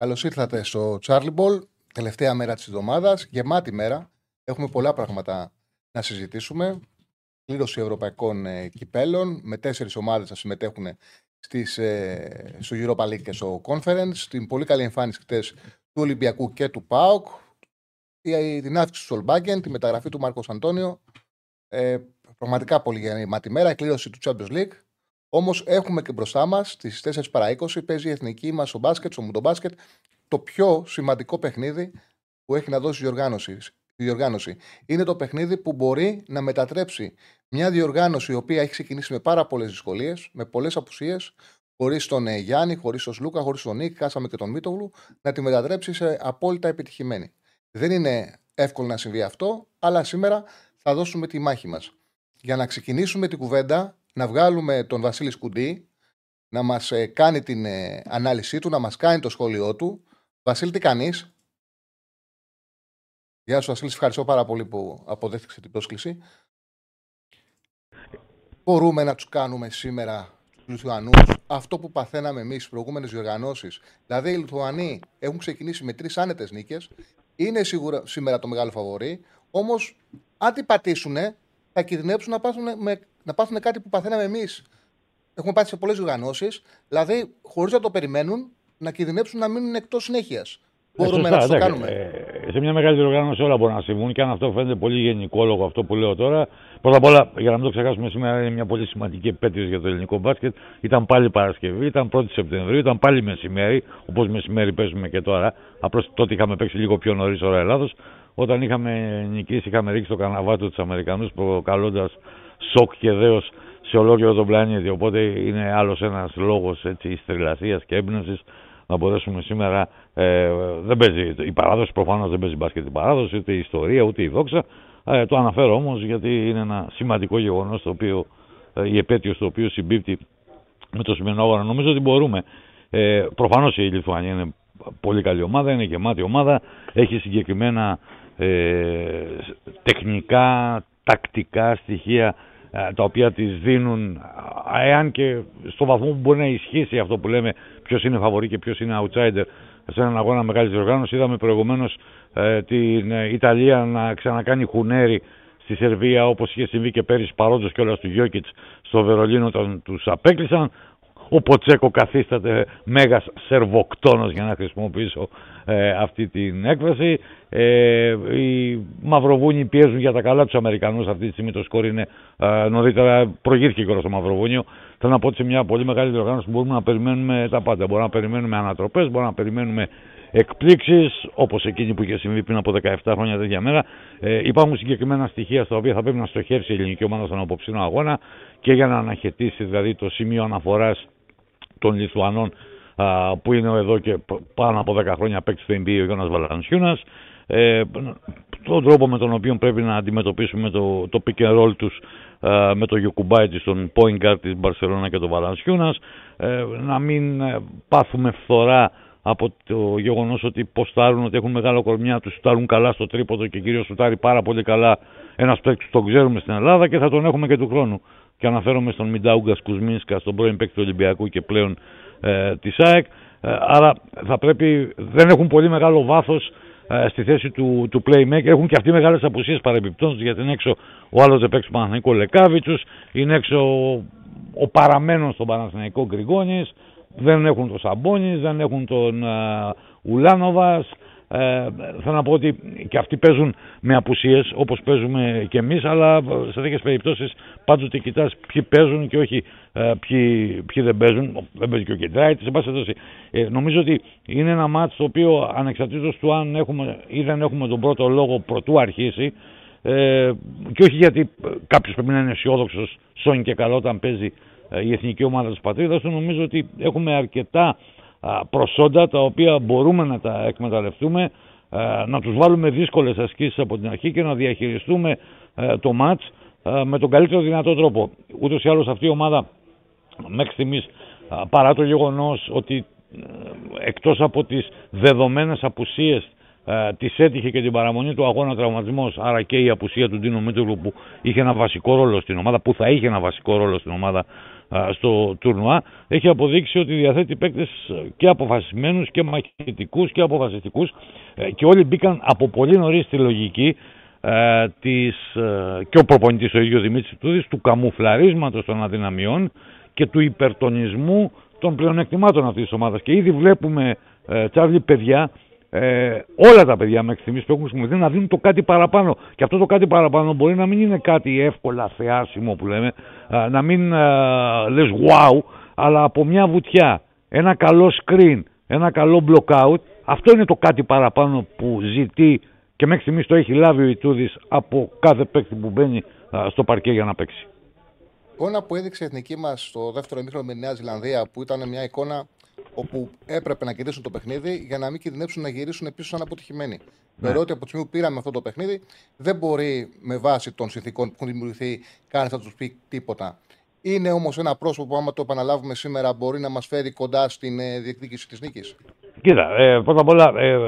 Καλώς ήρθατε στο Charlie Ball, τελευταία μέρα της εβδομάδας. Γεμάτη μέρα. Έχουμε πολλά πράγματα να συζητήσουμε. Κλήρωση ευρωπαϊκών ε, κυπέλων με τέσσερις ομάδες να συμμετέχουν στις, ε, στο Europa League και στο Conference. Την πολύ καλή εμφάνιση χτες του Ολυμπιακού και του ΠΑΟΚ. Την αύξηση του Σολμπάγκεν, τη μεταγραφή του Μάρκο Αντώνιο. Ε, πραγματικά πολύ γεμάτη μέρα. Η κλήρωση του Champions League. Όμως έχουμε και μπροστά μας στις 4 παρα 20 παίζει η εθνική μας ο μπάσκετ, ο μουντομπάσκετ, το πιο σημαντικό παιχνίδι που έχει να δώσει η διοργάνωση. Η διοργάνωση. Είναι το παιχνίδι που μπορεί να μετατρέψει μια διοργάνωση η οποία έχει ξεκινήσει με πάρα πολλές δυσκολίες, με πολλές απουσίες, χωρίς τον ε, Γιάννη, χωρίς τον Σλούκα, χωρίς τον Νίκ, χάσαμε και τον Μίτογλου, να τη μετατρέψει σε απόλυτα επιτυχημένη. Δεν είναι εύκολο να συμβεί αυτό, αλλά σήμερα θα δώσουμε τη μάχη μας. Για να ξεκινήσουμε την κουβέντα, να βγάλουμε τον Βασίλη Σκουντή, να μας ε, κάνει την ε, ανάλυσή του, να μας κάνει το σχόλιο του. Βασίλη, τι κάνεις; Γεια σου, Βασίλη. Ευχαριστώ πάρα πολύ που αποδέχτηκες την πρόσκληση. Μπορούμε να τους κάνουμε σήμερα τους Λιθουανούς αυτό που παθαίναμε εμείς στις προηγούμενες διοργανώσεις. Δηλαδή, οι Λιθουανοί έχουν ξεκινήσει με τρεις άνετες νίκες. Είναι σίγουρα σήμερα το μεγάλο φαβορή. Όμως, αν την πατήσουν, θα κινδυνεύσουν να πάθουν, με, να πάθουν κάτι που παθαίναμε εμείς. Έχουμε πάθει σε πολλές διοργανώσει. Δηλαδή, χωρίς να το περιμένουν, να κινδυνεύσουν να μείνουν εκτός συνέχειας. Μπορούμε Ε, να σωστά, του το εντάξει. κάνουμε. Ε, σε μια μεγάλη διοργάνωση όλα μπορούν να συμβούν και αν αυτό φαίνεται πολύ γενικόλογο αυτό που λέω τώρα. Πρώτα απ' όλα, για να μην το ξεχάσουμε, σήμερα είναι μια πολύ σημαντική επέτειος για το ελληνικό μπάσκετ. Ήταν πάλι Παρασκευή, ήταν 1η Σεπτεμβρίου, ήταν πάλι μεσημέρι, όπως μεσημέρι παίζουμε και τώρα. Απλώς τότε είχαμε παίξει λίγο πιο νωρίς ώρα Ελλάδος. Όταν είχαμε νικήσει, είχαμε ρίξει το καναβάτο τους Αμερικανούς, προκαλώντας σοκ και δέος σε ολόκληρο τον πλανήτη. Οπότε είναι άλλος ένας λόγος στριλασία και έμπνευσης να μπορέσουμε σήμερα. Ε, δεν παίζει η παράδοση, προφανώς δεν παίζει μπάσκετ η παράδοση, ούτε η ιστορία, ούτε η δόξα. Ε, το αναφέρω όμως γιατί είναι ένα σημαντικό γεγονός το οποίο ε, η επέτειος στο οποίο συμπίπτει με το σημερινό αγώνα. Νομίζω ότι μπορούμε. Ε, Προφανώς η Λιθουανία είναι πολύ καλή ομάδα, είναι γεμάτη ομάδα, έχει συγκεκριμένα ε, τεχνικά, τακτικά στοιχεία ε, τα οποία τις δίνουν ε, εάν και στο βαθμό που μπορεί να ισχύσει αυτό που λέμε ποιος είναι φαβορή και ποιος είναι outsider σε έναν αγώνα μεγάλης διοργάνωσης είδαμε προηγουμένως ε, την ε, Ιταλία να ξανακάνει χουνέρι στη Σερβία όπως είχε συμβεί και πέρυσι παρόντος κιόλας του Γιώκητς στο Βερολίνο όταν τους απέκλεισαν ο Ποτσέκο καθίσταται μέγας σερβοκτόνος για να χρησιμοποιήσω ε, αυτή την έκφραση. Ε, οι Μαυροβούνιοι πιέζουν για τα καλά τους Αμερικανούς αυτή τη στιγμή το σκορ είναι ε, νωρίτερα προηγήθηκε και στο Μαυροβούνιο. Θέλω να πω ότι σε μια πολύ μεγάλη διοργάνωση μπορούμε να περιμένουμε τα πάντα. Μπορούμε να περιμένουμε ανατροπές, μπορούμε να περιμένουμε εκπλήξεις όπως εκείνη που είχε συμβεί πριν από 17 χρόνια τέτοια μέρα. Ε, υπάρχουν συγκεκριμένα στοιχεία στα οποία θα πρέπει να στοχεύσει η ελληνική ομάδα στον απόψινο αγώνα και για να αναχαιτίσει δηλαδή το σημείο αναφοράς των Λιθουανών α, που είναι εδώ και π- πάνω από 10 χρόνια παίκτη στο NBA ο Γιόνας Βαλανσιούνας ε, τον τρόπο με τον οποίο πρέπει να αντιμετωπίσουμε το, το pick and roll τους α, με το Γιοκουμπάιτις στον point guard της Μπαρσελόνα και τον Βαλανσιούνας ε, να μην ε, πάθουμε φθορά από το γεγονός ότι ποστάρουν ότι έχουν μεγάλο κορμιά, τους σουτάρουν καλά στο τρίποδο και κυρίως σουτάρει πάρα πολύ καλά ένας παίκτης που τον ξέρουμε στην Ελλάδα και θα τον έχουμε και του χρόνου. Και αναφέρομαι στον Μιντάουγκα Κουσμίνσκα, στον πρώην παίκτη του Ολυμπιακού και πλέον ε, της ΑΕΚ. Ε, άρα θα πρέπει, δεν έχουν πολύ μεγάλο βάθος ε, στη θέση του, του playmaker. Έχουν και αυτοί μεγάλες απουσίες παρεμπιπτόντως γιατί είναι έξω ο άλλος δεν παίξει του Παναθηναϊκού Λεκάβιτσους, είναι έξω ο, ο παραμένων στον Παναθηναϊκό Γκριγόνη, δεν έχουν τον Σαμπόνι, δεν έχουν τον uh, Ουλάνοβας. Ε, θέλω να πω ότι και αυτοί παίζουν με απουσίες όπως παίζουμε και εμείς, αλλά σε τέτοιες περιπτώσεις πάντοτε κοιτάς ποιοι παίζουν και όχι ε, ποιοι, ποιοι δεν παίζουν. Δεν παίζει και ο Κεντράιτη. Σε πάση περιπτώσει, ε, νομίζω ότι είναι ένα μάτσο το οποίο ανεξαρτήτως του αν έχουμε ή δεν έχουμε τον πρώτο λόγο πρωτού αρχίσει, ε, και όχι γιατί κάποιος πρέπει να είναι αισιόδοξος, σώνει και καλό όταν παίζει ε, η εθνική ομάδα της πατρίδας του. Νομίζω ότι έχουμε αρκετά προσόντα τα οποία μπορούμε να τα εκμεταλλευτούμε, να τους βάλουμε δύσκολες ασκήσεις από την αρχή και να διαχειριστούμε το μάτς με τον καλύτερο δυνατό τρόπο. Ούτως ή άλλως αυτή η ομάδα μέχρι στιγμής παρά το γεγονός ότι εκτός από τις δεδομένες απουσίες ε, τη έτυχε και την παραμονή του αγώνα τραυματισμός, άρα και η απουσία του Ντίνο Μίτρου που είχε ένα βασικό ρόλο στην ομάδα, που θα είχε ένα βασικό ρόλο στην ομάδα στο τουρνουά, έχει αποδείξει ότι διαθέτει παίκτες και αποφασισμένους και μαχητικούς και αποφασιστικούς ε, και όλοι μπήκαν από πολύ νωρίς στη λογική ε, της, ε, και ο προπονητής ο ίδιος Δημήτρης Τούδης του καμουφλαρίσματος των αδυναμιών και του υπερτονισμού των πλεονεκτημάτων αυτής της ομάδας. Και ήδη βλέπουμε ε, Τσάρλι παιδιά ε, όλα τα παιδιά μέχρι στιγμής που έχουν συμμετέχει να δίνουν το κάτι παραπάνω. Και αυτό το κάτι παραπάνω μπορεί να μην είναι κάτι εύκολα θεάσιμο που λέμε, να μην α, λες wow, αλλά από μια βουτιά, ένα καλό screen, ένα καλό blockout, αυτό είναι το κάτι παραπάνω που ζητεί και μέχρι στιγμής το έχει λάβει ο Ιτούδης από κάθε παίκτη που μπαίνει στο παρκέ για να παίξει. Εικόνα που έδειξε η εθνική μας στο δεύτερο ημίχρονο με τη Νέα Ζηλανδία, που ήταν μια εικόνα όπου έπρεπε να κερδίσουν το παιχνίδι για να μην κινδυνεύσουν να γυρίσουν πίσω σαν αποτυχημένοι. Ναι. ότι από τη στιγμή που πήραμε αυτό το παιχνίδι, δεν μπορεί με βάση των συνθηκών που έχουν δημιουργηθεί κανείς να τους πει τίποτα. Είναι όμως ένα πρόσωπο που, άμα το επαναλάβουμε σήμερα, μπορεί να μας φέρει κοντά στην ε, διεκδίκηση της νίκης. Κοίτα, ε, πρώτα απ' όλα, ε, ε,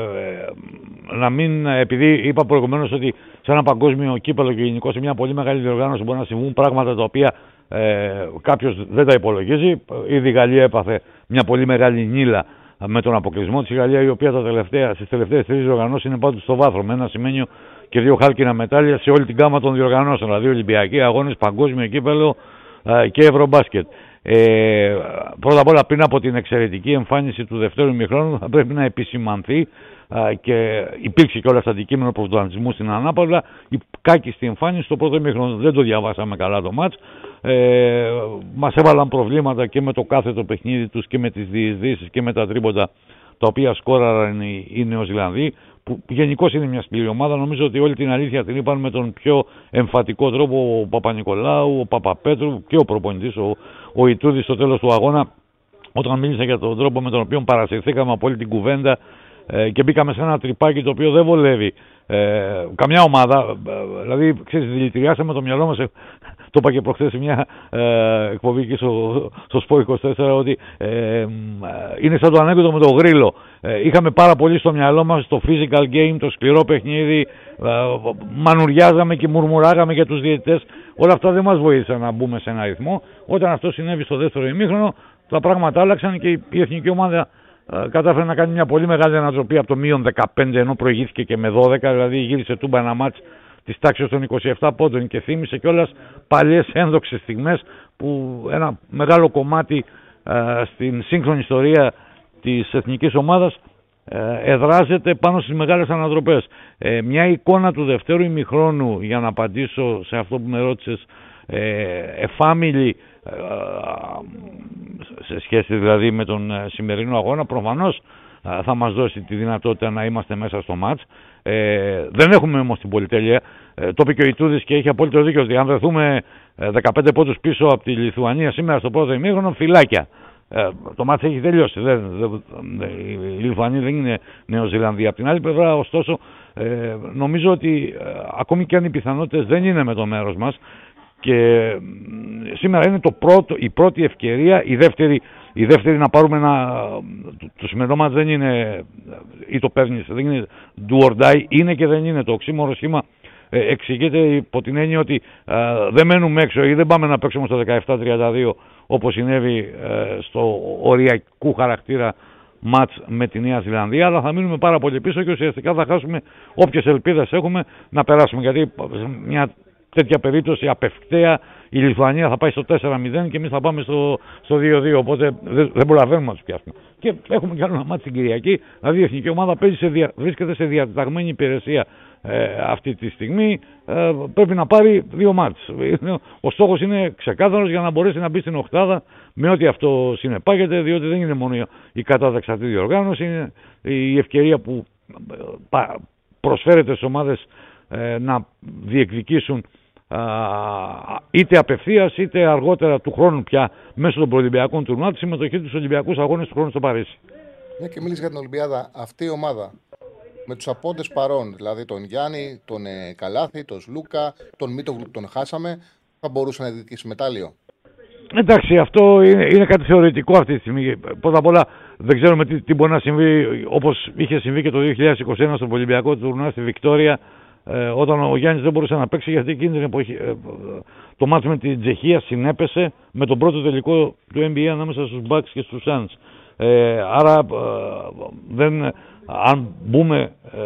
να μην, επειδή είπα προηγουμένως ότι σε ένα παγκόσμιο κύπελο και γενικώ σε μια πολύ μεγάλη διοργάνωση μπορεί να συμβούν πράγματα τα οποία ε, κάποιος δεν τα υπολογίζει. Ήδη η Γαλλία έπαθε μια πολύ μεγάλη νύλα με τον αποκλεισμό της. Η Γαλλία η οποία τα τελευταία, στις τελευταίες τρεις διοργανώσεις είναι πάντως στο βάθρο με ένα σημαίνιο και δύο χάλκινα μετάλλια σε όλη την γάμα των διοργανώσεων. Δηλαδή Ολυμπιακοί αγώνες, παγκόσμιο κύπελο ε, και Ευρωμπάσκετ. Ε, πρώτα απ' όλα πριν από την εξαιρετική εμφάνιση του δευτέρου ημιχρόνου θα πρέπει να επισημανθεί και υπήρξε και όλα στα αντικείμενο πρωτοανατισμού στην Ανάπαυλα η κάκιστη εμφάνιση στο πρώτο ημιχρόνο δεν το διαβάσαμε καλά το μάτς. Ε, μας έβαλαν προβλήματα και με το κάθετο παιχνίδι τους και με τις διεισδύσεις και με τα τρίποτα τα οποία σκόραραν οι, οι Νεοζηλανδοί που γενικώ είναι μια σκληρή ομάδα. Νομίζω ότι όλη την αλήθεια την είπαν με τον πιο εμφατικό τρόπο ο Παπα-Νικολάου, ο Παπαπέτρου και ο προπονητής, ο, ο Ιτούδης στο τέλος του αγώνα. Όταν μίλησε για τον τρόπο με τον οποίο παρασυρθήκαμε από όλη την κουβέντα ε, και μπήκαμε σε ένα τρυπάκι το οποίο δεν βολεύει ε, καμιά ομάδα. Ε, δηλαδή, ξέρεις, δηλητηριάσαμε το μυαλό μας το είπα και προχθές σε μια ε, εκπομπή και στο, στο Σπο 24 ότι ε, είναι σαν το ανέκδοτο με το γρίλο. Ε, είχαμε πάρα πολύ στο μυαλό μας το physical game, το σκληρό παιχνίδι, ε, μανουριάζαμε και μουρμουράγαμε για τους διαιτητές. Όλα αυτά δεν μας βοήθησαν να μπούμε σε ένα ρυθμό. Όταν αυτό συνέβη στο δεύτερο ημίχρονο, τα πράγματα άλλαξαν και η εθνική ομάδα ε, κατάφερε να κάνει μια πολύ μεγάλη ανατροπή από το μείον 15 ενώ προηγήθηκε και με 12, δηλαδή γύρισε τούμπα ένα μάτς της τάξης των 27 πόντων και θύμισε κιόλας παλιές ένδοξες στιγμές που ένα μεγάλο κομμάτι ε, στην σύγχρονη ιστορία της εθνικής ομάδας ε, εδράζεται πάνω στις μεγάλες ανατροπές. Ε, μια εικόνα του δευτέρου ημιχρόνου για να απαντήσω σε αυτό που με ρώτησες εφάμιλη σε σχέση δηλαδή με τον σημερινό αγώνα προφανώς θα μας δώσει τη δυνατότητα να είμαστε μέσα στο μάτς. Ε, δεν έχουμε όμως την πολυτέλεια. Ε, το είπε και ο Ιτούδης και έχει απόλυτο δίκιο ότι αν βρεθούμε 15 ε, πόντους πίσω από τη Λιθουανία σήμερα στο πρώτο ημίχρονο, φυλάκια. Ε, το μάτς έχει τελειώσει. Δεν, δεν, η Λιθουανία δεν είναι Νεοζηλανδία. Από την άλλη πλευρά, ωστόσο, ε, νομίζω ότι ε, ακόμη και αν οι πιθανότητες δεν είναι με το μέρος μας και σήμερα είναι το πρώτο, η πρώτη ευκαιρία, η δεύτερη η δεύτερη να πάρουμε ένα. Το σημερινό μα δεν είναι ή το παίρνεις, δεν είναι do or die, είναι και δεν είναι. Το οξύμορο σχήμα ε, εξηγείται υπό την έννοια ότι ε, δεν μένουμε έξω ή δεν πάμε να παίξουμε στο 17-32 όπως συνέβη ε, στο οριακού χαρακτήρα μάτς με τη Νέα Ζηλανδία, αλλά θα μείνουμε πάρα πολύ πίσω και ουσιαστικά θα χάσουμε όποιες ελπίδες έχουμε να περάσουμε. Γιατί μια τέτοια περίπτωση απευκταία η Λιθουανία θα πάει στο 4-0 και εμείς θα πάμε στο, στο 2-2. Οπότε δεν, δεν προλαβαίνουμε να τους πιάσουμε. Και έχουμε κι άλλο ένα μάτι την Κυριακή. Δηλαδή η εθνική ομάδα παίζει σε δια, βρίσκεται σε διαταγμένη υπηρεσία ε, αυτή τη στιγμή. Ε, πρέπει να πάρει δύο μάτς. Ο στόχος είναι ξεκάθαρος για να μπορέσει να μπει στην Οχτάδα με ό,τι αυτό συνεπάγεται, διότι δεν είναι μόνο η κατάταξη αυτή διοργάνωση, είναι η ευκαιρία που ε, προσφέρεται στις ομάδες ε, να διεκδικήσουν είτε απευθείας είτε αργότερα του χρόνου πια μέσω των προολυμπιακών τουρνουά τη συμμετοχή τους Ολυμπιακούς Αγώνες του χρόνου στο Παρίσι. Μια και μίλησε για την Ολυμπιάδα, αυτή η ομάδα με τους απόντες παρών, δηλαδή τον Γιάννη, τον ε, Καλάθη, τον Σλούκα, τον Μίτογλου που τον χάσαμε, θα μπορούσε να διεκδικήσει μετάλλιο. Εντάξει, αυτό είναι, είναι κάτι θεωρητικό αυτή τη στιγμή. Πρώτα απ' όλα δεν ξέρουμε τι, τι μπορεί να συμβεί όπως είχε συμβεί και το 2021 στο Ολυμπιακό τουρνουά στη Βικτόρια ε, όταν ο Γιάννης δεν μπορούσε να παίξει γιατί εκείνη την εποχή ε, το μάτι με την Τσεχία συνέπεσε με τον πρώτο τελικό του NBA ανάμεσα στους Bucks και στους Suns. Ε, άρα ε, δεν, αν μπούμε ε,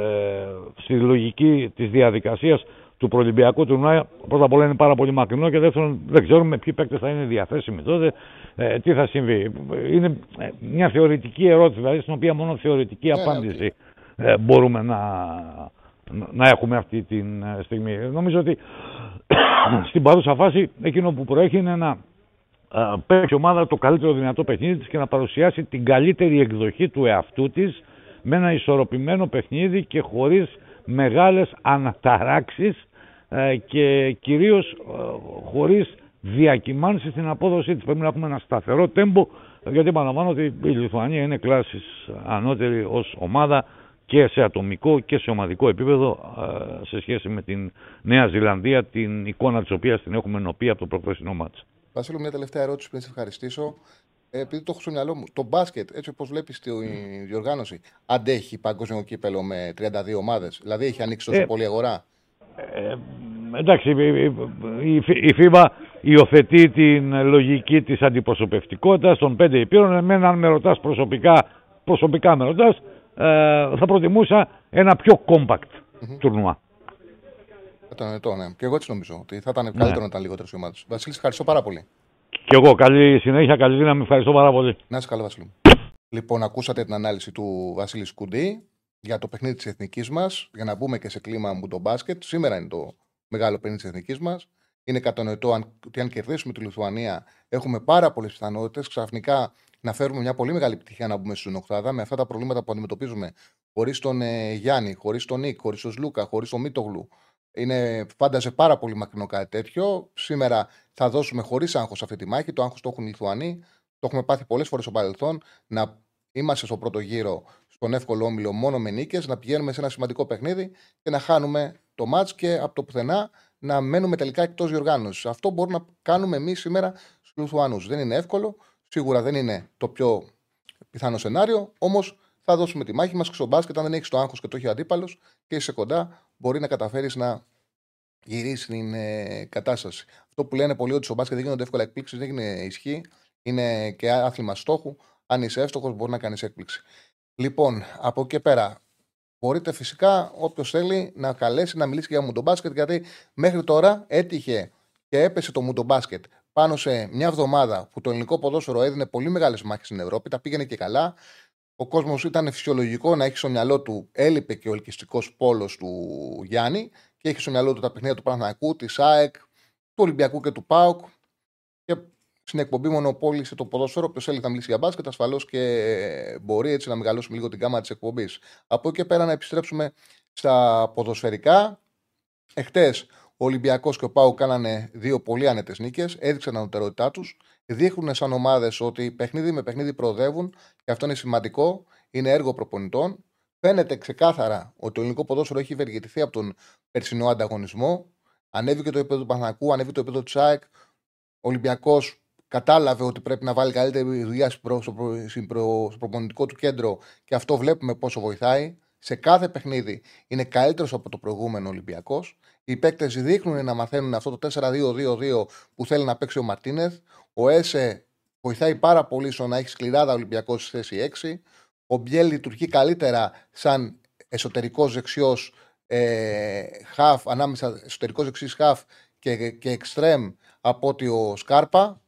στη λογική της διαδικασίας του προολυμπιακού τουρνουά, πρώτα απ' όλα είναι πάρα πολύ μακρινό και δεύτερον δεν ξέρουμε ποιοι παίκτες θα είναι διαθέσιμοι τότε, ε, τι θα συμβεί. Είναι μια θεωρητική ερώτηση, δηλαδή στην οποία μόνο θεωρητική ναι, ναι, απάντηση μπορούμε να, να έχουμε αυτή τη στιγμή. Νομίζω ότι στην παρούσα φάση εκείνο που προέχει είναι να παίξει η ομάδα το καλύτερο δυνατό παιχνίδι της και να παρουσιάσει την καλύτερη εκδοχή του εαυτού της με ένα ισορροπημένο παιχνίδι και χωρίς μεγάλες αναταράξεις ε, και κυρίως ε, χωρίς διακυμάνσεις στην απόδοσή της. Πρέπει να έχουμε ένα σταθερό τέμπο γιατί επαναλαμβάνω ότι η Λιθουανία είναι κλάσης ανώτερη ως ομάδα και σε ατομικό και σε ομαδικό επίπεδο ε, σε σχέση με την Νέα Ζηλανδία, την εικόνα της οποίας την έχουμε ενωπεί από το προχθεσινό μάτς. Βασίλου, μια τελευταία ερώτηση πριν σε ευχαριστήσω. Ε, επειδή το έχω στο μυαλό μου, το μπάσκετ, έτσι όπως βλέπεις τη διοργάνωση, αντέχει παγκόσμιο κύπελο με 32 ομάδες; Δηλαδή έχει ανοίξει τόσο ε, πολύ αγορά; Ε, εντάξει, η, η FIBA υιοθετεί την λογική της αντιπροσωπευτικότητας των πέντε υπήρων. Εμένα αν με ρωτάς προσωπικά, προσωπικά με ρωτάς, ε, θα προτιμούσα ένα πιο compact mm-hmm. τουρνουά. Κατανοητό, ναι. Και εγώ έτσι νομίζω ότι θα ήταν καλύτερο ναι. να ήταν λιγότερε οι ομάδες. Βασίλης, ευχαριστώ πάρα πολύ. Και εγώ. Καλή συνέχεια, καλή δύναμη. Ευχαριστώ πάρα πολύ. Να είσαι καλά, Βασίλη. Λοιπόν, ακούσατε την ανάλυση του Βασίλη Σκουντή για το παιχνίδι της εθνικής μας. Για να μπούμε και σε κλίμα μου το μπάσκετ. Σήμερα είναι το μεγάλο παιχνίδι της εθνικής μας. Είναι κατανοητό ότι αν κερδίσουμε τη Λιθουανία, έχουμε πάρα πολλές πιθανότητες ξαφνικά να φέρουμε μια πολύ μεγάλη επιτυχία να μπούμε στην Οχτάδα με αυτά τα προβλήματα που αντιμετωπίζουμε χωρίς τον ε, Γιάννη, χωρίς τον Νίκ, χωρίς τον Σλούκα, χωρίς τον Μίτογλου. Είναι, φάνταζε πάρα πολύ μακρινό κάτι τέτοιο. Σήμερα θα δώσουμε χωρίς άγχος αυτή τη μάχη. Το άγχος το έχουν οι Λιθουανοί. Το έχουμε πάθει πολλές φορές στο παρελθόν. Να είμαστε στο πρώτο γύρο, στον εύκολο όμιλο, μόνο με νίκες, να πηγαίνουμε σε ένα σημαντικό παιχνίδι και να χάνουμε το μάτς και από το πουθενά να μένουμε τελικά εκτός διοργάνωσης. Αυτό μπορούμε να κάνουμε εμείς σήμερα στους Λιθουανούς. Δεν είναι εύκολο. Σίγουρα δεν είναι το πιο πιθανό σενάριο, όμως θα δώσουμε τη μάχη μας και στο μπάσκετ. Αν δεν έχεις το άγχος και το έχει αντίπαλος και είσαι κοντά, μπορεί να καταφέρεις να γυρίσεις την ε, κατάσταση. Αυτό που λένε πολλοί ότι στο μπάσκετ δεν γίνονται εύκολα εκπλήξεις δεν είναι ισχύ. Είναι και άθλημα στόχου. Αν είσαι εύστοχος, μπορεί να κάνεις έκπληξη. Λοιπόν, από εκεί και πέρα, μπορείτε φυσικά όποιος θέλει να καλέσει να μιλήσει για μουντομπάσκετ, γιατί μέχρι τώρα έτυχε και έπεσε το μουντομπάσκετ πάνω σε μια εβδομάδα που το ελληνικό ποδόσφαιρο έδινε πολύ μεγάλες μάχες στην Ευρώπη, τα πήγαινε και καλά. Ο κόσμος ήταν φυσιολογικό να έχει στο μυαλό του, έλειπε και ο ελκυστικός πόλος του Γιάννη και έχει στο μυαλό του τα παιχνίδια του Παναθηναϊκού, της ΑΕΚ, του Ολυμπιακού και του ΠΑΟΚ. Και στην εκπομπή μονοπόλησε το ποδόσφαιρο. Ποιο θέλει να μιλήσει για μπάσκετ, ασφαλώς και μπορεί έτσι να μεγαλώσουμε λίγο την κάμα της εκπομπής. Από εκεί και πέρα να επιστρέψουμε στα ποδοσφαιρικά. Εχθές ο Ολυμπιακός και ο Πάου κάνανε δύο πολύ άνετες νίκες, έδειξαν την ανωτερότητά τους. Δείχνουν σαν ομάδες ότι παιχνίδι με παιχνίδι προοδεύουν και αυτό είναι σημαντικό. Είναι έργο προπονητών. Φαίνεται ξεκάθαρα ότι το ελληνικό ποδόσφαιρο έχει ευεργετηθεί από τον περσινό ανταγωνισμό. Ανέβηκε το επίπεδο του Παναγικού, ανέβηκε το επίπεδο του ΣΑΕΚ. Ο Ολυμπιακός κατάλαβε ότι πρέπει να βάλει καλύτερη δουλειά στο προπονητικό του κέντρο και αυτό βλέπουμε πόσο βοηθάει. Σε κάθε παιχνίδι είναι καλύτερος από το προηγούμενο Ολυμπιακός. Οι παίκτες δείχνουν να μαθαίνουν αυτό το 4-2-2-2 που θέλει να παίξει ο Μαρτίνεθ. Ο Έσε βοηθάει πάρα πολύ στο να έχει σκληράδα Ολυμπιακός στη θέση 6. Ο Μπιέλ λειτουργεί καλύτερα σαν εσωτερικός δεξιός ε, χαφ, ανάμεσα εσωτερικός δεξί χαφ και, και εξτρέμ από ότι ο Σκάρπα.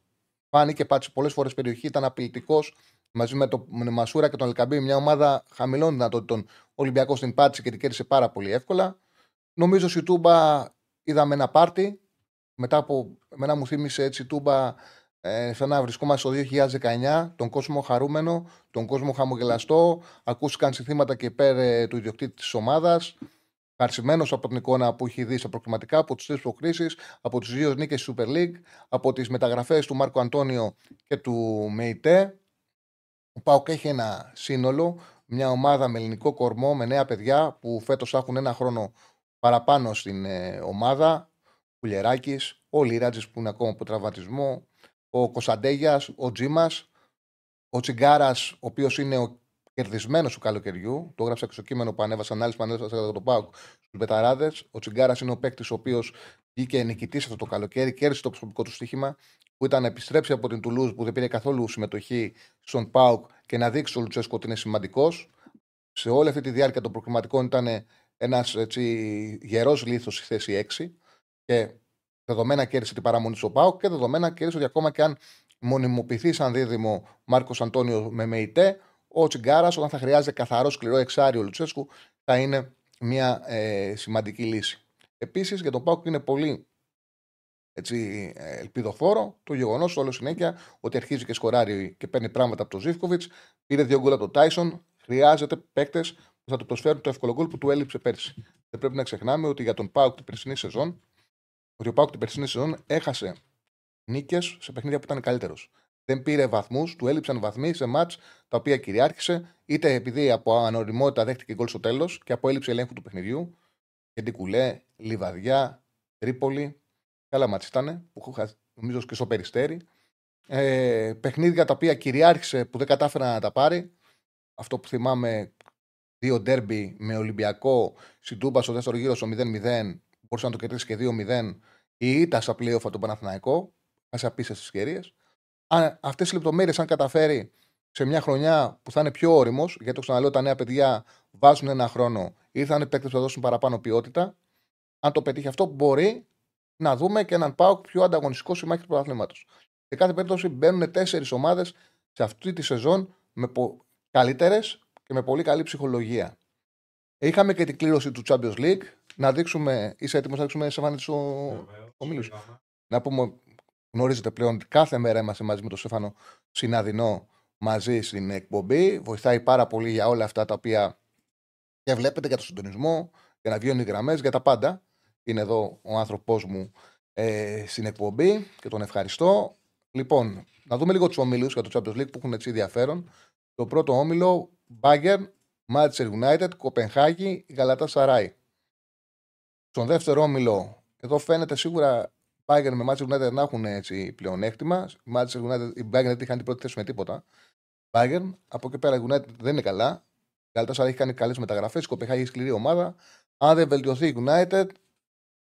Φάνηκε πάτησε πολλές φορές περιοχή, ήταν απειλητικός μαζί με τον Μασούρα και τον Αλκαμπή. Μια ομάδα χαμηλών δυνατότητων. Ολυμπιακός στην πάτησε και την κέρδισε πάρα πολύ εύκολα. Νομίζω στη Τούμπα είδαμε ένα πάρτι. Μετά από. Μένα μου θύμισε έτσι η Τούμπα ε, σαν να βρισκόμαστε στο 2019, τον κόσμο χαρούμενο, τον κόσμο χαμογελαστό. Ακούστηκαν συνθήματα και υπέρ ε, του ιδιοκτήτη της ομάδας. Χαρσημένο από την εικόνα που έχει δει στα προκριματικά, από τις τρεις προκρίσεις, από τις δύο νίκες στη Super League, από τις μεταγραφές του Μάρκο Αντώνιο και του Μεϊτέ. Ο Πάοκ έχει ένα σύνολο, μια ομάδα με ελληνικό κορμό, με νέα παιδιά που φέτος έχουν ένα χρόνο παραπάνω στην ε, ομάδα. Κουλεράκης, ο Λίρατζη που είναι ακόμα από τραυματισμό, ο Κωνσταντέγιας, ο Τζίμας, ο Τσιγκάρας, ο οποίος είναι ο κερδισμένος του καλοκαιριού. Το έγραψα και στο κείμενο που ανέβασα, ανάλυση που ανέβασα για τον Πάουκ στους Μπεταράδες. Ο Τσιγκάρας είναι ο παίκτης ο οποίος βγήκε νικητής αυτό το καλοκαίρι, κέρδισε το προσωπικό του στοίχημα, που ήταν να επιστρέψει από την Τουλούζ που δεν πήρε καθόλου συμμετοχή στον Πάουκ και να δείξει ο Λουτσέσκο ότι είναι σημαντικός. Σε όλη αυτή τη διάρκεια των προκριματικών ήταν ένας γερός λίθος στη θέση 6 και δεδομένα κέρδισε την παραμονή του Πάουκ και δεδομένα κέρδισε ότι ακόμα και αν μονιμοποιηθεί σαν δίδυμο Μάρκος Αντώνιο με ΜΕΙΤΕ, ο Τσιγκάρας, όταν θα χρειάζεται καθαρό σκληρό εξάριο Λουτσέσκου, θα είναι μια ε, σημαντική λύση. Επίσης για τον Πάουκ είναι πολύ έτσι, ελπιδοφόρο το γεγονός όλο συνέχεια ότι αρχίζει και σκοράρει και παίρνει πράγματα από τον Ζήφκοβιτς. Πήρε δύο γκολ από τον Τάισον. Χρειάζεται παίκτες που θα του προσφέρουν το εύκολο γκολ που του έλειψε πέρσι. Δεν πρέπει να ξεχνάμε ότι για τον Πάουκ την περσινή σεζόν, ότι ο Πάουκ την περσινή σεζόν έχασε νίκες σε παιχνίδια που ήταν καλύτερος δεν πήρε βαθμούς, του έλειψαν βαθμοί σε μάτς τα οποία κυριάρχησε, είτε επειδή από ανοριμότητα δέχτηκε γκολ στο τέλος και από έλλειψη ελέγχου του παιχνιδιού. Γιατί κουλέ, Λιβαδιά, Τρίπολη. Καλά μάτς ήταν, που είχα νομίζω και στο περιστέρι. Ε, παιχνίδια τα οποία κυριάρχησε που δεν κατάφερε να τα πάρει. Αυτό που θυμάμαι, δύο ντέρμπι με Ολυμπιακό, Σιντούμπα στο δεύτερο γύρο στο 0-0, μπορούσε να το κερδίσει και 2-0, η ήττα στα πλοία τον Παναθηναϊκό, σε απίστευτες ευκαιρίες αυτές οι λεπτομέρειες, αν καταφέρει σε μια χρονιά που θα είναι πιο όριμος, γιατί το ξαναλέω, τα νέα παιδιά βάζουν ένα χρόνο, ήρθαν παίκτες που θα δώσουν παραπάνω ποιότητα. Αν το πετύχει αυτό, μπορεί να δούμε και έναν Πάοκ πιο ανταγωνιστικό συμμάχη του πρωταθλήματος. Σε κάθε περίπτωση μπαίνουν τέσσερις ομάδες σε αυτή τη σεζόν με πο... καλύτερες και με πολύ καλή ψυχολογία. Είχαμε και την κλήρωση του Champions League. Να δείξουμε, είσαι έτοιμος να δείξουμε σε βάνη του ομίλου. Να πούμε Γνωρίζετε πλέον ότι κάθε μέρα είμαστε μαζί με τον Στέφανο Συναδεινό μαζί στην εκπομπή. Βοηθάει πάρα πολύ για όλα αυτά τα οποία και βλέπετε για τον συντονισμό, για να βγαίνουν οι γραμμές, για τα πάντα. Είναι εδώ ο άνθρωπός μου ε, στην εκπομπή και τον ευχαριστώ. Λοιπόν, να δούμε λίγο τους ομίλους για το Champions League που έχουν έτσι ενδιαφέρον. Το πρώτο όμιλο, Bayern, Manchester United, Κοπενχάγη, Γαλατά Σαράι. Στον δεύτερο όμιλο, εδώ φαίνεται σίγουρα Bayern με Manchester United να έχουν έτσι πλεονέκτημα. Η, Manchester United, η Bayern δεν είχαν την πρώτη θέση με τίποτα. Bayern, από εκεί πέρα η United δεν είναι καλά. Η Galatasaray έχει κάνει καλές μεταγραφές. Η Κοπεχάγη έχει σκληρή ομάδα. Αν δεν βελτιωθεί η United,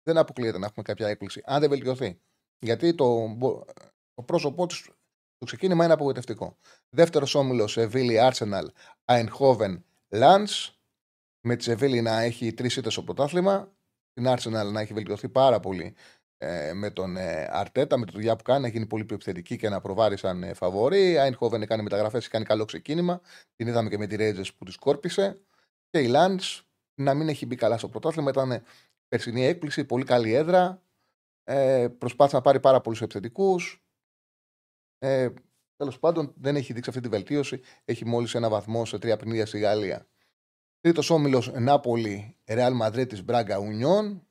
δεν αποκλείεται να έχουμε κάποια έκπληξη. Αν δεν βελτιωθεί. Γιατί το, το πρόσωπό της το ξεκίνημα είναι απογοητευτικό. Δεύτερος όμιλος Σεβίλη, Arsenal, Eindhoven, Lance. Με τη Σεβίλη να έχει τρεις ήττες στο πρωτάθλημα. Την Arsenal να έχει βελτιωθεί πάρα πολύ ε, με τον ε, Αρτέτα, με τη δουλειά που κάνει, να γίνει πολύ πιο επιθετική και να προβάρει σαν ε, φαβορή. Η Άινχοβεν κάνει μεταγραφές, κάνει καλό ξεκίνημα. Την είδαμε και με τη Ρέιτζε που τη σκόρπισε. Και η Λάντ να μην έχει μπει καλά στο πρωτάθλημα. Ήταν περσινή έκπληξη, πολύ καλή έδρα. Ε, προσπάθησε να πάρει πάρα πολλούς επιθετικούς. Ε, Τέλος πάντων, δεν έχει δείξει αυτή τη βελτίωση. Έχει μόλις ένα βαθμό σε τρία παιχνίδια στη Γαλλία. Τρίτος όμιλος Νάπολη, Ρεάλ Μαδρίτη, Μπράγκα, Ουνιόν.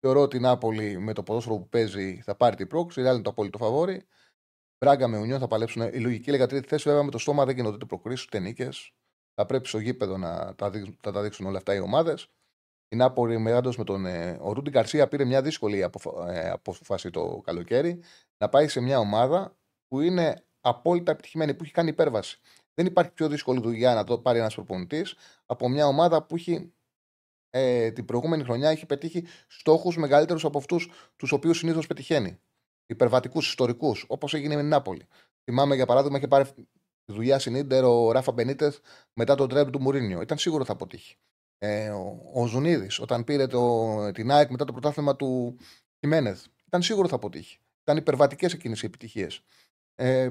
Θεωρώ ότι η Νάπολη με το ποδόσφαιρο που παίζει θα πάρει την πρόκληση. Η είναι το απόλυτο φαβόρι. Μπράγκα με Ουνιόν θα παλέψουν. Η λογική λέγα τρίτη θέση, βέβαια με το στόμα δεν γίνονται προκρίσει ούτε νίκες. Θα πρέπει στο γήπεδο να τα, δείξουν, τα δείξουν όλα αυτά οι ομάδες. Η Νάπολη με με τον. Ε, ο Ρούντι Γκαρσία πήρε μια δύσκολη ε, απόφαση το καλοκαίρι να πάει σε μια ομάδα που είναι απόλυτα επιτυχημένη, που έχει κάνει υπέρβαση. Δεν υπάρχει πιο δύσκολη δουλειά να το πάρει ένας προπονητής από μια ομάδα που έχει ε, την προηγούμενη χρονιά έχει πετύχει στόχους μεγαλύτερους από αυτούς τους οποίους συνήθως πετυχαίνει. Υπερβατικούς, ιστορικούς, όπως έγινε με την Νάπολη. Θυμάμαι για παράδειγμα, είχε πάρει δουλειά στην Ίντερ ο Ράφα Μπενίτεθ μετά τον treble του Μουρίνιο. Ήταν σίγουρο θα αποτύχει. Ε, ο, ο Ουζουνίδης, όταν πήρε το, την ΑΕΚ μετά το πρωτάθλημα του Χιμένεθ, ήταν σίγουρο θα αποτύχει. Ήταν υπερβατικές εκείνες οι επιτυχίες. Ε,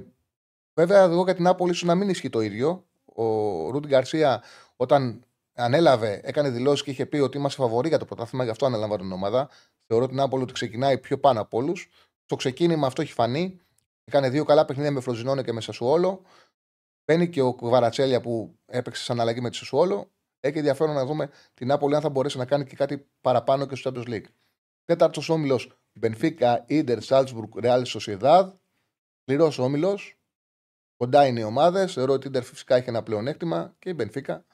βέβαια, εδώ για την Νάπολη ίσως να μην ισχύει το ίδιο. Ο Ρούντι Γκαρσία, όταν ανέλαβε, έκανε δηλώσεις και είχε πει ότι είμαστε φαβορί για το πρωτάθλημα, γι' αυτό ανέλαβε την ομάδα. Θεωρώ ότι η Νάπολη ότι ξεκινάει πιο πάνω από όλους. Στο ξεκίνημα αυτό έχει φανεί. Έκανε δύο καλά παιχνίδια με Φροζινόνε και με Σασουόλο. Μπαίνει και ο Βαρατσέλια που έπαιξε σαν αλλαγή με τη Σασουόλο. Έχει ενδιαφέρον να δούμε την Νάπολη αν θα μπορέσει να κάνει και κάτι παραπάνω και στο Champions League. Τέταρτος όμιλος Μπενφίκα, Ιντερ, Σάλτσμπουργκ, Ρεάλ Σοσιεδάδ. Πληρό όμιλος. Κοντά είναι οι ομάδες. Θεωρώ ότι η Ιντερ φυσικά έχει ένα πλεονέκτημα και η Μπενφίκα.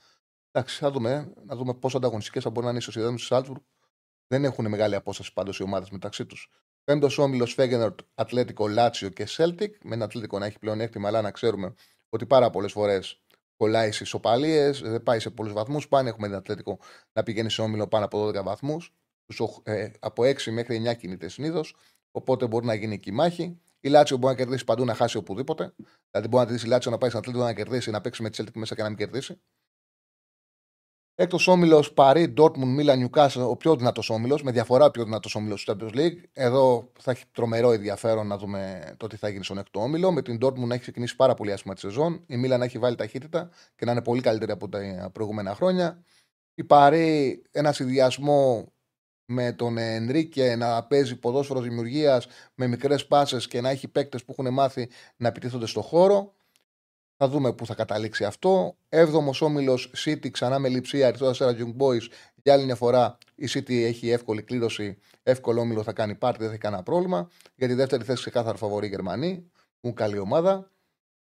Εντάξει, θα δούμε, να δούμε πόσο ανταγωνιστικές θα μπορεί να είναι η Σοσιεδάδ, το Σάλτσμπουργκ. Δεν έχουν μεγάλη απόσταση πάντως οι ομάδες μεταξύ τους. Πέμπτος όμιλος Φέγενορντ, Ατλέτικο, Λάτσιο και Σέλτικ. Με ένα Ατλέτικο να έχει πλεονέκτημα, αλλά να ξέρουμε ότι πάρα πολλές φορές κολλάει σε ισοπαλίες, δεν πάει σε πολλούς βαθμούς. Σπάνια έχουμε την Ατλέτικο να πηγαίνει σε όμιλο πάνω από 12 βαθμούς. Ε, από 6 μέχρι 9 κινείται συνήθως. Οπότε μπορεί να γίνει εκεί μάχη. Η Λάτσιο μπορεί να κερδίσει παντού να χάσει οπουδήποτε. Δηλαδή μπορεί να τη η Λάτσιο να πάει στην Ατλέτικο να κερδίσει, να παίξει με τη Σέλτικ μέσα και να μην κερδίσει. Έκτος όμιλος Παρί, Ντόρτμουντ, Μίλαν, Νιούκαστλ, ο πιο δυνατός όμιλος, με διαφορά ο πιο δυνατός όμιλος του Champions League. Εδώ θα έχει τρομερό ενδιαφέρον να δούμε το τι θα γίνει στον έκτο όμιλο. Με την Ντόρτμουντ να έχει ξεκινήσει πάρα πολύ άσχημα τη σεζόν. Η Μίλαν να έχει βάλει ταχύτητα και να είναι πολύ καλύτερη από τα προηγούμενα χρόνια. Η Παρί, ένα συνδυασμό με τον Ενρίκε να παίζει ποδόσφαιρο δημιουργίας με μικρές πάσες και να έχει παίκτες που έχουν μάθει να επιτίθονται στο χώρο. Θα δούμε πού θα καταλήξει αυτό. Έβδομος όμιλος City ξανά με λειψία αριθμό 4 Young Boys. Για άλλη μια φορά η City έχει εύκολη κλήρωση. Εύκολο όμιλο θα κάνει πάρτι, δεν θα έχει κανένα πρόβλημα. Για τη δεύτερη θέση ξεκάθαρα φαβορή Γερμανοί. Μου καλή ομάδα.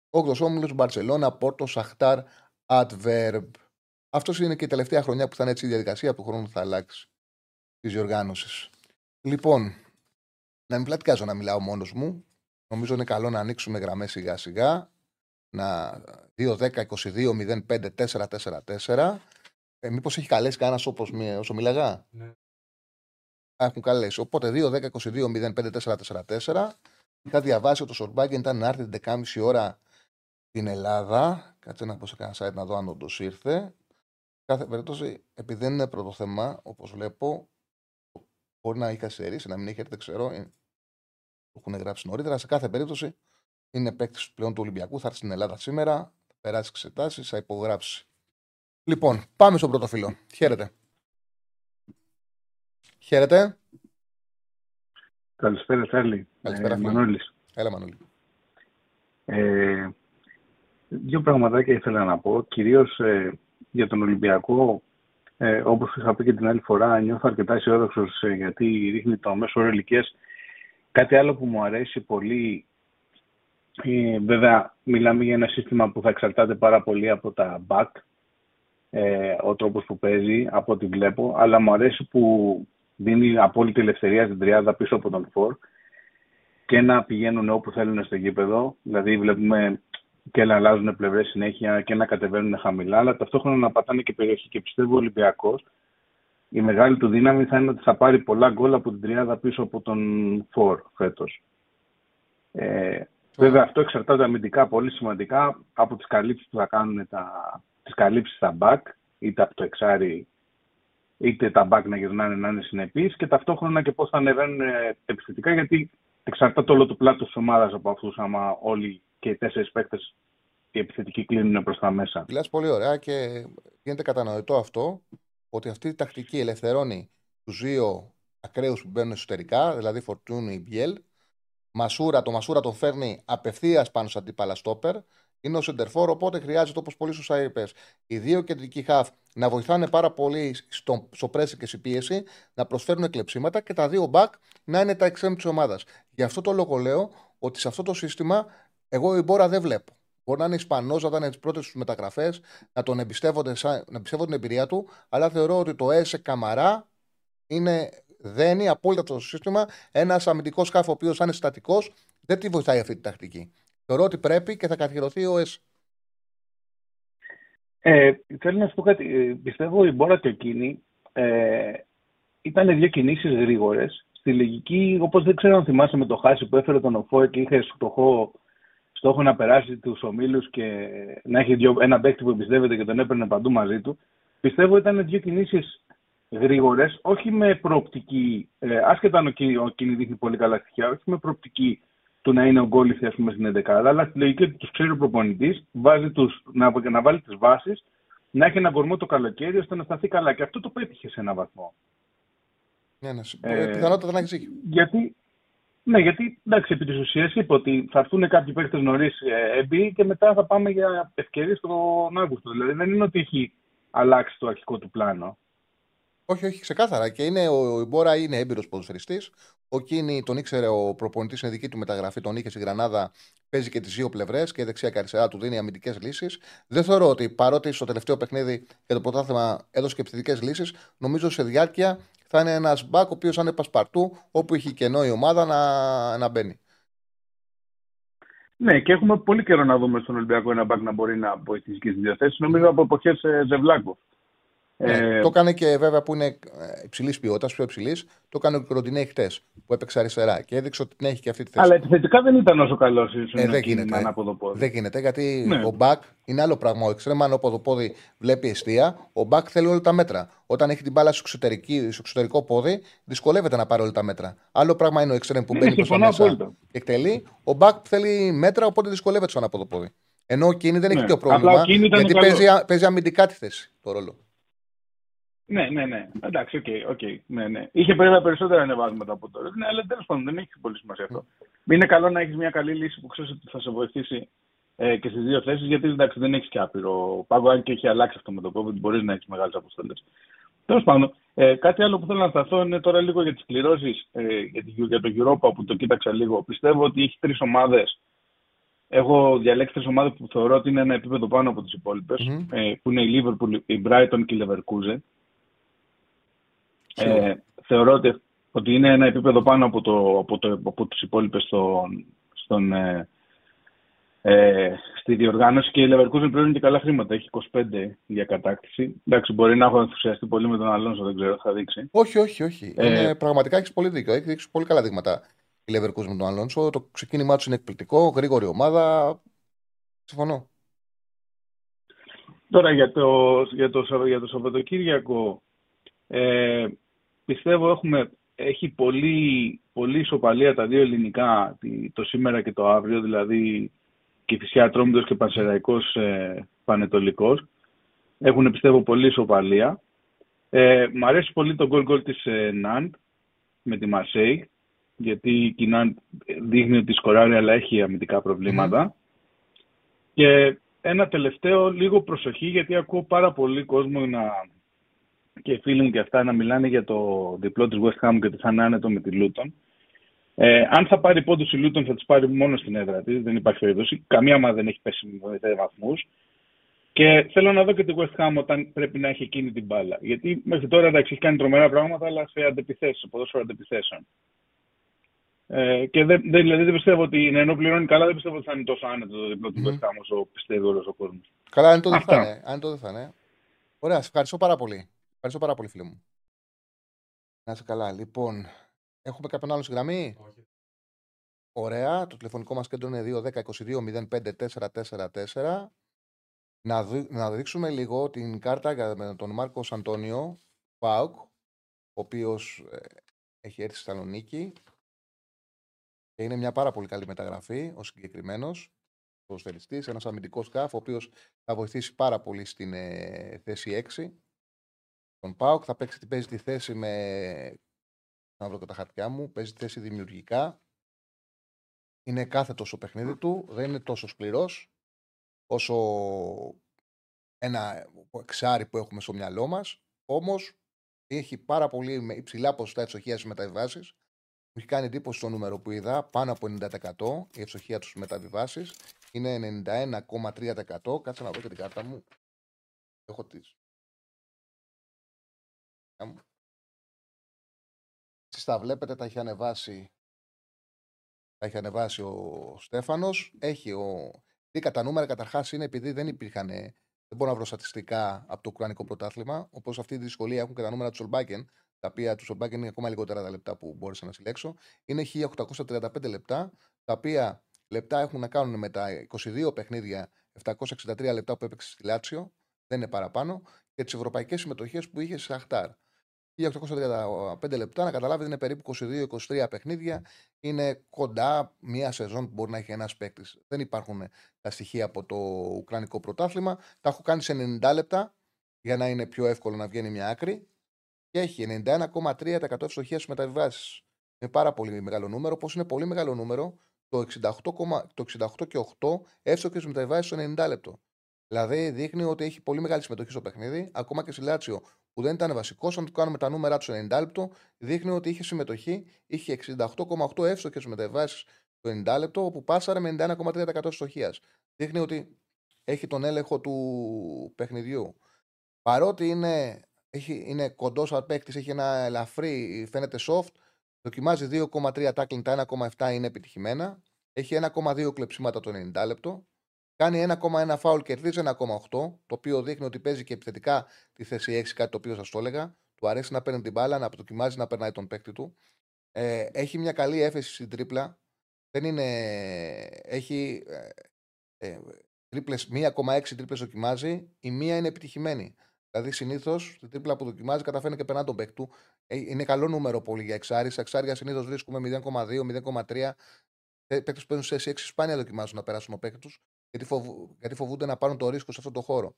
Όγδος όμιλος Μπαρσελόνα, Πόρτο, Σαχτάρ, Adverb. Αυτός είναι και η τελευταία χρονιά που θα είναι έτσι η διαδικασία του χρόνου θα αλλάξει της διοργάνωσης. Λοιπόν, να μην πλατικάζω να μιλάω μόνος μου. Νομίζω είναι καλό να ανοίξουμε γραμμές σιγά σιγά να 2-10-22-05-4-4-4. Ε, Μήπως έχει καλέσει κανένας όπως όσο μίλαγα; Ναι. Έχουν καλέσει. Οπότε 2-10-22-05-4-4-4. Είχα διαβάσει ότι το Σορμπάγκεν ήταν να έρθει την 10.30 ώρα στην Ελλάδα. Κάτσε να πω σε κανένα site να δω αν όντως ήρθε. Κάθε περίπτωση, επειδή δεν είναι πρώτο θέμα, όπως βλέπω, μπορεί να έχει καθυστερήσει, να μην έχει έρθει, δεν ξέρω. Ε, το έχουν γράψει νωρίτερα. Σε κάθε περίπτωση, είναι παίκτης πλέον του Ολυμπιακού. Θα έρθει στην Ελλάδα σήμερα. Θα περάσει εξετάσεις, θα υπογράψει. Λοιπόν, πάμε στον πρώτο φίλο. Χαίρετε. Χαίρετε. Καλησπέρα, Τσάρλι. Καλησπέρα, ε, Μανώλης. Έλα, Μανώλη. Ε, δύο πραγματάκια ήθελα να πω. Κυρίως ε, για τον Ολυμπιακό, ε, όπως είχα πει και την άλλη φορά, νιώθω αρκετά αισιόδοξος ε, γιατί ρίχνει το μέσο όρο Κάτι άλλο που μου αρέσει πολύ ε, βέβαια, μιλάμε για ένα σύστημα που θα εξαρτάται πάρα πολύ από τα back, ε, ο τρόπος που παίζει, από ό,τι βλέπω, αλλά μου αρέσει που δίνει απόλυτη ελευθερία στην τριάδα πίσω από τον φορ και να πηγαίνουν όπου θέλουν στο γήπεδο. Δηλαδή, βλέπουμε και να αλλάζουν πλευρές συνέχεια και να κατεβαίνουν χαμηλά, αλλά ταυτόχρονα να πατάνε και περιοχή. Και πιστεύω ο Ολυμπιακός, η μεγάλη του δύναμη θα είναι ότι θα πάρει πολλά γκολ από την τριάδα πίσω από τον Φορ φέτος. Ε, Βέβαια αυτό εξαρτάται αμυντικά πολύ σημαντικά από τις καλύψεις που θα κάνουν τα, τις καλύψεις στα back, είτε από το εξάρι είτε τα back να γυρνάνε να είναι συνεπείς και ταυτόχρονα και πώς θα ανεβαίνουν ε, επιθετικά γιατί εξαρτάται όλο το πλάτος της ομάδας από αυτούς άμα όλοι και οι τέσσερις παίκτες οι επιθετικοί κλείνουν προς τα μέσα. Μιλάς πολύ ωραία και γίνεται κατανοητό αυτό ότι αυτή η τακτική ελευθερώνει τους δύο ακραίους που μπαίνουν εσωτερικά, δηλαδή Φορτούνι, Μπιέλ, Μασούρα, το Μασούρα τον φέρνει απευθείας πάνω σε αντίπαλα στόπερ. Είναι ο Σεντερφόρ, οπότε χρειάζεται όπως πολύ σωστά είπες, οι δύο κεντρικοί χαφ να βοηθάνε πάρα πολύ στο, στο πρέσι και στη πίεση, να προσφέρουν εκλεψίματα και τα δύο μπακ να είναι τα εξέμ της ομάδας. Γι' αυτό το λόγο λέω ότι σε αυτό το σύστημα εγώ η Μπόρα δεν βλέπω. Μπορεί να είναι Ισπανός, να ήταν τις πρώτες τους μεταγραφές, να τον εμπιστεύονται, να εμπιστεύονται την εμπειρία του, αλλά θεωρώ ότι το ΕΣΕ Καμαρά είναι δένει απόλυτα το σύστημα. Ένας αμυντικός σκάφο, ο οποίος θα είναι στατικό, δεν τη βοηθάει αυτή τη τακτική. Θεωρώ ότι πρέπει και θα καθιερωθεί ο ΕΣ. Ε, θέλω να σου πω κάτι. Ε, πιστεύω η Μπόρα και εκείνη ε, ήταν δύο κινήσεις γρήγορες. Στη λογική, όπως δεν ξέρω αν θυμάσαι με το χάσι που έφερε τον Οφό και είχε στοχό, στόχο να περάσει τους ομίλους και να έχει δυο, ένα παίκτη που εμπιστεύεται και τον έπαιρνε παντού μαζί του. Πιστεύω ήταν δύο κινήσεις γρήγορες, όχι με προοπτική, ε, άσχετα αν ο Κίνη δείχνει πολύ καλά στοιχεία, όχι με προοπτική του να είναι ο γκόλιθι, πούμε, στην 11, αλλά στη λογική ότι τους ξέρει ο προπονητής, να, να βάλει τις βάσεις, να έχει ένα κορμό το καλοκαίρι ώστε να σταθεί καλά. Και αυτό το πέτυχε σε έναν βαθμό. Ναι, ναι, ε, πιθανότατα να έχει Γιατί, ναι, γιατί εντάξει, επί της ουσίας είπε ότι θα έρθουν κάποιοι παίχτε νωρίς ε, και μετά θα πάμε για ευκαιρίες τον Αύγουστο. Δηλαδή δεν είναι ότι έχει αλλάξει το αρχικό του πλάνο. Όχι, όχι, ξεκάθαρα. Και είναι, ο, ο Ιμπόρα είναι έμπειρος ποδοσφαιριστής. Ο Κίνη τον ήξερε ο προπονητής, είναι δική του μεταγραφή, τον είχε στη Γρανάδα. Παίζει και τις δύο πλευρές και δεξιά και αριστερά του δίνει αμυντικές λύσεις. Δεν θεωρώ ότι παρότι στο τελευταίο παιχνίδι και το πρωτάθλημα έδωσε και επιθετικές λύσεις, νομίζω σε διάρκεια θα είναι ένας μπακ ο οποίος θα είναι πασπαρτού, όπου έχει κενό η ομάδα να, να μπαίνει. Ναι, και έχουμε πολύ καιρό να δούμε στον Ολυμπιακό ένα μπακ να μπορεί να βοηθήσει και στις δύο θέσεις. Νομίζω από εποχές ε, Ζευλάκο. Ναι, Ε, το έκανε και βέβαια που είναι υψηλής ποιότητας, πιο υψηλής. Το έκανε και ο Ροντινέη χτες που έπαιξε αριστερά και έδειξε ότι την έχει και αυτή τη θέση. Αλλά επιθετικά δεν ήταν όσο καλός ίσω Ε, δεν γίνεται. ανάποδο πόδι. Δεν γίνεται γιατί Ναι. ο μπακ είναι άλλο πράγμα. Ο εξτρέμα αν το πόδι βλέπει αιστεία, ο μπακ θέλει όλα τα μέτρα. Όταν έχει την μπάλα στο, εξωτερική, στο εξωτερικό πόδι, δυσκολεύεται να πάρει όλα τα μέτρα. Άλλο πράγμα είναι ο εξτρέμ που Ναι, μπαίνει προς τα συμφωνώ μέσα απόλυτα. και εκτελεί. Ο μπακ θέλει μέτρα, οπότε δυσκολεύεται στο ανάποδο πόδι. Ενώ ο Κίνι δεν έχει Ναι. το Απλά ο πρόβλημα. Κίνι ήταν Γιατί ο καλός. παίζει, α- παίζει αμυντικά τη θέση το ρόλο. Ναι, ναι, ναι. Εντάξει, OK, OK. Ναι, ναι. Είχε βέβαια περισσότερα ανεβάσματα από τώρα. Ναι, αλλά τέλος πάντων δεν έχει πολύ σημασία αυτό. Είναι καλό να έχεις μια καλή λύση που ξέρεις ότι θα σε βοηθήσει ε, και στις δύο θέσεις, γιατί εντάξει, δεν έχεις και άπειρο πάγκο, αν και έχει αλλάξει αυτό με το COVID, μπορείς να έχεις μεγάλες αποστολές. Τέλος πάντων, ε, κάτι άλλο που θέλω να σταθώ είναι τώρα λίγο για τις κληρώσεις ε, για, τη- για το Europa που το κοίταξα λίγο. Πιστεύω ότι έχει τρεις ομάδες. Έχω διαλέξει τρεις ομάδες που θεωρώ ότι είναι ένα επίπεδο πάνω από τις υπόλοιπες, Μμμ. ε, που είναι η Liverpool, η Brighton και η Leverkusen. Ε, θεωρώ ότι, ότι είναι ένα επίπεδο πάνω από, το, από, το, από τις υπόλοιπες στον, στον, ε, ε, στη διοργάνωση και η Leverkusen πλέον και καλά χρήματα. Έχει 25 για κατάκτηση. Εντάξει, μπορεί να έχω ενθουσιαστεί πολύ με τον Αλόνσο, δεν ξέρω, θα δείξει. Όχι, όχι, όχι. Ε, είναι, πραγματικά έχεις πολύ δίκιο. Έχεις δείξει πολύ καλά δείγματα η Leverkusen με τον Αλόνσο. Το ξεκίνημά τους είναι εκπληκτικό, γρήγορη ομάδα. Συμφωνώ. Τώρα για το, για το, Σαβ- για το Σαββατοκύριακο ε, πιστεύω έχουμε, έχει πολύ, πολύ ισοπαλία τα δύο ελληνικά τη- το σήμερα και το αύριο, δηλαδή Κηφισιά Τρόμητος και Πανσεραϊκός ε, Πανετολικός. Έχουν πιστεύω πολύ ισοπαλία. Ε, μ' αρέσει πολύ το γκολ γκολ της ε, Ναντ με τη Μαρσέη, γιατί η Ναντ δείχνει ότι σκοράρει αλλά έχει αμυντικά προβλήματα. Και ένα τελευταίο, λίγο προσοχή, γιατί ακούω πάρα πολύ κόσμο να, και φίλοι μου και αυτά να μιλάνε για το διπλό της West Ham και ότι θα είναι άνετο με τη Luton. Ε, αν θα πάρει πόντους η Luton θα τις πάρει μόνο στην έδρα της, δεν υπάρχει περίπτωση. Καμία ομάδα δεν έχει πέσει με βαθμούς. Και θέλω να δω και τη West Ham όταν πρέπει να έχει εκείνη την μπάλα. Γιατί μέχρι τώρα εντάξει, έχει κάνει τρομερά πράγματα, αλλά σε αντεπιθέσεις, σε ποδόσφαιρο αντεπιθέσεων. Ε, και δεν, δεν, δηλαδή δεν πιστεύω ότι είναι ενώ πληρώνει καλά, δεν πιστεύω ότι θα είναι τόσο άνετο το διπλό του West Ham όσο πιστεύει όλος ο κόσμος. Καλά, αν το δεν Αυτά. θα είναι. Αν το δεν θα είναι. Ωραία, σε ευχαριστώ πάρα πολύ. Ευχαριστώ πάρα πολύ, φίλε μου. Να είσαι καλά. Λοιπόν, έχουμε κάποιον άλλο στη γραμμή; Ωραία. Το τηλεφωνικό μας κέντρο είναι 210-22-05-444. Να, δει- να δείξουμε λίγο την κάρτα για με τον Μάρκο Αντώνιο Πάουκ, ο οποίος έχει έρθει στη Θεσσαλονίκη και είναι μια πάρα πολύ καλή μεταγραφή ο συγκεκριμένος ποδοσφαιριστή, ένας αμυντικός σκάφ, ο οποίος θα βοηθήσει πάρα πολύ στην ε, θέση 6. Τον Πάοκ θα παίξει, την- παίζει τη θέση με. Να βρω και τα χαρτιά μου. Παίζει τη θέση δημιουργικά. Είναι κάθετο στο παιχνίδι του. Δεν είναι τόσο σκληρός όσο ένα εξάρι που έχουμε στο μυαλό μας. Όμως έχει πάρα πολύ με υψηλά ποσοστά ευστοχίας στις μεταβιβάσεις. Μου έχει κάνει εντύπωση το νούμερο που είδα, πάνω από 90% η ευστοχία τους στις μεταβιβάσεις. Είναι 91,3%. Κάτσε να δω και την κάρτα μου. Έχω τις. Εσείς τα βλέπετε, τα έχει ανεβάσει. Τα έχει ανεβάσει ο Στέφανος. Έχει ο... Βρήκα τα νούμερα καταρχάς είναι επειδή δεν υπήρχαν. Δεν μπορώ να βρω στατιστικά από το Ουκρανικό πρωτάθλημα. Όπως αυτή τη δυσκολία έχουν και τα νούμερα του Σολμπάκεν, τα οποία του Σολμπάκεν είναι ακόμα λιγότερα τα λεπτά που μπόρεσα να συλλέξω. Είναι 1835 λεπτά, τα οποία λεπτά έχουν να κάνουν με τα 22 παιχνίδια, 763 λεπτά που έπαιξε στη Λάτσιο, δεν είναι παραπάνω, και τις ευρωπαϊκές συμμετοχές που είχε σε Αχτάρ. 1835 λεπτά, να καταλάβετε, είναι περίπου 22-23 παιχνίδια. Είναι κοντά μία σεζόν που μπορεί να έχει ένας παίκτης. Δεν υπάρχουν τα στοιχεία από το Ουκρανικό πρωτάθλημα. Τα έχω κάνει σε 90 λεπτά για να είναι πιο εύκολο να βγαίνει μια άκρη. Και έχει 91,3% ευστοχίας στις μεταβιβάσεις. Είναι πάρα πολύ μεγάλο νούμερο. Όπω είναι πολύ μεγάλο νούμερο το 68, το 68 και 8 εύστοχες στις μεταβιβάσεις στο 90 λεπτό. Δηλαδή δείχνει ότι έχει πολύ μεγάλη συμμετοχή στο παιχνίδι, ακόμα και στη Λάτσιο που δεν ήταν βασικός, αν του κάνουμε τα νούμερα του 90 λεπτό, δείχνει ότι είχε συμμετοχή, είχε 68,8 εύστοχες μετεβάσει το 90 λεπτό, όπου πάσαρε με 91,3% στοχείας. Δείχνει ότι έχει τον έλεγχο του παιχνιδιού. Παρότι είναι, έχει, είναι κοντός σαν παίκτης, έχει ένα ελαφρύ, φαίνεται soft, δοκιμάζει 2,3 tackling, τα 1,7 είναι επιτυχημένα. Έχει 1,2 κλεψίματα το 90 λεπτό. Κάνει 1,1 φάουλ, κερδίζει 1,8, το οποίο δείχνει ότι παίζει και επιθετικά τη θέση 6, κάτι το οποίο σας το έλεγα. Του αρέσει να παίρνει την μπάλα, να δοκιμάζει να περνάει τον παίκτη του. Ε, έχει μια καλή έφεση στην τρίπλα. Δεν είναι. Έχει. Ε, ε, τρίπλες, 1,6 τρίπλες δοκιμάζει, η μία είναι επιτυχημένη. Δηλαδή συνήθως στην τρίπλα που δοκιμάζει καταφέρνει και περνά τον παίκτη του. Ε, είναι καλό νούμερο πολύ για εξάρι. Σε εξάρια συνήθως βρίσκουμε 0,2, 0,3. Παίκτες που παίζουν σε 6 σπάνια δοκιμάζουν να περάσουν ο παίκτης τους γιατί, φοβ... γιατί φοβούνται να πάρουν το ρίσκο σε αυτό το χώρο.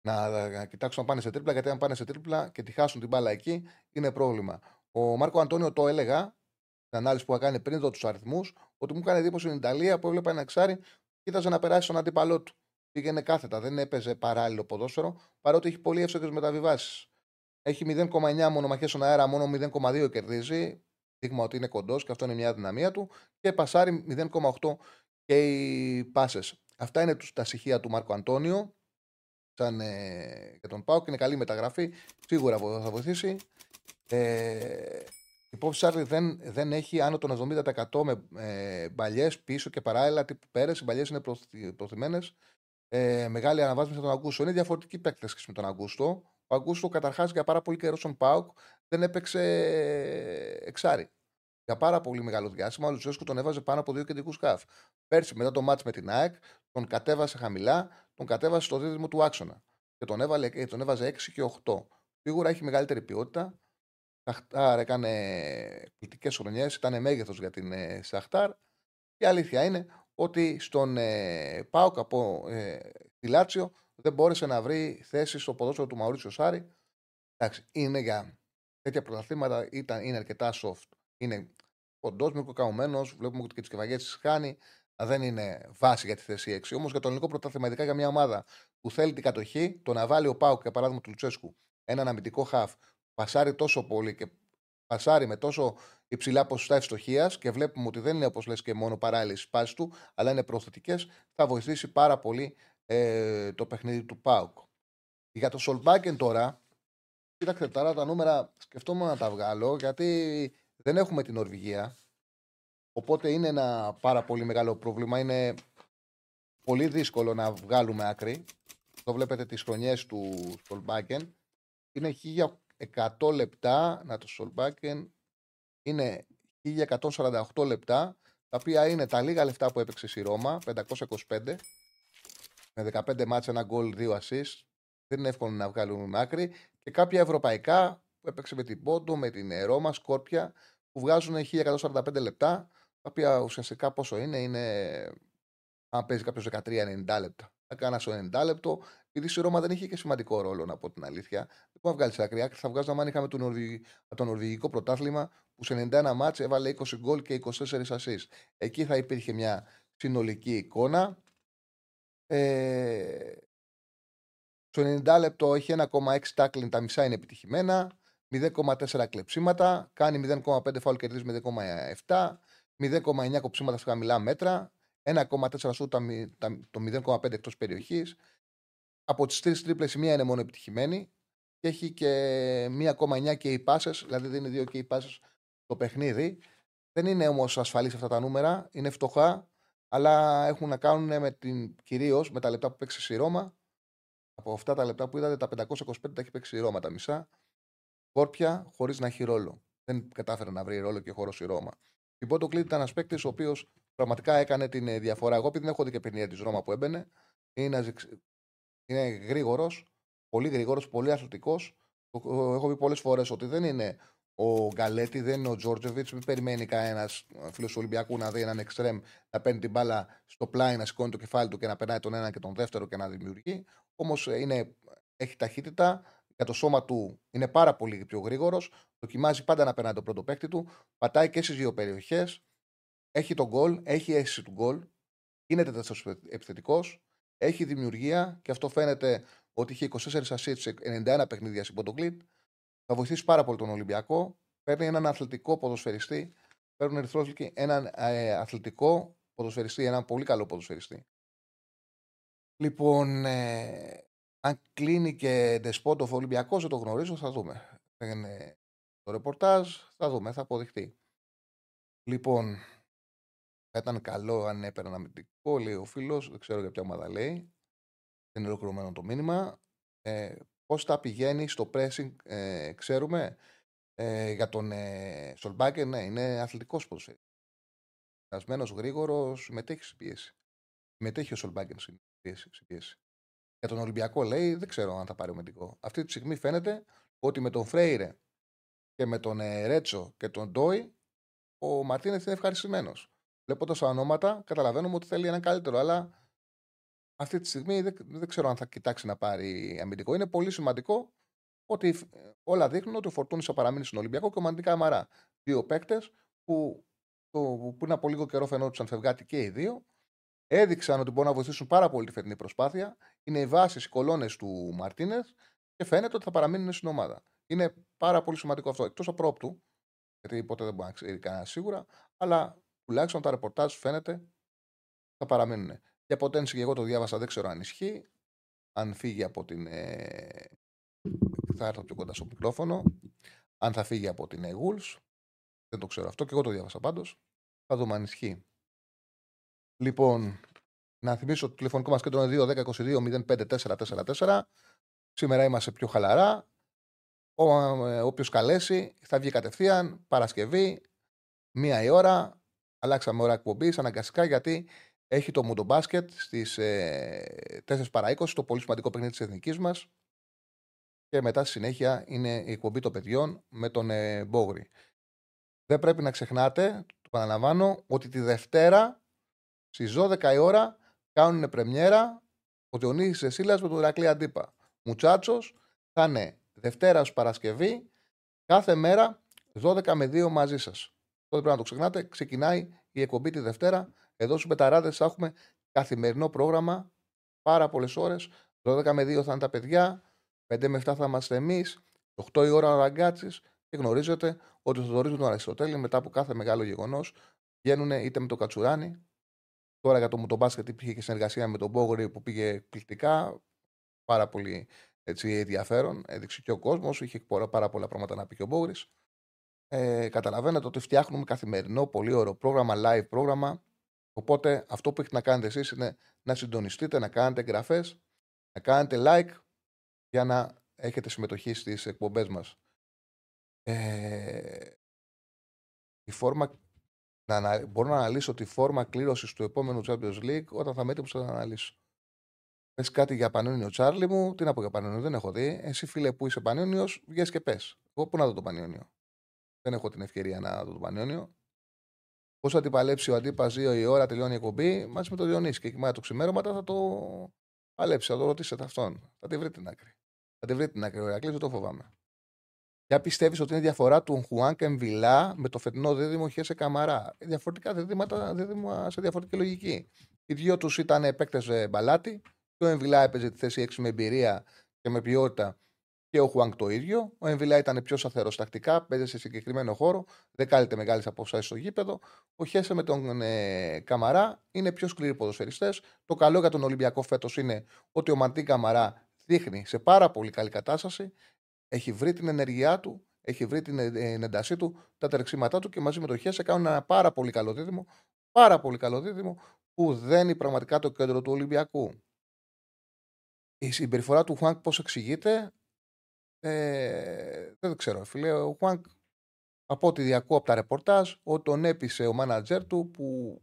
Να, να κοιτάξουν να πάνε σε τρίπλα, γιατί αν πάνε σε τρίπλα και τη χάσουν την μπάλα εκεί, είναι πρόβλημα. Ο Μάρκο Αντώνιο το έλεγα, στην ανάλυση που έκανε πριν δω τους αριθμούς, ότι μου έκανε εντύπωση στην Ιταλία που έβλεπα ένα εξάρι, κοίταζε να περάσει στον αντίπαλό του. Πήγαινε κάθετα, δεν έπαιζε παράλληλο ποδόσφαιρο, παρότι έχει πολύ εύστοχε μεταβιβάσεις. Έχει 0,9 μονομαχίες στον αέρα, μόνο 0,2 κερδίζει. Δείγμα ότι είναι κοντός και αυτό είναι μια δυναμία του. Και πασάρει 0,8 και οι πάσες. Αυτά είναι τα στοιχεία του Μάρκο Αντώνιο. Σαν ε, για τον Πάοκ. Είναι καλή μεταγραφή. Σίγουρα θα βοηθήσει. Ε, η Pop Charlie δεν, δεν έχει άνω των 70% με ε, μπαλιές πίσω και παράλληλα τύπου πέρες. Οι μπαλιές είναι προθυμένες. Ε, μεγάλη αναβάθμιση με τον Αγκούστο. Είναι διαφορετική παίκτε με τον Αγκούστο. Ο Αγκούστο καταρχάς για πάρα πολύ καιρό στον Πάοκ δεν έπαιξε εξάρι για πάρα πολύ μεγάλο διάστημα. Ο Λουτσέσκου τον έβαζε πάνω από δύο κεντρικούς σκάφ. Πέρσι, μετά το μάτς με την ΑΕΚ, τον κατέβασε χαμηλά, τον κατέβασε στο δίδυμο του άξονα. Και τον, έβαλε, ε, τον έβαζε 6 και 8. Σίγουρα έχει μεγαλύτερη ποιότητα. Σαχτάρ έκανε εκπληκτικές χρονιές, ήταν μέγεθος για την ε, Σαχτάρ. Και η αλήθεια είναι ότι στον ε, Πάοκ από ε, τη Λάτσιο δεν μπόρεσε να βρει θέση στο ποδόσφαιρο του Μαουρίτσιο Σάρη. Εντάξει, είναι για τέτοια πρωταθλήματα, είναι αρκετά soft. Είναι κοντό, μικροκαουμένο, βλέπουμε ότι και τι κεφαγέ τη χάνει. Δεν είναι βάση για τη θέση 6. Όμως για το ελληνικό πρωτάθλημα, ειδικά για μια ομάδα που θέλει την κατοχή, το να βάλει ο Πάουκ, για παράδειγμα του Λουτσέσκου, έναν αμυντικό χαφ, πασάρει τόσο πολύ και πασάρει με τόσο υψηλά ποσοστά ευστοχίας και βλέπουμε ότι δεν είναι όπως λες και μόνο παράλληλες πάσει του, αλλά είναι προθετικέ, θα βοηθήσει πάρα πολύ ε, το παιχνίδι του Πάουκ. Για το Σολμπάκεν τώρα, κοίταξε τώρα τα νούμερα, σκεφτόμουν να τα βγάλω γιατί δεν έχουμε την Νορβηγία. Οπότε είναι ένα πάρα πολύ μεγάλο πρόβλημα. Είναι πολύ δύσκολο να βγάλουμε άκρη. Το βλέπετε τις χρονιές του Στολμπάκεν. Είναι 1100 λεπτά. Να το Στολμπάκεν. Είναι 1148 λεπτά. Τα οποία είναι τα λίγα λεφτά που έπαιξε η Ρώμα. 525. Με 15 μάτς, ένα γκολ, δύο assist. Δεν είναι εύκολο να βγάλουμε άκρη. Και κάποια ευρωπαϊκά που έπαιξε με την Πόντο, με την Ρώμα, Σκόρπια, που βγάζουν 1145 λεπτά, τα οποία ουσιαστικά πόσο είναι, είναι αν παίζει κάποιος 13-90 λεπτά. Θα κάνα στο 90 λεπτό, επειδή η Ρώμα δεν είχε και σημαντικό ρόλο, να πω την αλήθεια. Δεν μπορεί να βγάλει άκρη. Θα βγάζαμε αν είχαμε το, Νορβη... το νορβηγικό πρωτάθλημα που σε 91 μάτσε έβαλε 20 γκολ και 24 ασεί. Εκεί θα υπήρχε μια συνολική εικόνα. Ε... Στο 90 λεπτό έχει 1,6 τάκλιν, τα μισά είναι επιτυχημένα. 0,4 κλεψίματα, κάνει 0,5 φάουλ κερδίζει 0,7, 0,9 κοψίματα στα χαμηλά μέτρα, 1,4 σου το 0,5 εκτός περιοχής. Από τις τρεις τρίπλες η μία είναι μόνο επιτυχημένη και έχει και 1,9 και οι πάσες, δηλαδή δίνει δύο και οι πάσες το παιχνίδι. Δεν είναι όμως ασφαλής αυτά τα νούμερα, είναι φτωχά, αλλά έχουν να κάνουν με την, κυρίως με τα λεπτά που παίξει η Ρώμα. Από αυτά τα λεπτά που είδατε, τα 525 τα έχει παίξει η Ρώμα τα μισά. Σκόρπια χωρίς να έχει ρόλο. Δεν κατάφερε να βρει ρόλο και χώρο η Ρώμα. Η Πόντο Κλίτ ήταν ένας παίκτης ο οποίος πραγματικά έκανε την ε, διαφορά. Εγώ επειδή δεν έχω δει και παιχνίδια της Ρώμα που έμπαινε, είναι, είναι γρήγορος, πολύ γρήγορος, πολύ αθλητικός. Έχω πει πολλές φορές ότι δεν είναι ο Γκαλέτη, δεν είναι ο Τζόρτζεβιτς. Μην περιμένει κανένας ε, φίλος του Ολυμπιακού να δει έναν εξτρέμ να παίρνει την μπάλα στο πλάι, να σηκώνει το κεφάλι του και να περνάει τον ένα και τον δεύτερο και να δημιουργεί. Όμως ε, έχει ταχύτητα, για το σώμα του είναι πάρα πολύ πιο γρήγορος. Δοκιμάζει πάντα να περνάει το πρώτο παίκτη του. Πατάει και στις δύο περιοχές. Έχει τον γκολ, έχει αίσθηση του γκολ. Είναι τέτοιο επιθετικό. Έχει δημιουργία και αυτό φαίνεται ότι είχε 24 assists σε 91 παιχνίδια στην Ποντογκλίτ. Θα βοηθήσει πάρα πολύ τον Ολυμπιακό. Παίρνει έναν αθλητικό ποδοσφαιριστή. Παίρνουν ερυθρόλευκοι έναν ε, αθλητικό ποδοσφαιριστή, έναν πολύ καλό ποδοσφαιριστή. Λοιπόν, ε, αν κλείνει και Ντεσπότοφ Ολυμπιακός, δεν το γνωρίζω, θα δούμε. Είναι το ρεπορτάζ, θα δούμε, θα αποδειχτεί. Λοιπόν, θα ήταν καλό αν έπαιρνε ένα αμυντικό, λέει ο φίλος. Δεν ξέρω για ποια ομάδα λέει. Δεν είναι ολοκληρωμένο το μήνυμα. Ε, Πώς θα πηγαίνει στο pressing, ε, ξέρουμε. Ε, για τον ε, Σολμπάκερ, ναι, είναι αθλητικός ποδοσφαίρι. Περασμένος, γρήγορος, συμμετέχει στην πίεση. Συμμετέχει ο Σολμπάκερ στην πίεση. Για τον Ολυμπιακό λέει, δεν ξέρω αν θα πάρει αμυντικό. Αυτή τη στιγμή φαίνεται ότι με τον Φρέιρε και με τον ε, Ρέτσο και τον Ντόι, ο Μαρτίνεθ είναι ευχαριστημένος. Βλέποντα τα ονόματα, καταλαβαίνουμε ότι θέλει έναν καλύτερο, αλλά αυτή τη στιγμή δεν, δεν ξέρω αν θα κοιτάξει να πάρει αμυντικό. Είναι πολύ σημαντικό ότι ε, όλα δείχνουν ότι ο Φορτούνης θα παραμείνει στον Ολυμπιακό και ο Μαντικά Αμαρά. Δύο παίκτες που, που πριν από λίγο καιρό φαινόντουσαν φευγάτη και οι δύο. Έδειξαν ότι μπορούν να βοηθήσουν πάρα πολύ τη φετινή προσπάθεια. Είναι οι βάσεις, οι κολόνες του Μαρτίνε και φαίνεται ότι θα παραμείνουν στην ομάδα. Είναι πάρα πολύ σημαντικό αυτό. Εκτός απρόπτου, γιατί ποτέ δεν μπορεί να ξέρει κανένας σίγουρα, αλλά τουλάχιστον τα ρεπορτάζ φαίνεται θα παραμείνουν. Για ποτένση και εγώ το διάβασα, δεν ξέρω αν ισχύει. Αν φύγει από την. Ε... Θα έρθω πιο κοντά στο μικρόφωνο. Αν θα φύγει από την Εγούλ. Δεν το ξέρω αυτό και εγώ το διάβασα πάντως. Θα δούμε αν ισχύει. Λοιπόν, να θυμίσω το τηλεφωνικό μας κέντρο είναι 2-10-22-05-444. Σήμερα είμαστε πιο χαλαρά. Ε, Όποιος καλέσει θα βγει κατευθείαν Παρασκευή, μία η ώρα. Αλλάξαμε ώρα εκπομπής αναγκαστικά γιατί έχει το μουντομπάσκετ στις ε, 4 παρα 20, το πολύ σημαντικό παιχνίδι της εθνικής μας. Και μετά στη συνέχεια είναι η εκπομπή των παιδιών με τον ε, Μπόγρη. Δεν πρέπει να ξεχνάτε, το παραλαμβάνω, ότι τη Δευτέρα στις 12 η ώρα κάνουν πρεμιέρα ο Διονύσης Εσύλας με τον Ηρακλή Αντίπα. Μουτσάτσος θα είναι Δευτέρα ως Παρασκευή, κάθε μέρα 12 με 2 μαζί σας. Αυτό δεν πρέπει να το ξεχνάτε. Ξεκινάει η εκπομπή τη Δευτέρα. Εδώ στους Μπεταράδες θα έχουμε καθημερινό πρόγραμμα, πάρα πολλές ώρες. 12 με 2 θα είναι τα παιδιά, 5 με 7 θα είμαστε εμείς, 8 η ώρα ο Ραγκάτσης. Και γνωρίζετε ότι στο Θοδωρή του Αριστοτέλη μετά από κάθε μεγάλο γεγονός βγαίνουν είτε με το Κατσουράνι. Τώρα για το μουτομπάσκετ πήγε και συνεργασία με τον Μπόγορη που πήγε εκπληκτικά. Πάρα πολύ έτσι, ενδιαφέρον. Έδειξε και ο κόσμος. Είχε πάρα πολλά πράγματα να πει και ο Μπόγρη. Ε, καταλαβαίνετε ότι φτιάχνουμε καθημερινό πολύ ωραίο πρόγραμμα, live πρόγραμμα. Οπότε αυτό που έχετε να κάνετε εσείς είναι να συντονιστείτε, να κάνετε εγγραφές, να κάνετε like για να έχετε συμμετοχή στις εκπομπές μας. Ε, η φόρμα, να, μπορώ να αναλύσω τη φόρμα κλήρωσης του επόμενου Champions League όταν θα με που θα αναλύσω. Πες κάτι για Πανιόνιο Τσάρλι μου, τι να πω για Πανιόνιο, δεν έχω δει. Εσύ, φίλε που είσαι Πανιόνιος, βγες και πες. Εγώ πού να δω το Πανιόνιο; Δεν έχω την ευκαιρία να δω το Πανιόνιο. Πώς θα την παλέψει ο αντίπας 2 η ώρα, τελειώνει η εκπομπή, μαζί με τον Διονύση. Και εκεί το ξημέρωματα θα το παλέψει, θα το ρωτήσετε αυτόν. Θα τη βρει την άκρη. Θα τη βρει την άκρη, ο Ηρακλή, δεν το φοβάμαι. Ποια πιστεύεις ότι είναι διαφορά του Χουάν Εμβιλά με το φετινό δίδυμο Χέσε Καμαρά; Διαφορετικά δίδυματα, δίδυμα σε διαφορετική λογική. Οι δυο τους ήταν παίκτες μπαλάτι. Και ο Εμβιλά έπαιζε τη θέση 6 με εμπειρία και με ποιότητα και ο Χουάνκ το ίδιο. Ο Εμβιλά ήταν πιο σταθερός τακτικά, παίζει σε συγκεκριμένο χώρο, δεν κάλυπτε μεγάλε απόστασει στο γήπεδο. Ο Χέσε με τον ε, Καμαρά είναι πιο σκληροί ποδοσφαιριστές. Το καλό για τον Ολυμπιακό φέτος είναι ότι ο Μαντί Καμαρά δείχνει σε πάρα πολύ καλή κατάσταση. Έχει βρει την ενεργειά του, έχει βρει την ε, έντασή του, τα τρεξίματά του και μαζί με τον Χέσε κάνουν ένα πάρα πολύ καλό δίδυμο. Πάρα πολύ καλό δίδυμο που δένει πραγματικά το κέντρο του Ολυμπιακού. Η συμπεριφορά του Χουάνκ πώς εξηγείται, ε, δεν ξέρω, φίλε. Ο Χουάνκ, από ό,τι διακούω από τα ρεπορτάζ, ότι τον έπεισε ο μάνατζερ του που,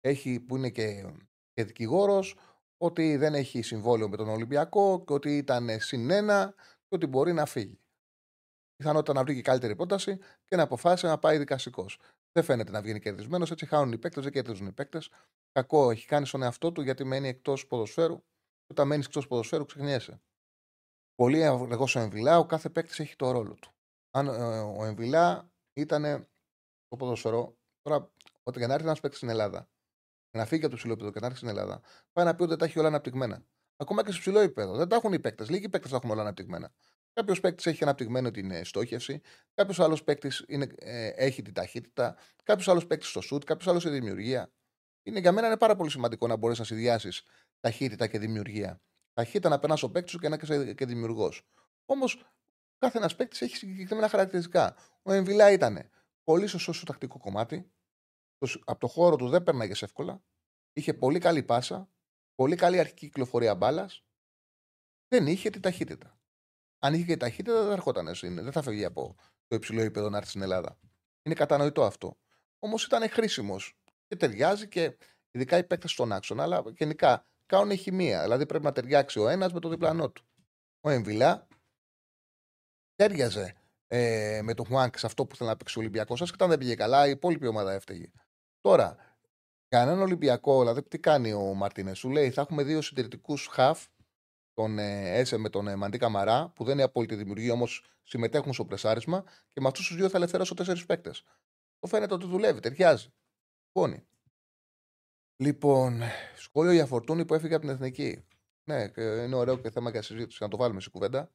έχει, που είναι και, και δικηγόρος, ότι δεν έχει συμβόλαιο με τον Ολυμπιακό και ότι ήταν συνένα και ότι μπορεί να φύγει. Πιθανότητα να βρει και καλύτερη πρόταση και να αποφάσισε να πάει δικαστικός. Δεν φαίνεται να βγαίνει κερδισμένος, έτσι χάνουν οι παίκτες, δεν κερδίζουν οι παίκτες. Κακό έχει κάνει στον εαυτό του γιατί μένει εκτός ποδοσφαίρου. Και όταν μένεις εκτός ποδοσφαίρου, ξεχνιέσαι. Πολύ εγώ ο Εμβιλά, ο κάθε παίκτης έχει το ρόλο του. Αν ε, ο Εμβιλά ήταν το ποδοσφαιρό, τώρα όταν για να έρθει ένας παίκτης στην Ελλάδα, να φύγει από το ψηλό και να έρθει στην Ελλάδα, πάει να πει ότι τα έχει όλα αναπτυγμένα. Ακόμα και σε ψηλό επίπεδο. Δεν τα έχουν οι παίκτες. Λίγοι παίκτες τα έχουν όλα αναπτυγμένα. Κάποιος παίκτης έχει αναπτυγμένο την ε, στόχευση, κάποιος άλλος παίκτης ε, έχει την ταχύτητα, κάποιος άλλος παίκτης στο σουτ, κάποιος άλλος η δημιουργία. Είναι, για μένα είναι πάρα πολύ σημαντικό να μπορείς να συνδυάσεις ταχύτητα και δημιουργία. Ταχύτητα να περνάς ο παίκτη σου και να είσαι και δημιουργός. Όμως κάθε ένας παίκτης έχει συγκεκριμένα χαρακτηριστικά. Ο Εμβιλά ήταν πολύ σωστό στο τακτικό κομμάτι. Από το χώρο του δεν περνάγες εύκολα. Είχε πολύ καλή πάσα. Πολύ καλή αρχική κυκλοφορία μπάλας. Δεν είχε την ταχύτητα. Αν είχε και ταχύτητα, δεν θα ερχόταν Δεν θα φεύγει από το υψηλό επίπεδο να έρθει στην Ελλάδα. Είναι κατανοητό αυτό. Όμως ήταν χρήσιμος και ταιριάζει και ειδικά οι παίκτες στον άξονα, αλλά γενικά κάνουν χημεία. Δηλαδή πρέπει να ταιριάξει ο ένας με το διπλανό του. Ο Εμβιλά τέριαζε ε, με τον Χουάνκ σε αυτό που θέλει να παίξει ο Ολυμπιακός. Άσχετα δεν πήγε καλά, η υπόλοιπη ομάδα έφταιγε. Τώρα, κανέναν Ολυμπιακό, δηλαδή τι κάνει ο Μαρτίνες, σου λέει θα έχουμε δύο συντηρητικούς χαφ, τον ε, Έσε με τον ε, Μαντί Καμαρά, που δεν είναι απόλυτη δημιουργία, όμως συμμετέχουν στο πρεσάρισμα, και με αυτούς τους δύο θα ελευθερώσω τέσσερις παίκτες. Το φαίνεται ότι δουλεύει, ταιριάζει. Πόνι. Λοιπόν, σχόλιο για φορτούνη που έφυγε από την εθνική. Ναι, είναι ωραίο και θέμα για συζήτηση να το βάλουμε σε κουβέντα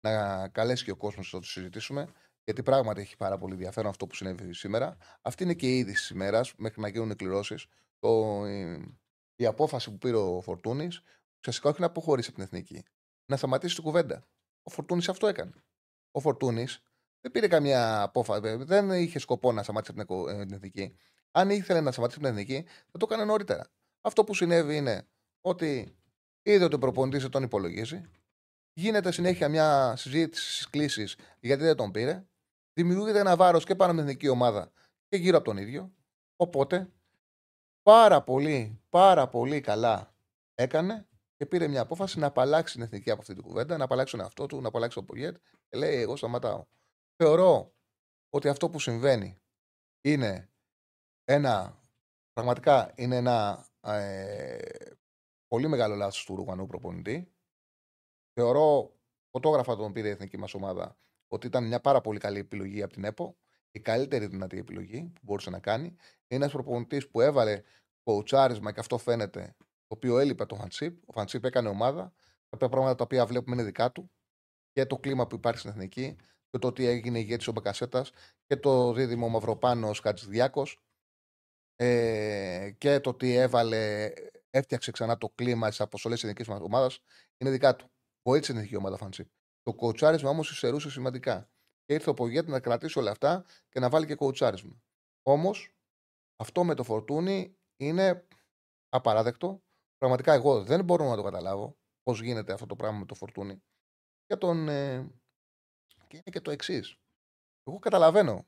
να καλέσει και ο κόσμος να το συζητήσουμε. Γιατί πράγματι έχει πάρα πολύ ενδιαφέρον αυτό που συνέβη σήμερα. Αυτή είναι και η είδηση της ημέρας, μέχρι να γίνουν εκκληρώσει. Η απόφαση που πήρε ο Φορτούνης ουσιαστικά όχι να αποχωρήσει από την εθνική. Να σταματήσει την κουβέντα. Ο Φορτούνης αυτό έκανε. Ο Φορτούνης δεν πήρε καμία απόφαση. Δεν είχε σκοπό να σταματήσει από την εθνική. Αν ήθελε να σταματήσει από την εθνική, θα το έκανε νωρίτερα. Αυτό που συνέβη είναι ότι είδε ότι ο προπονητής τον υπολογίζει, Γίνεται συνέχεια μια συζήτηση στι κλήσει γιατί δεν τον πήρε. Δημιουργείται ένα βάρος και πάνω με την εθνική ομάδα και γύρω από τον ίδιο. Οπότε πάρα πολύ, πάρα πολύ καλά έκανε και πήρε μια απόφαση να απαλλάξει την εθνική από αυτή την κουβέντα, να απαλλάξει τον εαυτό του, να απαλλάξει τον Πογέτ και λέει: Εγώ σταματάω. Θεωρώ ότι αυτό που συμβαίνει είναι ένα. Πραγματικά είναι ένα ε, πολύ μεγάλο λάθος του Ρουγανού προπονητή. Θεωρώ, φωτόγραφα τον πήρε η εθνική μας ομάδα, ότι ήταν μια πάρα πολύ καλή επιλογή από την ΕΠΟ. Η καλύτερη δυνατή επιλογή που μπορούσε να κάνει. Είναι ένας προπονητής που έβαλε κοουτσάρισμα και αυτό φαίνεται, το οποίο έλειπε το Φαντσίπ. Ο Φαντσίπ έκανε ομάδα. Τα πράγματα τα οποία βλέπουμε είναι δικά του και το κλίμα που υπάρχει στην εθνική και το ότι έγινε ηγέτης ο Μπακασέτας και το δίδυμο Μαυροπάνο Χατζηδιάκο ε, και το ότι έβαλε, έφτιαξε ξανά το κλίμα στις αποστολές της εθνικής ομάδας είναι δικά του. Βοήθησε την εθνική ομάδα Φαντσίπ. Το κοουτσάρισμα όμως υστερούσε σημαντικά. Και ήρθε ο Πογέτη να κρατήσει όλα αυτά και να βάλει και κοουτσάρισμα. Όμως αυτό με το φορτούνι είναι απαράδεκτο. Πραγματικά εγώ δεν μπορώ να το καταλάβω πώς γίνεται αυτό το πράγμα με το φορτούνι. Και, τον, ε, και είναι και το εξής. Εγώ καταλαβαίνω.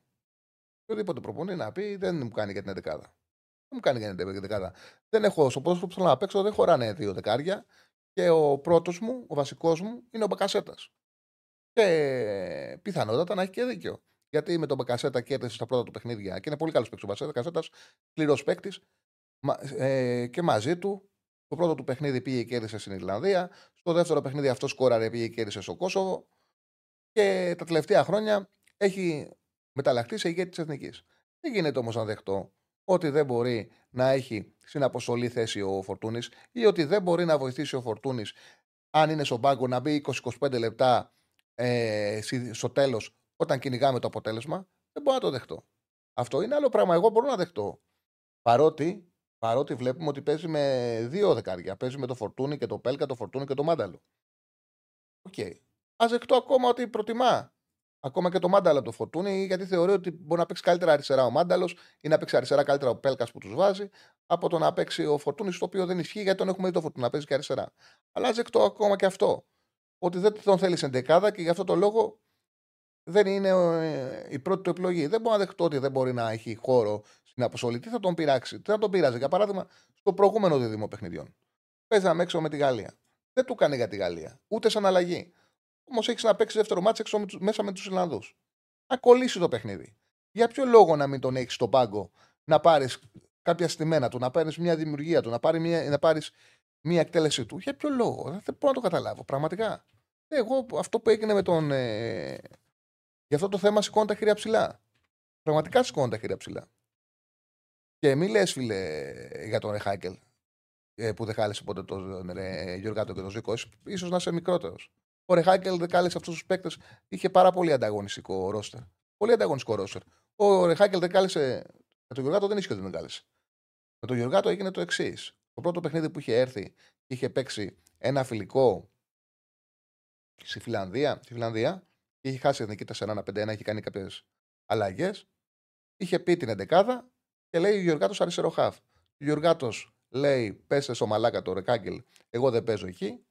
Οποιοδήποτε προπονεί να πει δεν μου κάνει για την 11. Δεν μου κάνει για την 11. Δεν έχω στο πρόσωπο που θέλω να παίξω, δεν χωράνε δύο δεκάρια και ο πρώτος μου, ο βασικός μου, είναι ο Μπακασέτας. Και πιθανότατα να έχει και δίκιο. Γιατί με τον Μπακασέτα κέρδισε στα πρώτα του παιχνίδια και είναι πολύ καλός παίκτης ο Μπακασέτα, σκληρός παίκτης. Ε, και μαζί του, το πρώτο του παιχνίδι πήγε και κέρδισε στην Ιρλανδία. Στο δεύτερο παιχνίδι αυτό σκόραρε πήγε και κέρδισε στο Κόσοβο. Και τα τελευταία χρόνια έχει μεταλλαχθεί σε ηγέτη της Εθνικής. Δεν γίνεται όμως να δεχτώ ότι δεν μπορεί να έχει στην αποστολή θέση ο Φορτούνης ή ότι δεν μπορεί να βοηθήσει ο Φορτούνης αν είναι στον πάγκο να μπει 20-25 λεπτά ε, στο τέλος όταν κυνηγάμε το αποτέλεσμα. Δεν μπορώ να το δεχτώ. Αυτό είναι άλλο πράγμα. Εγώ μπορώ να δεχτώ. Παρότι, παρότι βλέπουμε ότι παίζει με δύο δεκάρια. Παίζει με το Φορτούνη και το Πέλκα, το Φορτούνη και το Μάνταλο. OK. Okay. Ας δεχτώ ακόμα ότι προτιμά Ακόμα και το Μάνταλο το φορτούνι, γιατί θεωρεί ότι μπορεί να παίξει καλύτερα αριστερά ο Μάνταλος ή να παίξει αριστερά καλύτερα ο Πέλκας που τους βάζει, από το να παίξει ο Φορτούνη, το οποίο δεν ισχύει γιατί τον έχουμε δει το Φορτούνι να παίζει και αριστερά. Αλλά ζεκτό ακόμα και αυτό. Ότι δεν τον θέλεις σε δεκάδα και γι' αυτό το λόγο δεν είναι ε, η πρώτη του επιλογή. Δεν μπορεί να δεχτώ ότι δεν μπορεί να έχει χώρο στην αποστολή. Τι θα τον πειράξει, τι θα τον πειράζει. Για παράδειγμα, στο προηγούμενο δίδυμο παιχνιδιών. Παίζαμε έξω με τη Γαλλία. Δεν του κάνει για τη Γαλλία. Ούτε σαν αλλαγή. Όμως έχεις να παίξεις δεύτερο μάτσο μέσα με τους Ιρλανδούς. Να κολλήσει το παιχνίδι. Για ποιο λόγο να μην τον έχεις στον πάγκο, να πάρεις κάποια στημένα του, να πάρει μια δημιουργία του, να πάρει μια, να πάρεις μια εκτέλεσή του. Για ποιο λόγο. Δεν μπορώ να το καταλάβω. Πραγματικά. Εγώ αυτό που έγινε με τον. Ε, για αυτό το θέμα σηκώνω τα χέρια ψηλά. Πραγματικά σηκώνω τα χέρια ψηλά. Και μη λες, φίλε, για τον Ρεχάκελ. ε, που δεν κάλεσε ποτέ τον ε, Γιωργάτο και τον Ζήκο. σω να είσαι μικρότερος. Ο Ρεχάκελ δεν κάλεσε αυτούς τους παίκτες. Είχε πάρα πολύ ανταγωνιστικό ρόστερ. Πολύ ανταγωνιστικό ρόστερ. Ο Ρεχάκελ δεν κάλεσε. Με τον Γιωργάτο δεν ίσχυε ότι δεν κάλεσε. Με τον Γιωργάτο έγινε το εξής. Το πρώτο παιχνίδι που είχε έρθει και είχε παίξει ένα φιλικό στη Φιλανδία, στη Φιλανδία και είχε χάσει εθνική 4-1-5-1, είχε κάνει κάποιες αλλαγές. Είχε πει την 11 και λέει ο Γιωργάτος αριστερό χαφ. Ο Γιωργάτος λέει: Πέστε στο μαλάκα το Ρεκάγκελ, εγώ δεν παίζω εκεί,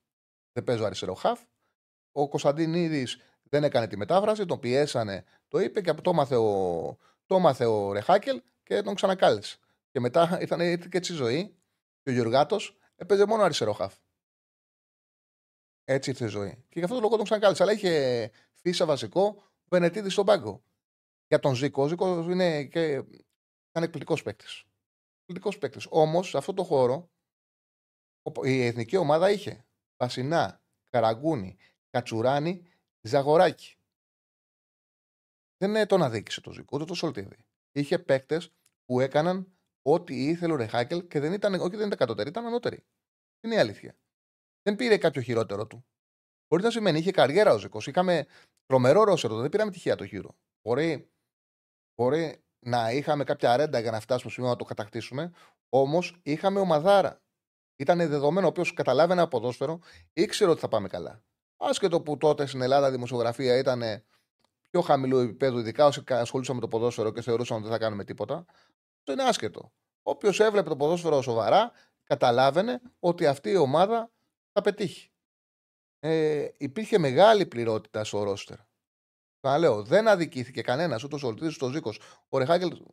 δεν παίζω αριστερό χαφ. Ο Κωνσταντινίδης δεν έκανε τη μετάφραση, τον πιέσανε, το είπε και το έμαθε ο, το ο Ρεχάκελ και τον ξανακάλεσε. Και μετά ήταν και έτσι η ζωή και ο Γιωργάτο έπαιζε μόνο αριστερό χαφ. Έτσι ήρθε η ζωή. Και γι' αυτό το λόγο τον ξανακάλεσε. Αλλά είχε φύσα βασικό Βενετίδης στον πάγκο. Για τον Ζήκο. Ο Ζήκος είναι και. ήταν εκπληκτικός παίκτης. Εκπληκτικός παίκτης. Όμως σε αυτό το χώρο η εθνική ομάδα είχε Πασινά, Καραγκούνι, Κατσουράνη, Ζαγοράκη. Δεν τον αδίκησε το Ζήκο, ούτε το Σολτίδη. Είχε παίκτες που έκαναν ό,τι ήθελε ο Ρεχάκελ και δεν ήταν, όχι δεν ήταν κατώτεροι, ήταν ανώτεροι. Είναι η αλήθεια. Δεν πήρε κάποιο χειρότερο του. Μπορεί να σημαίνει είχε καριέρα ο Ζήκο. Είχαμε τρομερό ρόσερο, δεν πήραμε τυχαία το χείρο. Μπορεί, μπορεί να είχαμε κάποια ρέντα για να φτάσουμε στο σημείο να το κατακτήσουμε, όμως είχαμε ομαδάρα. Ήταν δεδομένο, ο οποίος καταλάβαινε ένα ποδόσφαιρο, ήξερε ότι θα πάμε καλά. Άσχετο που τότε στην Ελλάδα η δημοσιογραφία ήταν πιο χαμηλού επίπεδου, ειδικά όσοι ασχολούσαν με το ποδόσφαιρο και θεωρούσαν ότι δεν θα κάνουμε τίποτα. Αυτό είναι άσχετο. Όποιος έβλεπε το ποδόσφαιρο σοβαρά, καταλάβαινε ότι αυτή η ομάδα θα πετύχει. Ε, υπήρχε μεγάλη πληρότητα στο ρόστερ. λέω, δεν αδικήθηκε κανένας, ούτε ο Σολτίδης ούτε ο Ζήκος. Ο Ρεχάκελ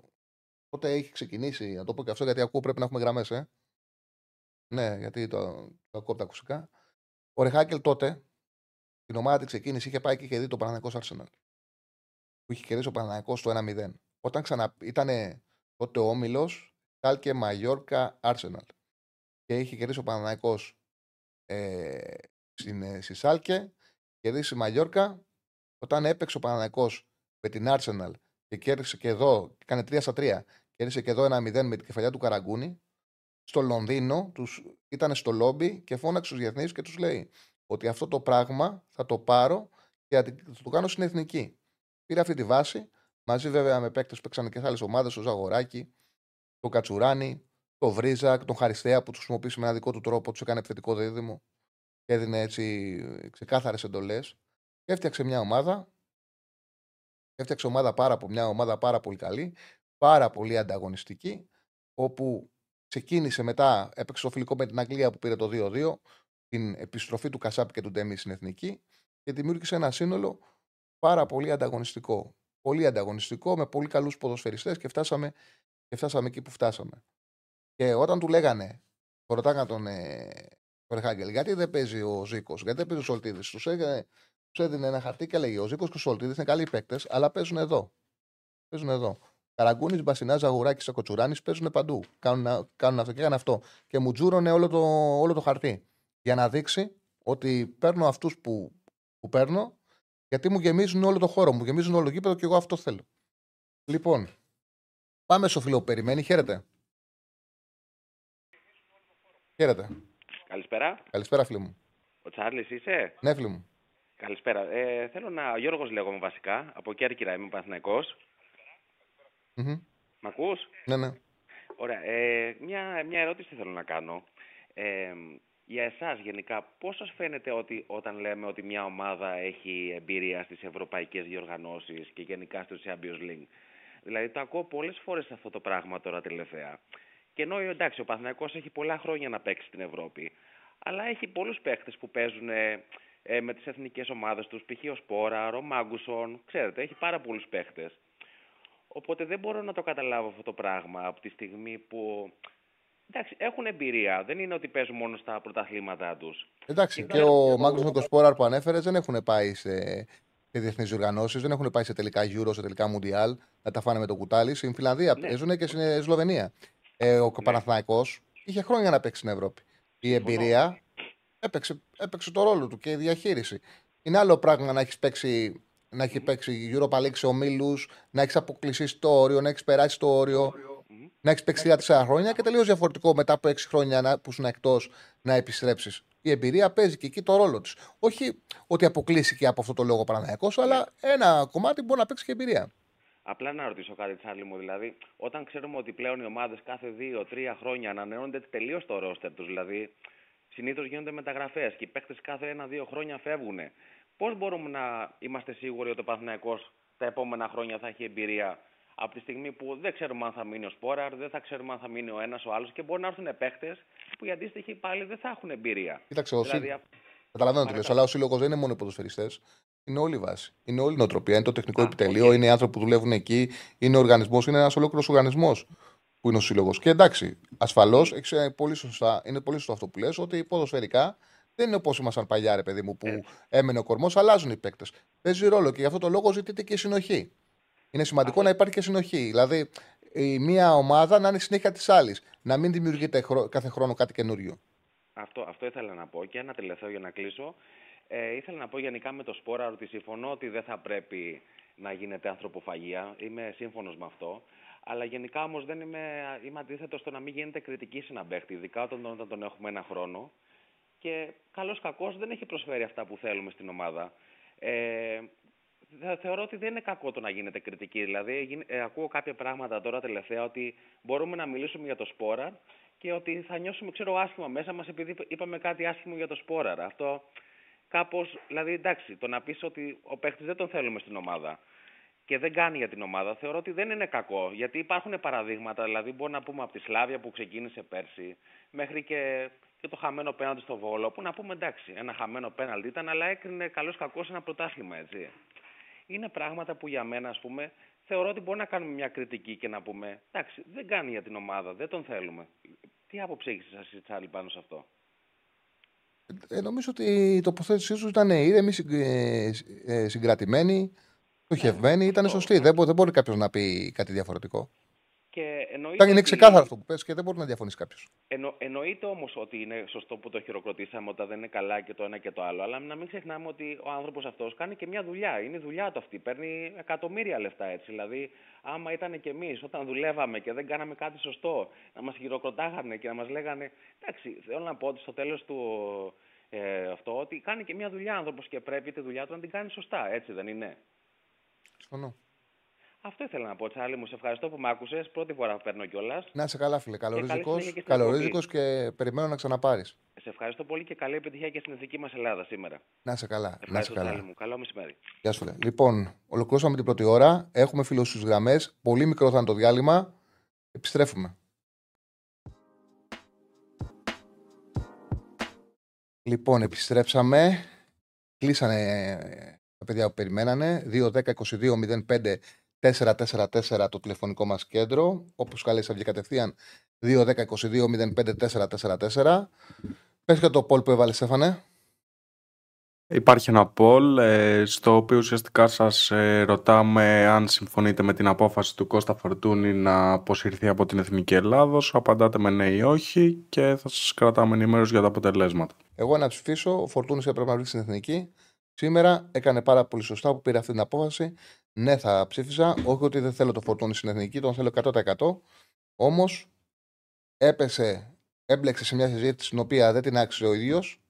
τότε έχει ξεκινήσει, να το πω και αυτό γιατί ακούω πρέπει να έχουμε γραμμές. Ε. Ναι, γιατί το, το ακούω από τα ακουστικά. Ο Ρεχάκελ τότε, την ομάδα τη ξεκίνησε, είχε πάει και είχε δει το Παναναναϊκό Arsenal. Που είχε κερδίσει ο Παναναναϊκό στο 1-0. Όταν ξανα... ήταν τότε ο Όμιλος, Κάλκε Μαγιόρκα Arsenal. Και είχε κερδίσει ο Παναναναϊκό ε, στην, ε, στη Σάλκε, κερδίσει η Μαγιόρκα. Όταν έπαιξε ο Παναναναϊκός με την Arsenal και κέρδισε και εδώ, έκανε 3 στα 3, κέρδισε και εδώ ένα 0 με την κεφαλιά του Καραγκούνη, στο Λονδίνο, τους, ήταν στο λόμπι και φώναξε στους διεθνείς και τους λέει ότι αυτό το πράγμα θα το πάρω και θα το κάνω στην εθνική. Πήρε αυτή τη βάση, μαζί βέβαια με παίκτες που παίξαν και σε άλλες ομάδες, ο Ζαγοράκη, το Κατσουράνη, το Βρίζακ, τον Χαριστέα που τους χρησιμοποίησε με ένα δικό του τρόπο, τους έκανε επιθετικό δίδυμο και έδινε έτσι ξεκάθαρες εντολές. Έφτιαξε μια ομάδα. Έφτιαξε ομάδα πάρα, μια ομάδα πάρα πολύ καλή, πάρα πολύ ανταγωνιστική, όπου ξεκίνησε μετά, έπαιξε το φιλικό με την Αγγλία που πήρε το 2-2, την επιστροφή του Κασάπη και του Ντέμι στην Εθνική και δημιούργησε ένα σύνολο πάρα πολύ ανταγωνιστικό. Πολύ ανταγωνιστικό, με πολύ καλούς ποδοσφαιριστές και φτάσαμε, και φτάσαμε εκεί που φτάσαμε. Και όταν του λέγανε, το ρωτάγανε τον ε, Ρεχάγκελ, γιατί δεν παίζει ο Ζήκος, γιατί δεν παίζει ο Σολτίδης; Τους έδινε ένα χαρτί και έλεγε: Ο Ζήκος και ο Σολτίδης είναι καλοί παίκτες, αλλά παίζουν εδώ. Παίζουν εδώ. Καραγκούνης, Μπασινάς, Ζαγουράκης, Σακοτσουράνης παίζουν παντού. Κάνουν, κάνουν αυτό και έκαναν αυτό. Και μου τζούρωνε όλο το, όλο το χαρτί. Για να δείξει ότι παίρνω αυτούς που, που παίρνω, γιατί μου γεμίζουν όλο το χώρο, μου γεμίζουν όλο το γήπεδο και εγώ αυτό θέλω. Λοιπόν, πάμε στο φιλό που περιμένει. Χαίρετε. Χαίρετε. Καλησπέρα. Καλησπέρα, φίλε μου. Ο Τσάρλι είσαι; Ναι, φίλε μου. Καλησπέρα. Ε, θέλω να. Γιώργος λέγομαι βασικά. Από Κέρκυρα είμαι Παναθυναϊκό. Mm-hmm. Μ' ακούς; Ναι, ναι. Ωραία. Ε, μια, μια ερώτηση θέλω να κάνω. Ε, για εσάς γενικά, πώς σας φαίνεται ότι όταν λέμε ότι μια ομάδα έχει εμπειρία στις ευρωπαϊκές διοργανώσεις και γενικά στο Champions League; Δηλαδή, το ακούω πολλές φορές αυτό το πράγμα τώρα τελευταία. Και ενώ εντάξει, ο Παθηναϊκός έχει πολλά χρόνια να παίξει στην Ευρώπη, αλλά έχει πολλούς παίχτε που παίζουν ε, με τις εθνικές ομάδες τους, π.χ. ο Σπόρα, ο Μάγκουσον, ξέρετε, έχει πάρα πολλούς παίχτε. Οπότε δεν μπορώ να το καταλάβω αυτό το πράγμα από τη στιγμή που. Εντάξει, έχουν εμπειρία. Δεν είναι ότι παίζουν μόνο στα πρωταθλήματά τους. Εντάξει, και, και ο Μάγκουσον και ο Σπόρα που ανέφερε δεν έχουν πάει σε, σε διεθνείς οργανώσεις, δεν έχουν πάει σε τελικά Euro, σε τελικά Mundial, να τα φάνε με το κουτάλι. Στην Φιλανδία ναι. παίζουν και στην Σλοβενία ε, ο ναι. Παναθηναϊκός είχε χρόνια να παίξει στην Ευρώπη. Η εμπειρία έπαιξε, έπαιξε το ρόλο του και η διαχείριση. Είναι άλλο πράγμα να έχεις παίξει να έχει παίξει Europa League σε ομίλους, να έχεις αποκλειστεί στο όριο, να έχεις περάσει το όριο. Να έχεις παίξει 3-4 χρόνια και τελείως διαφορετικό μετά από 6 χρόνια να, που ήσουν εκτός να επιστρέψεις. Η εμπειρία παίζει και εκεί το ρόλο της. Όχι ότι αποκλείστηκε από αυτό το λόγο Παναναϊκό, αλλά ένα κομμάτι μπορεί να παίξει και εμπειρία. Απλά να ρωτήσω κάτι, Τσάρλι μου. Δηλαδή, όταν ξέρουμε ότι πλέον οι ομάδες κάθε 2-3 χρόνια ανανεώνονται τελείως το ρόστερ τους, δηλαδή συνήθως γίνονται μεταγραφές και οι παίκτες κάθε ένα-δύο χρόνια φεύγουν. Πώς μπορούμε να είμαστε σίγουροι ότι ο Παναθηναϊκός τα επόμενα χρόνια θα έχει εμπειρία από τη στιγμή που δεν ξέρουμε αν θα μείνει ο Σπόραρ, δεν θα ξέρουμε αν θα μείνει ο ένας ο άλλος και μπορεί να έρθουν παίχτε που οι αντίστοιχοι πάλι δεν θα έχουν εμπειρία. Κοίταξε, δηλαδή, Καταλαβαίνω τι λε, αλλά ο σύλλογος δεν είναι μόνο οι ποδοσφαιριστές. Είναι όλη η βάση. Είναι όλη η νοοτροπία. Είναι το τεχνικό Α, επιτελείο, okay. είναι οι άνθρωποι που δουλεύουν εκεί, είναι ο οργανισμός, είναι ένας ολόκληρος οργανισμός που είναι ο σύλλογος. Και εντάξει, ασφαλώς πολύ είναι πολύ σωστό αυτό που λες, ότι ποδοσφαιρικά δεν είναι όπως ήμασταν παλιά, ρε παιδί μου, που Έτσι. έμενε ο κορμός, αλλάζουν οι παίκτες. Παίζει ρόλο και γι' αυτό το λόγο ζητείται και συνοχή. Είναι σημαντικό να υπάρχει και συνοχή. Δηλαδή, η μία ομάδα να είναι συνέχεια της άλλης. Να μην δημιουργείται κάθε χρόνο κάτι καινούριο. Αυτό, αυτό ήθελα να πω. Και ένα τελευταίο για να κλείσω. Ε, ήθελα να πω γενικά με το σπόρα ότι συμφωνώ ότι δεν θα πρέπει να γίνεται ανθρωποφαγία. Είμαι σύμφωνος με αυτό. Αλλά γενικά όμως δεν είμαι, είμαι αντίθετος στο να μην γίνεται κριτική σε έναν παίχτη, ειδικά όταν, όταν τον έχουμε ένα χρόνο. Και καλός κακός δεν έχει προσφέρει αυτά που θέλουμε στην ομάδα. Ε, θεωρώ ότι δεν είναι κακό το να γίνεται κριτική. Δηλαδή, ε, ακούω κάποια πράγματα τώρα τελευταία ότι μπορούμε να μιλήσουμε για το σπόρα και ότι θα νιώσουμε, ξέρω, άσχημα μέσα μας επειδή είπαμε κάτι άσχημο για το σπόρα. Αυτό κάπως, δηλαδή, εντάξει, το να πεις ότι ο παίχτη δεν τον θέλουμε στην ομάδα και δεν κάνει για την ομάδα, θεωρώ ότι δεν είναι κακό. Γιατί υπάρχουν παραδείγματα, δηλαδή, μπορούμε να πούμε από τη Σλάβια που ξεκίνησε πέρσι μέχρι και, και το χαμένο πέναλτι στο Βόλο, που να πούμε εντάξει, ένα χαμένο πέναλτι ήταν, αλλά έκρινε καλό κακός ένα πρωτάθλημα, έτσι είναι πράγματα που για μένα, ας πούμε, θεωρώ ότι μπορεί να κάνουμε μια κριτική και να πούμε εντάξει, δεν κάνει για την ομάδα, δεν τον θέλουμε. Τι άποψη έχεις εσύ, Τσάρλι, πάνω σε αυτό; Ε, νομίζω ότι η τοποθέτησή σου ήταν ήρεμη, ε, ε, συγκρατημένη, στοχευμένη, ήταν σωστή. Δεν, δεν μπορεί κάποιος να πει κάτι διαφορετικό. Και εννοείται είναι ξεκάθαρο αυτό που πες και δεν μπορεί να διαφωνήσει κάποιος. Εννο, εννοείται όμως ότι είναι σωστό που το χειροκροτήσαμε όταν δεν είναι καλά και το ένα και το άλλο. Αλλά να μην ξεχνάμε ότι ο άνθρωπος αυτός κάνει και μια δουλειά. Είναι η δουλειά του αυτή. Παίρνει εκατομμύρια λεφτά έτσι. Δηλαδή, άμα ήταν και εμείς όταν δουλεύαμε και δεν κάναμε κάτι σωστό, να μας χειροκροτάγανε και να μας λέγανε. Εντάξει, θέλω να πω ότι στο τέλος του ε, αυτό ότι κάνει και μια δουλειά άνθρωπος και πρέπει τη δουλειά του να την κάνει σωστά. Έτσι δεν είναι; Συμφωνώ. Αυτό ήθελα να πω, Τσάλι μου. Σε ευχαριστώ που με άκουσες. Πρώτη φορά παίρνω κιόλας. Να σε καλά, φίλε. Καλορίζικο και, και περιμένω να ξαναπάρεις. Σε ευχαριστώ πολύ και καλή επιτυχία και στην εθνική μας Ελλάδα σήμερα. Να σε καλά. να σε καλά. Μου. Καλό μεσημέρι. Γεια σου, λέει. Λοιπόν, ολοκληρώσαμε την πρώτη ώρα. Έχουμε φίλους στους γραμμές. Πολύ μικρό θα είναι το διάλειμμα. Επιστρέφουμε. Λοιπόν, επιστρέψαμε. Κλείσανε ε, τα παιδιά που περιμένανε. 2-10-22-05 444 το τηλεφωνικό μας κέντρο. Όπως καλέσει θα βγει κατευθείαν 2-10-22-05-444. Πες για το πόλ που έβαλες Στέφανε. Υπάρχει ένα poll ε, στο οποίο ουσιαστικά σας ε, ρωτάμε αν συμφωνείτε με την απόφαση του Κώστα Φορτούνη να αποσυρθεί από την Εθνική Ελλάδος. Απαντάτε με ναι ή όχι και θα σας κρατάμε ενημέρωση για τα αποτελέσματα. Εγώ να ψηφίσω, ο Φορτούνης έπρεπε να βρει στην Εθνική. Σήμερα έκανε πάρα πολύ σωστά που πήρε αυτή την απόφαση. Ναι, θα ψήφισα. Όχι ότι δεν θέλω το φορτώνει στην εθνική, τον θέλω 100%. Όμως έπεσε, έμπλεξε σε μια συζήτηση στην οποία δεν την άξιζε ο ίδιος.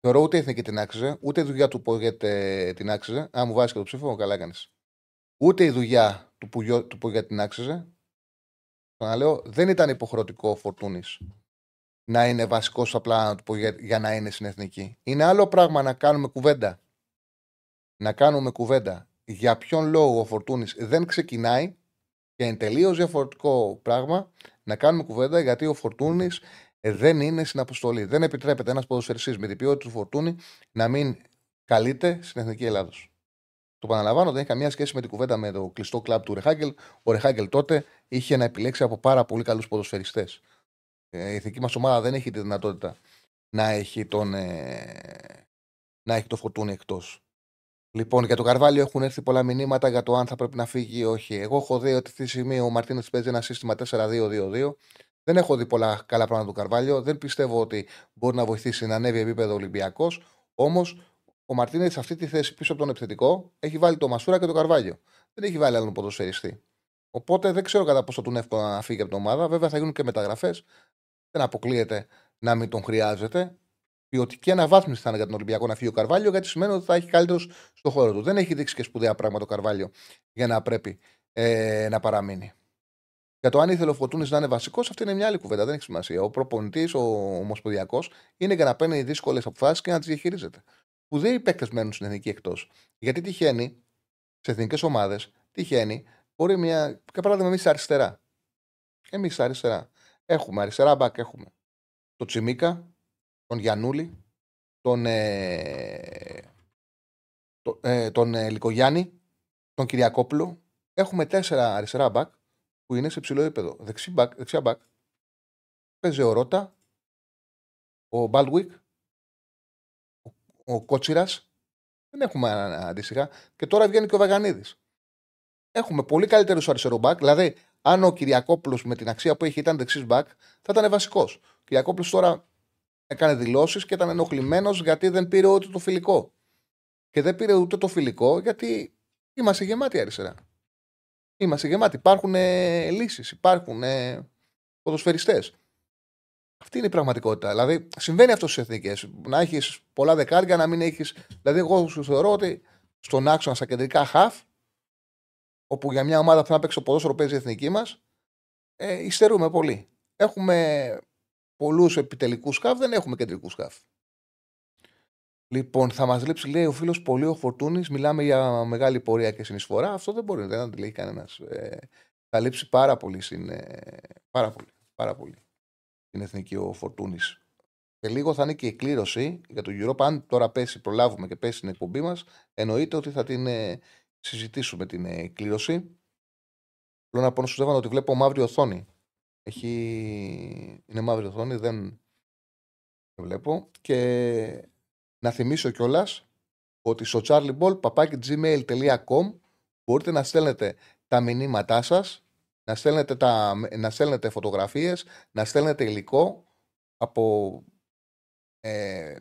Θεωρώ ούτε η εθνική την άξιζε, ούτε η δουλειά του Πογέτε την άξιζε. Αν μου βάζει και το ψήφο, καλά έκανε. Ούτε η δουλειά του, Πουγιό, του Πογέτε την άξιζε. Το λέω, δεν ήταν υποχρεωτικό ο Φορτούνης να είναι βασικός στα πλάνα του για, για να είναι στην εθνική. Είναι άλλο πράγμα να κάνουμε κουβέντα. Να κάνουμε κουβέντα για ποιον λόγο ο Φορτούνης δεν ξεκινάει και είναι τελείως διαφορετικό πράγμα να κάνουμε κουβέντα γιατί ο Φορτούνης δεν είναι στην αποστολή. Δεν επιτρέπεται ένας ποδοσφαιριστής με την ποιότητα του Φορτούνη να μην καλείται στην εθνική Ελλάδος. Το παραλαμβάνω, δεν έχει καμία σχέση με την κουβέντα με το κλειστό κλαμπ του Ρεχάγκελ. Ο Ρεχάγκελ τότε είχε να επιλέξει από πάρα πολύ καλούς ποδοσφαιριστές. Ε, η εθνική μας ομάδα δεν έχει τη δυνατότητα να έχει τον, ε, να έχει το φορτούνι εκτός. Λοιπόν, για το Καρβάλιο έχουν έρθει πολλά μηνύματα για το αν θα πρέπει να φύγει ή όχι. Εγώ έχω δει ότι αυτή τη στιγμή ο Μαρτίνες παίζει ένα σύστημα 4-2-2-2. Δεν έχω δει πολλά καλά πράγματα του Καρβάλιο. Δεν πιστεύω ότι μπορεί να βοηθήσει να ανέβει επίπεδο Ολυμπιακός. Όμως ο Μαρτίνες σε αυτή τη θέση πίσω από τον επιθετικό έχει βάλει το Μασούρα και το Καρβάλιο. Δεν έχει βάλει άλλον ποδοσφαιριστή. Οπότε δεν ξέρω κατά πόσο τον εύκολο να φύγει από την ομάδα. Βέβαια θα γίνουν και μεταγραφές. Δεν αποκλείεται να μην τον χρειάζεται. Ποιοτική αναβάθμιση θα είναι για τον Ολυμπιακό να φύγει ο Καρβάλιο, γιατί σημαίνει ότι θα έχει καλύτερος στο χώρο του. Δεν έχει δείξει και σπουδαία πράγματα ο Καρβάλιο για να πρέπει ε, να παραμείνει. Για το αν ήθελε ο Φωτούνης να είναι βασικός, αυτή είναι μια άλλη κουβέντα. Δεν έχει σημασία. Ο προπονητής, ο Ομοσπονδιακός, είναι για να παίρνει δύσκολες αποφάσεις και να τις διαχειρίζεται. Σπουδαίοι παίκτες μένουν στην εθνική εκτός. Γιατί τυχαίνει σε εθνικές ομάδες, τυχαίνει, μπορεί μια. Για παράδειγμα, εμείς αριστερά. Εμείς αριστερά. Έχουμε αριστερά μπακ, έχουμε τον Τσιμίκα, τον Γιανούλη, τον, ε, το, ε, τον ε, Λυκογιάννη, τον Κυριακόπουλο. Έχουμε τέσσερα αριστερά μπακ που είναι σε ψηλό επίπεδο. Δεξί μπακ, δεξιά μπακ παίζει ο Ρότα, ο Μπάλντοκ, ο, ο Κότσιρας. Δεν έχουμε αντίστοιχα. Και τώρα βγαίνει και ο Βαγανίδης. Έχουμε πολύ καλύτερους αριστερό μπακ. Δηλαδή, αν ο Κυριακόπουλος με την αξία που έχει ήταν δεξίς μπακ, θα ήταν βασικός. Ο Κυριακόπουλος τώρα έκανε δηλώσεις και ήταν ενοχλημένος γιατί δεν πήρε ούτε το φιλικό. Και δεν πήρε ούτε το φιλικό γιατί είμαστε γεμάτοι αριστερά. Είμαστε γεμάτοι. Υπάρχουν ε, λύσεις, υπάρχουν ε, ποδοσφαιριστές. Αυτή είναι η πραγματικότητα. Δηλαδή, συμβαίνει αυτό στις εθνικές. Να έχεις πολλά δεκάρια, να μην έχεις. Δηλαδή, εγώ σου θεωρώ ότι στον άξονα στα κεντρικά χαφ, όπου για μια ομάδα που θα παίξει το ποδόσφαιρο παίζει η εθνική μας, ε, υστερούμε πολύ. Έχουμε πολλούς επιτελικούς σκάφ, δεν έχουμε κεντρικούς σκάφ. Λοιπόν, θα μας λείψει, λέει ο φίλος πολύ ο Φορτούνης. Μιλάμε για μεγάλη πορεία και συνεισφορά. Αυτό δεν μπορεί δεν να τη λέει κανένας. Ε, θα λείψει πάρα πολύ, στην, ε, πάρα πολύ, πάρα πολύ την εθνική ο Φορτούνης. Και λίγο θα είναι και η κλήρωση για το Europa. Αν τώρα πέσει, προλάβουμε και πέσει στην εκπομπή μας, εννοείται ότι θα την ε, συζητήσουμε την ε, κλήρωση. Θέλω να πω στου ότι βλέπω μαύρη οθόνη. Έχει... Είναι μαύρη οθόνη, δεν βλέπω. Και να θυμίσω κιόλας ότι στο charlieball.gmail.com μπορείτε να στέλνετε τα μηνύματά σας, να στέλνετε, τα, να στέλνετε φωτογραφίες, να στέλνετε υλικό από, ε,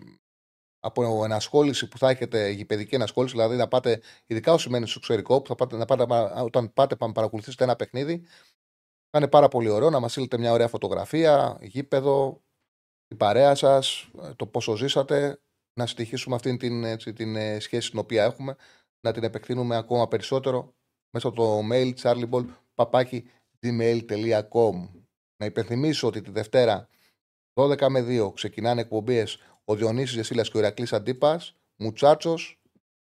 από ενασχόληση που θα έχετε, γηπαιδική ενασχόληση, δηλαδή να πάτε, ειδικά όσοι μένουν στο εξωτερικό, που θα πάτε, να πάτε, όταν πάτε να παρακολουθήσετε ένα παιχνίδι, θα είναι πάρα πολύ ωραίο να μας στείλετε μια ωραία φωτογραφία, γήπεδο, την παρέα σας, το πόσο ζήσατε, να στοιχήσουμε αυτή την, έτσι, την ε, σχέση την οποία έχουμε, να την επεκτείνουμε ακόμα περισσότερο μέσα από το mail charlieball.gmail.com Να υπενθυμίσω ότι τη Δευτέρα 12 με 2 ξεκινάνε εκπομπές ο Διονύσης Γεσίλας και ο Ηρακλής Αντίπας, Μουτσάτσος,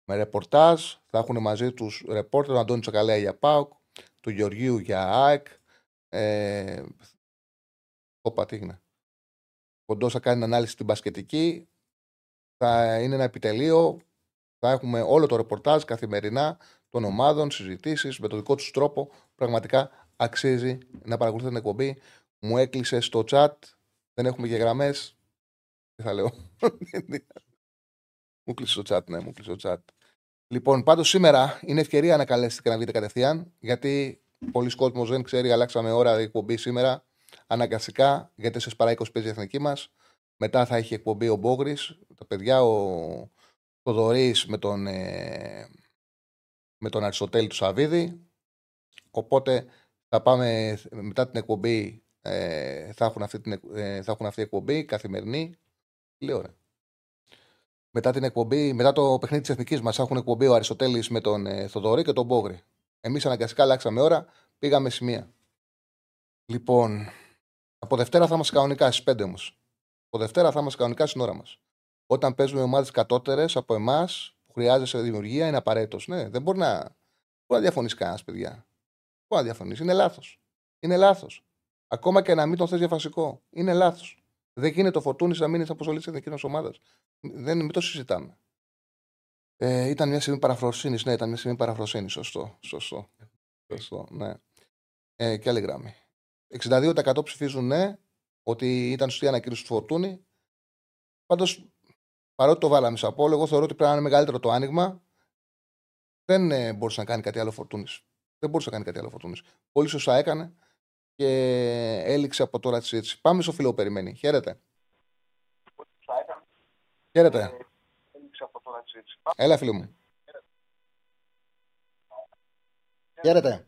με ρεπορτάζ. Θα έχουν μαζί τους ρεπόρτερ τον Αντώνη Τσακαλέα για ΠΑΟΚ, του Γεωργίου για ΑΕΚ. Ε, Όπα, τι είναι. Κοντό θα κάνει ανάλυση στην πασχετική θα είναι ένα επιτελείο. Θα έχουμε όλο το ρεπορτάζ καθημερινά των ομάδων, συζητήσεις με τον δικό τους τρόπο. Πραγματικά αξίζει να παρακολουθείτε την εκπομπή. Μου έκλεισε στο chat. Δεν έχουμε και γραμμές. Τι θα λέω. μου κλείσει το chat, ναι, μου κλείσει το chat. Λοιπόν, πάντως σήμερα είναι ευκαιρία να καλέσετε και να βγείτε κατευθείαν. Γιατί πολλοί κόσμοι δεν ξέρει, αλλάξαμε ώρα εκπομπή σήμερα. Αναγκαστικά, γιατί σε παρά 20 παίζει η εθνική μας. Μετά θα έχει εκπομπή ο Μπόγρη. Τα παιδιά, ο Θοδωρής με τον, ε, με τον Αριστοτέλη του Σαββίδη. Οπότε θα πάμε μετά την εκπομπή. Ε, θα, έχουν αυτή την, ε, θα έχουν αυτή η εκπομπή καθημερινή. Λέω ρε. Μετά, την εκπομπή, μετά το παιχνίδι της εθνικής μας έχουν εκπομπή ο Αριστοτέλης με τον ε, Θοδωρή και τον Μπόγρη. Εμείς αναγκαστικά αλλάξαμε ώρα, πήγαμε σημεία. Λοιπόν, από Δευτέρα θα είμαστε κανονικά στις 5 όμως. Από Δευτέρα θα είμαστε κανονικά στην ώρα μας. Όταν παίζουμε ομάδες κατώτερες από εμάς που χρειάζεσαι δημιουργία, είναι απαραίτητος. Ναι, δεν μπορεί να, μπορεί να διαφωνήσει κανένας, παιδιά. Μπορεί να διαφωνήσει. Είναι λάθος. Είναι λάθος. Ακόμα και να μην τον θες για βασικό. Είναι λάθος. Δεν γίνεται ο Φορτούνη να μείνει αποστολή της εθνική ομάδας. Δεν μην το συζητάμε. Ε, ήταν μια στιγμή παραφροσύνης. Ναι, ήταν μια στιγμή παραφροσύνης. Σωστό. Σωστό. Σωστό. Ναι. Ε, και άλλη γράμμη. 62% ψηφίζουν ναι, ότι ήταν σωστή ανακοίνωση του Φορτούνη. Πάντως, παρότι το βάλαμε σε απόλυτο, εγώ θεωρώ ότι πρέπει να είναι μεγαλύτερο το άνοιγμα. Δεν ε, μπορούσε να κάνει κάτι άλλο Φορτούνης. Δεν μπορούσε να κάνει κάτι άλλο Φορτούνης. Πολύ σωστά έκανε και έληξε από τώρα τη συζήτηση. Πάμε στο φίλο που περιμένει. Χαίρετε. Χαίρετε. Έλα, φίλο μου. Χαίρετε.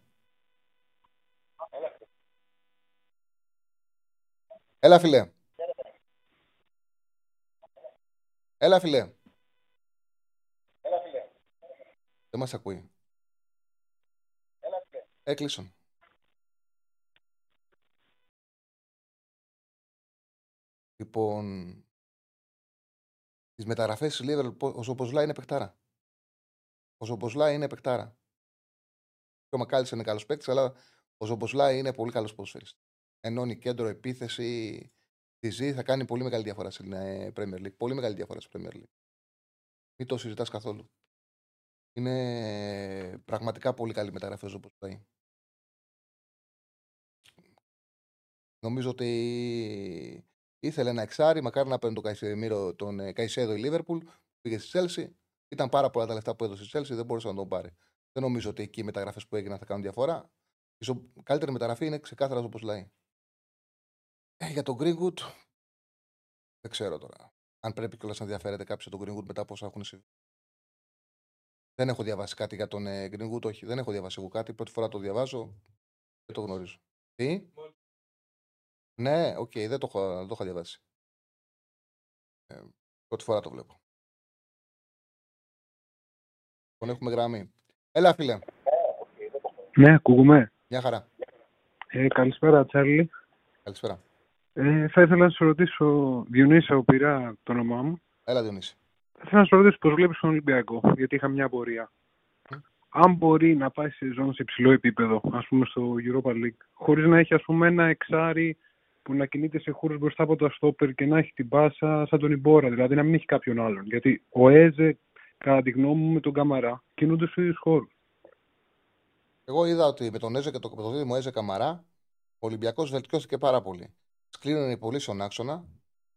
Έλα, φίλε. Έλα, φίλε. Έλα, φίλε. Δεν μας ακούει. Έλα, φίλε. Έκλεισον. Λοιπόν, τις μεταγραφές της Liverpool, ο Ζομποσλά είναι παιχτάρα. Ο Ζομποσλά είναι παιχτάρα. Και ο Μακάλης είναι καλός παίκτης, αλλά ο Ζομποσλά είναι πολύ καλός ποδοσφαιριστής. Ενώνει κέντρο, επίθεση, τη ζει, θα κάνει πολύ μεγάλη διαφορά στην ε, Premier League. Πολύ μεγάλη διαφορά στην Premier League. Μην το συζητάς καθόλου. Είναι πραγματικά πολύ καλή μεταγραφή ο Ζομποσλά. Νομίζω ότι ήθελε ένα εξάρι, μακάρι να παίρνει τον Καϊσέδο, τον ε, Καϊσέδο η Λίβερπουλ, πήγε στη Chelsea. Ήταν πάρα πολλά τα λεφτά που έδωσε η Chelsea, δεν μπορούσε να τον πάρει. Δεν νομίζω ότι εκεί οι μεταγραφές που έγιναν θα κάνουν διαφορά. Η καλύτερη μεταγραφή είναι ξεκάθαρα όπως λέει. Ε, για τον Greenwood, δεν ξέρω τώρα. Αν πρέπει κιόλας να ενδιαφέρεται κάποιος τον Greenwood μετά από όσα έχουν συμβεί. Δεν έχω διαβάσει κάτι για τον ε, Greenwood, όχι. Δεν έχω διαβάσει εγώ κάτι. Πρώτη φορά το διαβάζω. Δεν το γνωρίζω. Τι; Ναι, OK, okay, δεν, το έχω, δεν το έχω διαβάσει. Ε, πρώτη φορά το βλέπω. Τον έχουμε γραμμή. Έλα, φίλε. Ναι, ακούγουμε. Μια χαρά. Ε, καλησπέρα, Τσάρλι. Καλησπέρα. Ε, θα ήθελα να σε ρωτήσω, Διονύσα, ο πειρά το όνομά μου. Έλα, Διονύση. Θα ήθελα να σε ρωτήσω πώς βλέπεις τον Ολυμπιακό, γιατί είχα μια απορία. Αν μπορεί να πάει σε ζώνη σε υψηλό επίπεδο, ας πούμε στο Europa League, χωρίς να έχει ας πούμε ένα εξάρι που να κινείται σε χώρους μπροστά από τα στόπερ και να έχει την πάσα σαν τον Ιμπόρα, δηλαδή να μην έχει κάποιον άλλον. Γιατί ο Έζε, κατά τη γνώμη μου, με τον Καμαρά κινούνται στους ίδιους χώρους. Εγώ είδα ότι με τον Έζε και το, το δίδυμο Έζε Καμαρά, ο Ολυμπιακός βελτιώθηκε πάρα πολύ. Σκλήρωνε πολύ στον άξονα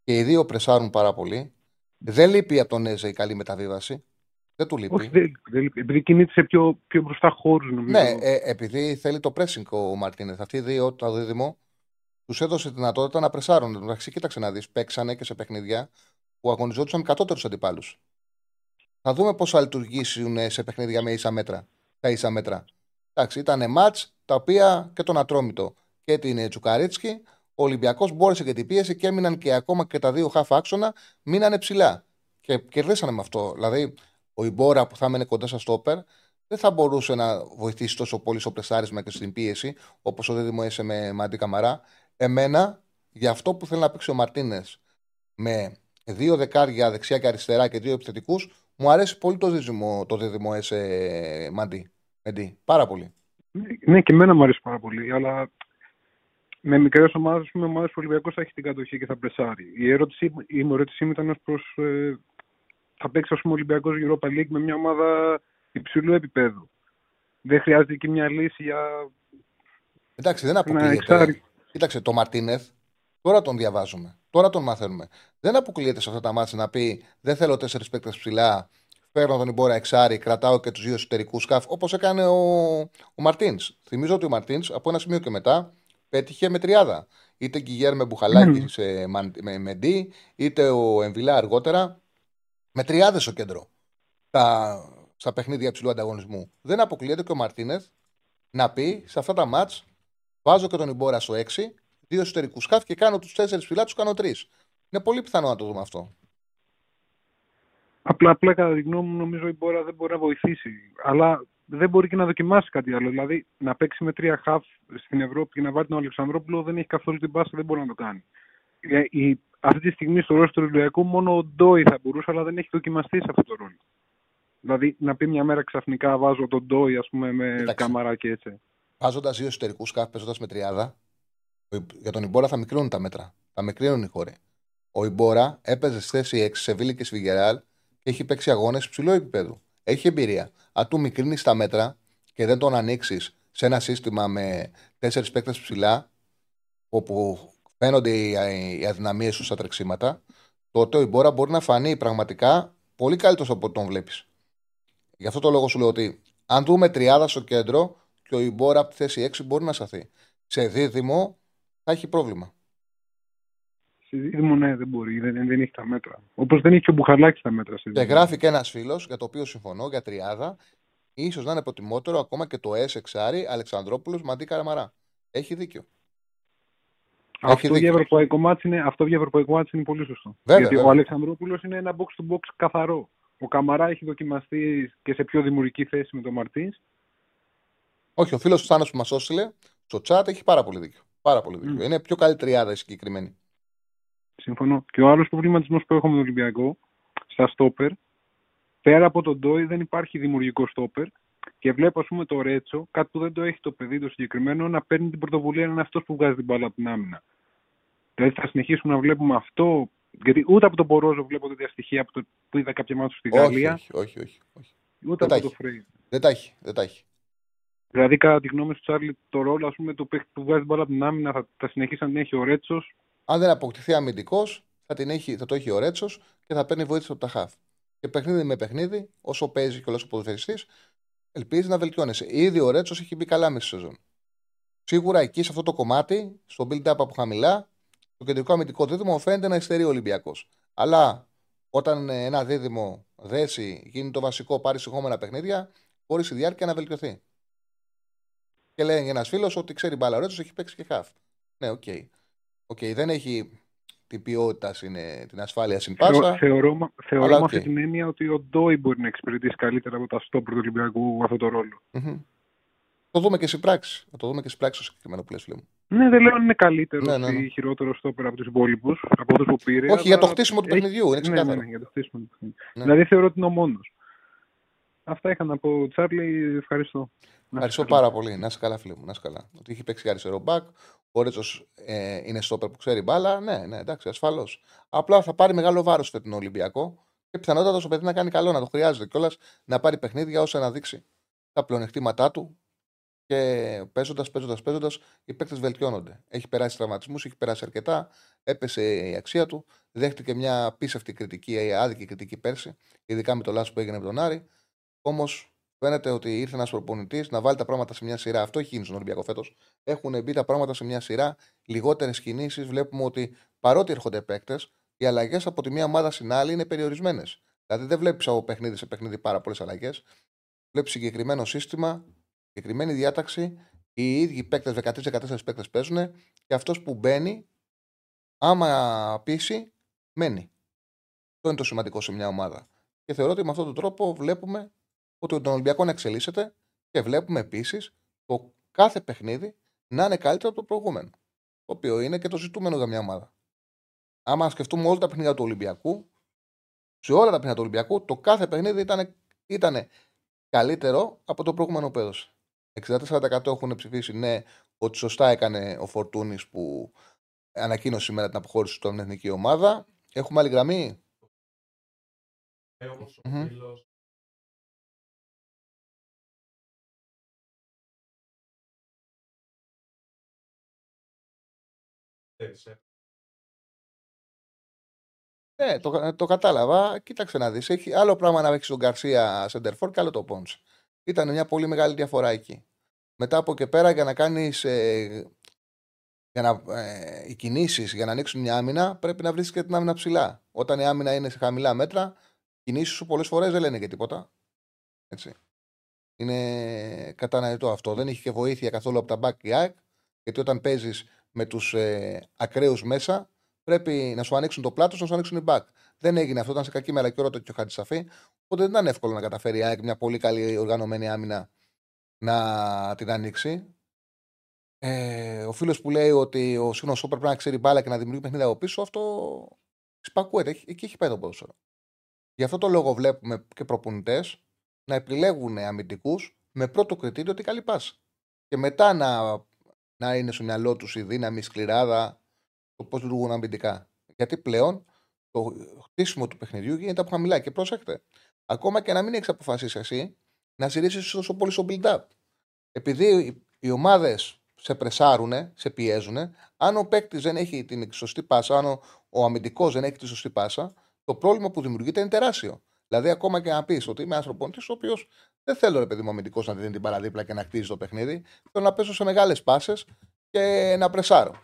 και οι δύο πρεσάρουν πάρα πολύ. Δεν λείπει από τον Έζε η καλή μεταβίβαση. Δεν του λείπει. Όχι, δεν, δεν λείπει. Επειδή κινείται σε πιο, πιο μπροστά χώρους, νομίζω. Ναι, ε, επειδή θέλει το pressing ο Μαρτίνεθ. Αυτοί οι δύο, το δίδυμο, τους έδωσε τη δυνατότητα να πρεσάρουν. Εντάξει, κοίταξε να δεις, παίξανε και σε παιχνίδια που αγωνιζόντουσαν κατώτερους αντιπάλους. Θα δούμε πώς θα λειτουργήσουν σε παιχνίδια με ίσα μέτρα. Τα ίσα μέτρα. Εντάξει, ήταν μάτς τα οποία και τον Ατρόμητο και την Τσουκαρίτσκι, ο Ολυμπιακός μπόρεσε και την πίεση και έμειναν και ακόμα και τα δύο χάφ άξονα μείνανε ψηλά. Και κερδίσανε με αυτό. Δηλαδή, ο Ιμπόρα που θα έμενε κοντά στα στόπερ δεν θα μπορούσε να βοηθήσει τόσο πολύ στο πρεσάρισμα και στην πίεση, όπως ο Δίδυμο έσε με Μαντί Καμαρά. Εμένα, για αυτό που θέλει να παίξει ο Μαρτίνες με δύο δεκάρια δεξιά και αριστερά και δύο επιθετικούς, μου αρέσει πολύ το δίδυμο, το δίδυμο ΕΣΕ Μαντί. Μαντί. Πάρα πολύ. Ναι, και εμένα μου αρέσει πάρα πολύ. Αλλά με μικρές ομάδες, με ομάδε που ο Ολυμπιακός θα έχει την κατοχή και θα πρεσάρει. Η ερώτησή, η ερώτησή μου ήταν ως προς. Ε, θα παίξει, ας πούμε, ο Ολυμπιακός Europa League με μια ομάδα υψηλού επίπεδου. Δεν χρειάζεται και μια λύση για. Εντάξει, δεν αποκλείεται. Κοίταξε, το Μαρτίνεθ τώρα τον διαβάζουμε. Τώρα τον μαθαίνουμε. Δεν αποκλείεται σε αυτά τα μάτια να πει Δεν θέλω τέσσερις παίκτες ψηλά. Παίρνω τον Ιμπόρα εξάρι, κρατάω και τους δύο εσωτερικούς σκάφ, όπως έκανε ο, ο Μαρτίνς. Θυμίζω ότι ο Μαρτίνς από ένα σημείο και μετά πέτυχε με τριάδα. Είτε Γκυγέρ με μπουχαλάκι mm. σε με, Μεντί, είτε ο Εμβιλά αργότερα. Με τριάδες στο κέντρο. Τα, στα παιχνίδια ψηλού ανταγωνισμού. Δεν αποκλείεται και ο Μαρτίνεθ να πει σε αυτά τα μάτς Βάζω και τον Ιμπόρα στο 6, δύο εσωτερικούς σκάφη και κάνω τους 4 φυλά, τους κάνω 3. Είναι πολύ πιθανό να το δούμε αυτό. Απλά, απλά κατά τη γνώμη μου, νομίζω η Μπόρα δεν μπορεί να βοηθήσει. Αλλά δεν μπορεί και να δοκιμάσει κάτι άλλο. Δηλαδή, να παίξει με τρία χαφ στην Ευρώπη και να βάλει τον Αλεξανδρόπουλο δεν έχει καθόλου την πάσα, δεν μπορεί να το κάνει. Ε, η, αυτή τη στιγμή στο ρόλο του Ολυμπιακού μόνο ο Ντόι θα μπορούσε, αλλά δεν έχει δοκιμαστεί σε αυτό το ρόλο. Δηλαδή, να πει μια μέρα ξαφνικά βάζω τον Ντόι, ας πούμε, με Εντάξει. κάμαρα και έτσι βάζοντας δύο εσωτερικούς σκάφη, παίζοντα με τριάδα, για τον Ιμπόρα θα μικρύνουν τα μέτρα. Θα μικρύνουν οι χώροι. Ο Ιμπόρα έπαιζε στη θέση 6 σε Βίλη και Σβιγεράλ και έχει παίξει αγώνες ψηλού επίπεδου. Έχει εμπειρία. Αν του μικρύνεις τα μέτρα και δεν τον ανοίξεις σε ένα σύστημα με τέσσερις παίκτες ψηλά, όπου φαίνονται οι αδυναμίες του στα τρεξίματα, τότε ο Ιμπόρα μπορεί να φανεί πραγματικά πολύ καλύτερος από ό,τι τον βλέπεις. Γι' αυτό το λόγο σου λέω ότι αν δούμε τριάδα στο κέντρο, και ο Ιμπόρα από τη θέση 6 μπορεί να σταθεί. Σε δίδυμο θα έχει πρόβλημα. Σε δίδυμο, ναι, δεν μπορεί. Δεν, δεν έχει τα μέτρα. Όπως δεν έχει και ο Μπουχαλάκης τα μέτρα. Σε και γράφει και ένας φίλος για το οποίο συμφωνώ για τριάδα. ίσως να είναι προτιμότερο ακόμα και το S εξάρι Αλεξανδρόπουλος Μαντί Καραμαρά. Έχει δίκιο. Αυτό για, δίκιο. ευρωπαϊκό μάτς είναι, αυτό για ευρωπαϊκό μάτς είναι πολύ σωστό. Βέβαια, Γιατί βέβαια. ο Αλεξανδρόπουλος είναι ένα box to box καθαρό. Ο Καμαρά έχει δοκιμαστεί και σε πιο δημιουργική θέση με τον Μαρτίνς. Όχι, ο φίλος του Θάνο που μας όστειλε στο chat έχει πάρα πολύ δίκιο. Πάρα πολύ δίκιο. Μμ. Είναι πιο καλή τριάδα η συγκεκριμένη. Συμφωνώ. Και ο άλλος προβληματισμός που έχω με τον Ολυμπιακό στα στόπερ, πέρα από τον Ντόι δεν υπάρχει δημιουργικό στόπερ. Και βλέπω, ας πούμε, το Ρέτσο, κάτι που δεν το έχει το παιδί το συγκεκριμένο, να παίρνει την πρωτοβουλία να είναι αυτός που βγάζει την μπάλα από την άμυνα. Δηλαδή θα συνεχίσουμε να βλέπουμε αυτό. Γιατί ούτε από τον Πορόζο βλέπω τέτοια στοιχεία από το, που είδα κάποια μάτια στη Όχι, Γαλλία, όχι, όχι, όχι, όχι. ούτε δεν τα από το έχει. Φρέι. Δεν τα έχει. Δεν τα έχει. Δηλαδή, κατά τη γνώμη σου, Τσάρλι, το ρόλο ας πούμε, του παίκτη που βγάζει την μπάλα από την άμυνα θα, θα συνεχίσει να την έχει ο Ρέτσος; Αν δεν αποκτηθεί αμυντικός, θα, την έχει, θα το έχει ο Ρέτσος και θα παίρνει βοήθεια από τα χαφ. Και παιχνίδι με παιχνίδι, όσο παίζει και όλο ο ποδοσφαιριστής, ελπίζει να βελτιώνεσαι. Ήδη ο Ρέτσος έχει μπει καλά μέσα στη σεζόν. Σίγουρα εκεί σε αυτό το κομμάτι, στο build-up από χαμηλά, το κεντρικό αμυντικό δίδυμο φαίνεται να υστερεί ο Ολυμπιακός. Αλλά όταν ε, ένα δίδυμο δέσει, γίνει το βασικό, πάρει συγχώμενα παιχνίδια, μπορεί στη διάρκεια να βελτιωθεί. Και λέει ένας φίλος ότι ξέρει μπάλα. Ο Ρέτσο έχει παίξει και χαφ. Ναι, OK. OK, δεν έχει την ποιότητα, συν- την ασφάλεια στην πάσα. Θεωρώ, μα- θεωρώ Αλλά με οκ. αυτή την έννοια ότι ο Ντόι μπορεί να εξυπηρετήσει καλύτερα από τα στόπερ του Ολυμπιακού αυτό το ρόλο. Μμμ. Το δούμε και στην πράξη. Θα το δούμε και στην πράξη το συγκεκριμένο που λες, φίλε μου. Ναι, δεν λέω αν είναι καλύτερο Ναι, ναι, ναι. ή χειρότερο στόπερ από τους υπόλοιπους, από αυτούς που πήρε. Όχι, αλλά για το χτίσιμο του έχει- παιχνιδιού, είναι Ναι, ξεκάθαρο. ναι, ναι, για το χτίσιμο του παιχνιδιού. Ναι. Δηλαδή θεωρώ ότι είναι ο μόνος. Αυτά είχα να πω, Τσάρλι. Ευχαριστώ. Να είσαι Ευχαριστώ καλά. πάρα πολύ. Να είσαι καλά, φίλε μου. Να είσαι καλά. Ότι έχει παίξει και αριστερό μπακ. Ο Ρέτσος ε, είναι στόπερ που ξέρει μπάλα. Ναι, ναι, εντάξει, ασφαλώς. Απλά θα πάρει μεγάλο βάρος φετινό Ολυμπιακό και πιθανότατα το παιδί να κάνει καλό, να το χρειάζεται κιόλας να πάρει παιχνίδια ώστε να δείξει τα πλεονεκτήματά του και παίζοντας, παίζοντας, παίζοντας, οι παίκτες βελτιώνονται. Έχει περάσει τραυματισμούς, έχει περάσει αρκετά, έπεσε η αξία του, δέχτηκε μια απίστευτη κριτική, άδικη κριτική πέρσι, ειδικά με το λάθος που έγινε με τον Άρη. Όμως φαίνεται ότι ήρθε ένας προπονητής να βάλει τα πράγματα σε μια σειρά. Αυτό έχει γίνει στον Ολυμπιακό φέτος. Έχουν μπει τα πράγματα σε μια σειρά, λιγότερες κινήσεις. Βλέπουμε ότι παρότι έρχονται παίκτες, οι αλλαγές από τη μία ομάδα στην άλλη είναι περιορισμένες. Δηλαδή δεν βλέπεις από παιχνίδι σε παιχνίδι πάρα πολλές αλλαγές. Βλέπεις συγκεκριμένο σύστημα, συγκεκριμένη διάταξη. Οι ίδιοι παίκτες, 13-14 παίκτες παίζουν και αυτός που μπαίνει, άμα πείσει, μένει. Αυτό είναι το σημαντικό σε μια ομάδα. Και θεωρώ ότι με αυτόν τον τρόπο βλέπουμε ότι τον Ολυμπιακό να εξελίσσεται και βλέπουμε επίσης το κάθε παιχνίδι να είναι καλύτερο από το προηγούμενο. Το οποίο είναι και το ζητούμενο για μια ομάδα. Άμα σκεφτούμε όλα τα παιχνίδια του Ολυμπιακού, σε όλα τα παιχνίδια του Ολυμπιακού, το κάθε παιχνίδι ήταν, ήτανε καλύτερο από το προηγούμενο που έδωσε. 64% έχουν ψηφίσει ναι ότι σωστά έκανε ο Φορτούνης που ανακοίνωσε σήμερα την αποχώρηση του από την εθνική ομάδα. Έχουμε άλλη γραμμή; Μμμ. Ναι, το, το κατάλαβα. Κοίταξε να δεις. Έχει άλλο πράγμα να έχει τον Γκαρσία Σεντερφόρ και άλλο το Πόντ. Ήταν μια πολύ μεγάλη διαφορά εκεί. Μετά από και πέρα για να κάνεις. Ε, για να, ε, οι κινήσεις για να ανοίξουν μια άμυνα πρέπει να βρει και την άμυνα ψηλά. Όταν η άμυνα είναι σε χαμηλά μέτρα, οι κινήσεις σου πολλές φορές δεν λένε και τίποτα. Έτσι. Είναι κατανοητό αυτό. Δεν έχει και βοήθεια καθόλου από τα back η ΑΕΚ, γιατί όταν παίζεις με τους ε, ακραίους μέσα, πρέπει να σου ανοίξουν το πλάτος, να σου ανοίξουν οι back. Δεν έγινε αυτό, ήταν σε κακή μέρα και ώρα το και ο Χατζησαφή. Οπότε δεν ήταν εύκολο να καταφέρει η ΑΕΚ μια πολύ καλή οργανωμένη άμυνα να την ανοίξει. Ε, ο φίλος που λέει ότι ο Σίνο Σόπερ πρέπει να ξέρει μπάλα και να δημιουργεί παιχνίδια από πίσω, αυτό σπακούεται. Εκεί εκεί έχει πάει το ποδόσφαιρο. Γι' αυτό το λόγο βλέπουμε και προπονητές να επιλέγουν αμυντικούς με πρώτο κριτήριο ότι καλή πάσα. Και μετά να, να είναι στο μυαλό τους η δύναμη, η σκληράδα, το πώς λειτουργούν αμυντικά. Γιατί πλέον το χτίσιμο του παιχνιδιού γίνεται από χαμηλά. Και προσέχτε, ακόμα και να μην έχεις αποφασίσει εσύ, να ζητήσει τόσο πολύ στο build-up. Επειδή οι ομάδες σε πρεσάρουν, σε πιέζουν, αν ο παίκτης δεν έχει την σωστή πάσα, αν ο, ο αμυντικός δεν έχει τη σωστή πάσα, το πρόβλημα που δημιουργείται είναι τεράστιο. Δηλαδή, ακόμα και να πεις ότι είμαι ένα προπονητή, ο οποίος δεν θέλω, ρε παιδί μου, αμυντικός να δίνει την παραδίπλα και να χτίζει το παιχνίδι. Θέλω να πέσω σε μεγάλες πάσες και να πρεσάρω.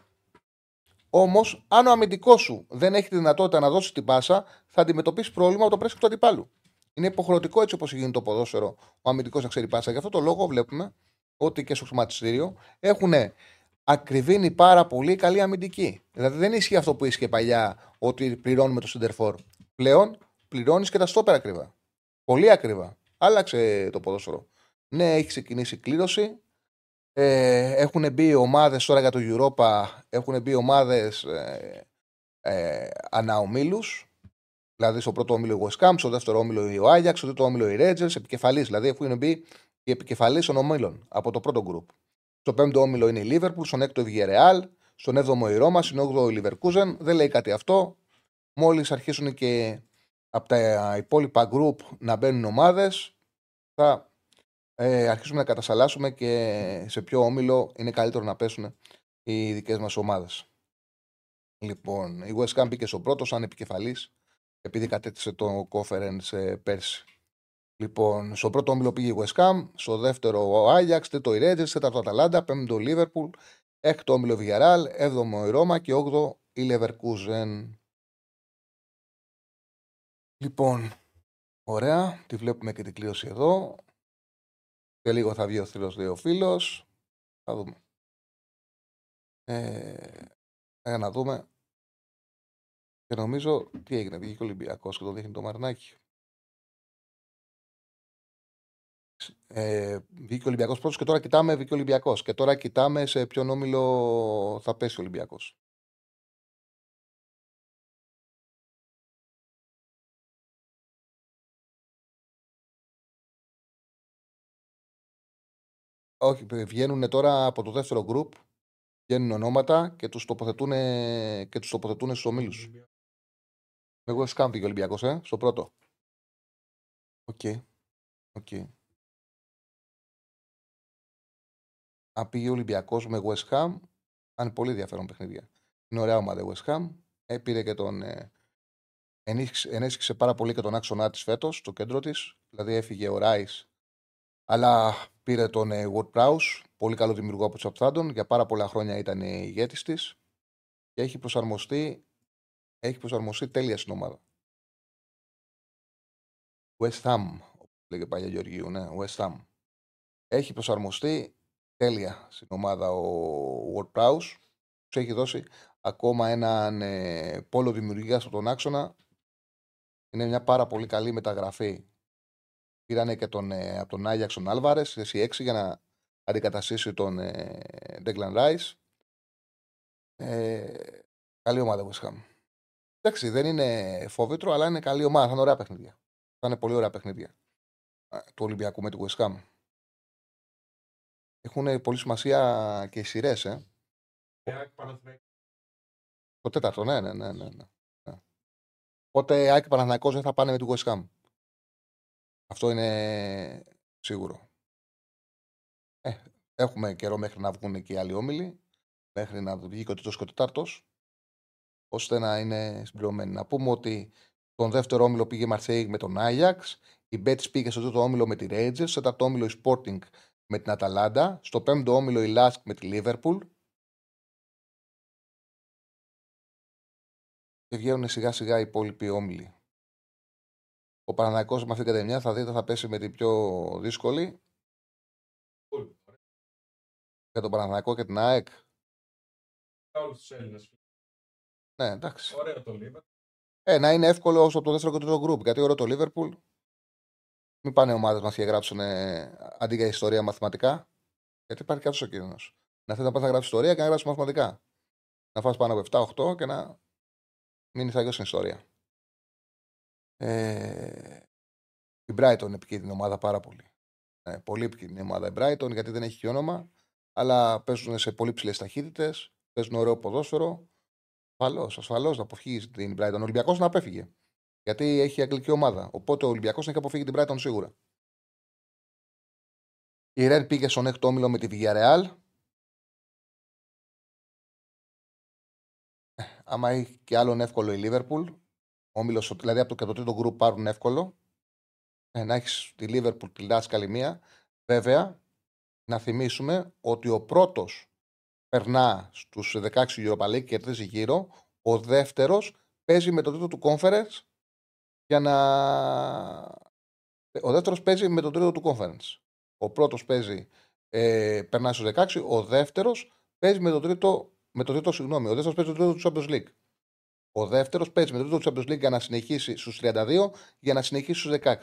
Όμως, αν ο αμυντικός σου δεν έχει τη δυνατότητα να δώσει την πάσα, θα αντιμετωπίσεις πρόβλημα από το πρέσβη του αντιπάλου. Είναι υποχρεωτικό έτσι όπως γίνεται το ποδόσφαιρο, ο αμυντικός να ξέρει πάσα. Γι' αυτό το λόγο βλέπουμε ότι και στο χρηματιστήριο έχουν ακριβίνει πάρα πολύ καλή αμυντική. Δηλαδή δεν ισχύει αυτό που ίσχυε παλιά ότι πληρώνουμε το Σιντερφόρ. Πλέον πληρώνεις και τα στόπερ ακριβά. Πολύ ακριβά. Άλλαξε το ποδόσφαιρο. Ναι, έχει ξεκινήσει κλήρωση. Ε, έχουν μπει ομάδες τώρα για το Europa, έχουν μπει ομάδες ε, ε, αναομίλου. Δηλαδή στο πρώτο όμιλο η West Ham, στο δεύτερο όμιλο η Ajax, στο τρίτο όμιλο η Rangers, επικεφαλής. Δηλαδή έχουν μπει οι επικεφαλής των ομίλων από το πρώτο γκρουπ. Στο πέμπτο όμιλο είναι η Liverpool, στον έκτο η Villarreal, στον έβδομο η Ρώμα, στον όγδοο η Leverkusen. Δεν λέει κάτι αυτό. Μόλις αρχίσουν και από τα υπόλοιπα group να μπαίνουν ομάδες, θα ε, αρχίσουμε να κατασαλάσουμε και σε ποιο όμιλο είναι καλύτερο να πέσουν οι δικές μας ομάδες. Λοιπόν, η West Ham μπήκε στο πρώτο σαν επικεφαλής, επειδή κατέκτησε το conference ε, πέρσι. Λοιπόν, στο πρώτο όμιλο πήγε η West Ham, στο δεύτερο ο Ajax, τρίτο η Rangers, τέταρτο Αταλάντα, πέμπτο ο Liverpool, έκτο όμιλο Villarreal, έβδομο η Ρώμα και όγδο η Leverkusen. Λοιπόν, ωραία, τη βλέπουμε και την κλήρωση εδώ. Σε λίγο θα βγει ο θρύλος, λέει ο φίλος. Θα δούμε. Ε, για να δούμε. Και νομίζω, τι έγινε, βγήκε ο Ολυμπιακός και το δείχνει το Μαρνάκι. Ε, βγήκε ο Ολυμπιακός πρώτος και τώρα κοιτάμε βγήκε ο Ολυμπιακός. Και τώρα κοιτάμε σε ποιον όμιλο θα πέσει ο Ολυμπιακός. Όχι, βγαίνουν τώρα από το δεύτερο γκρουπ, βγαίνουν ονόματα και τους τοποθετούν, και τους τοποθετούν στους ομίλους. Εγώ σκάμπη ο Ολυμπιακός, ε, στο πρώτο. OK. Okay. Okay. Αν πήγε ο Ολυμπιακός με West Ham, είναι πολύ ενδιαφέρον παιχνίδια. Είναι ωραία ομάδα η West Ham. Επήρε και τον... Ε, ενίσχυσε, πάρα πολύ και τον άξονά της φέτος, στο κέντρο της. Δηλαδή έφυγε ο Ράις, αλλά πήρε τον ε, Ward Prowse, πολύ καλό δημιουργό από τους Southampton. Για πάρα πολλά χρόνια ήταν ηγέτης της και έχει προσαρμοστεί, έχει προσαρμοστεί τέλεια στην ομάδα. West Ham, όπως λέγε παλιά Γεωργίου, ναι, West Ham. Έχει προσαρμοστεί τέλεια στην ομάδα ο Ward Prowse. Τους έχει δώσει ακόμα έναν ε, πόλο δημιουργίας από τον άξονα. Είναι μια πάρα πολύ καλή μεταγραφή Πήρανε και τον, ε, από τον Άγιαξ τον Άλβαρες, εσύ 6 για να αντικαταστήσει τον ε, Ντέγκλαν Ράι. Ε, καλή ομάδα West Ham. Εντάξει, δεν είναι φόβητρο, αλλά είναι καλή ομάδα. Θα είναι ωραία παιχνίδια. Θα είναι πολύ ωραία παιχνίδια του Ολυμπιακού με τη West Ham. Έχουν πολύ σημασία και οι σειρές, ε. Το τέταρτο, ναι, ναι, ναι. ναι. ναι. Οπότε Άκη Παναθηναϊκός δεν θα πάνε με τη West Ham. Αυτό είναι σίγουρο. Ε, έχουμε καιρό μέχρι να βγουν και οι άλλοι όμιλοι, μέχρι να βγει και ο τρίτος και ο τετάρτο, ώστε να είναι συμπληρωμένοι. Να πούμε ότι τον δεύτερο όμιλο πήγε η Μαρσέη με τον Άγιαξ, η Μπέτ πήγε στο τρίτο όμιλο με τη Ρέιτζερ, στο τέταρτο όμιλο η Sporting με την Αταλάντα, στο πέμπτο όμιλο η Λάσκ με τη Λίβερπουλ. Και βγαίνουν σιγά σιγά οι υπόλοιποι όμιλοι. Ο Παναναϊκός με αυτήν την κατεμιά θα δείτε θα πέσει με την πιο δύσκολη. Για τον Παναναϊκό και την ΑΕΚ. Όλους τους Έλληνες. Ναι, εντάξει. Ωραίο το Λίβερπουλ. Ε, να είναι εύκολο όσο το δεύτερο και το τρίτο γκρουπ. Γιατί ωραίο το Λίβερπουλ. Μην πάνε ομάδες μας και γράψουν ε, αντί για ιστορία μαθηματικά. Γιατί υπάρχει κάτι ο κίνδυνος. Να θέλει να πας να γράψεις ιστορία και να γράψεις μαθηματικά. Να φας πάνω από 7-8 και να μείνεις θα στην ιστορία. Ε, η Brighton επικίνδυνη ομάδα πάρα πολύ. Ε, πολύ επικίνδυνη ομάδα η Brighton γιατί δεν έχει και όνομα, αλλά παίζουν σε πολύ ψηλές ταχύτητες, παίζουν ωραίο ποδόσφαιρο. Ασφαλώς, ασφαλώς να αποφύγεις την Brighton. Ο Ολυμπιακός να απέφυγε. Γιατί έχει αγγλική ομάδα. Οπότε ο Ολυμπιακός έχει αποφύγει την Brighton σίγουρα. Η Ρεν πήγε στον έκτο όμιλο με τη Villarreal. Ε, άμα έχει και άλλον εύκολο η Liverpool, όμιλος, δηλαδή από το και το τρίτο γκρουπ πάρουν εύκολο. Ε, να έχεις τη Λίβερπουλ, τη Λάσκαλη μία. Βέβαια, να θυμίσουμε ότι ο πρώτος περνά στους 16 Europa League και κερδίζει γύρω. Ο δεύτερος παίζει με το τρίτο του conference για να. Ο δεύτερος παίζει με το τρίτο του conference. Ο πρώτος παίζει, ε, περνά στους 16, ο δεύτερος παίζει με το τρίτο, με το τρίτο συγγνώμη. Ο δεύτερος παίζει με το τρίτο του Champions League. Ο δεύτερος παίζει με το τρίτο του Champions League για να συνεχίσει στους 32 για να συνεχίσει στους 16.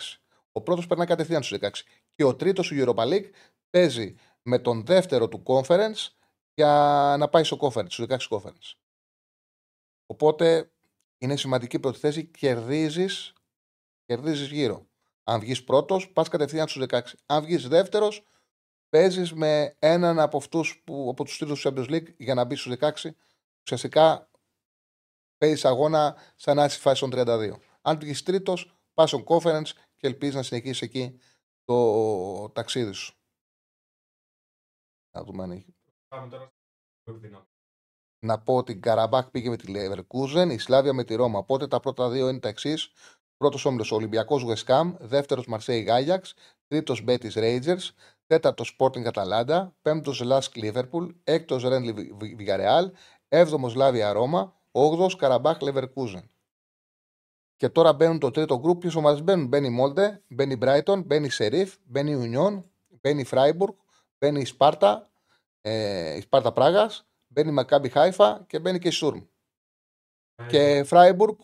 Ο πρώτος περνάει κατευθείαν στους 16. Και ο τρίτος του Europa League παίζει με τον δεύτερο του conference για να πάει στο conference, στους 16 conference. Οπότε είναι σημαντική πρώτη θέση, κερδίζεις κερδίζεις γύρω. Αν βγεις πρώτος, πας κατευθείαν στους 16. Αν βγεις δεύτερος, παίζεις με έναν από αυτούς από τους τίτλου του Champions League για να μπεις στους 16. Ουσιαστικά παίζει αγώνα σαν να είσαι φάση των 32. Αν βγει τρίτος, πας στο conference και ελπίζεις να συνεχίσεις εκεί το ταξίδι σου. Να δούμε αν έχει. Να πω ότι η Καραμπάκ πήγε με τη Leverkusen, η Σλάβια με τη Ρώμα. Οπότε τα πρώτα δύο είναι τα εξής. Πρώτος όμιλος Ολυμπιακός West δεύτερος Μαρσέη Γάγιαξ, τρίτος Μπέτη Rangers, τέταρτος Sporting Αταλάντα, πέμπτος Λάσκ Λίβερπουλ, έκτος Ρένλι Βιγαρεάλ, έβδομος Λάβια Ρώμα, όγδος Καραμπάχ Λεβερκούζεν. Και τώρα μπαίνουν το τρίτο γκρουπ. Ποιες ομάδες μπαίνουν, μπαίνει Μόλντε, μπαίνει Μπράιτον, μπαίνει Σερίφ, μπαίνει Ουνιόν, μπαίνει Φράιμπουργκ, μπαίνει η Σπάρτα, ε, η Σπάρτα Πράγας, μπαίνει Μακάμπι Χάιφα και μπαίνει και η Στουρμ. Και Φράιμπουργκ,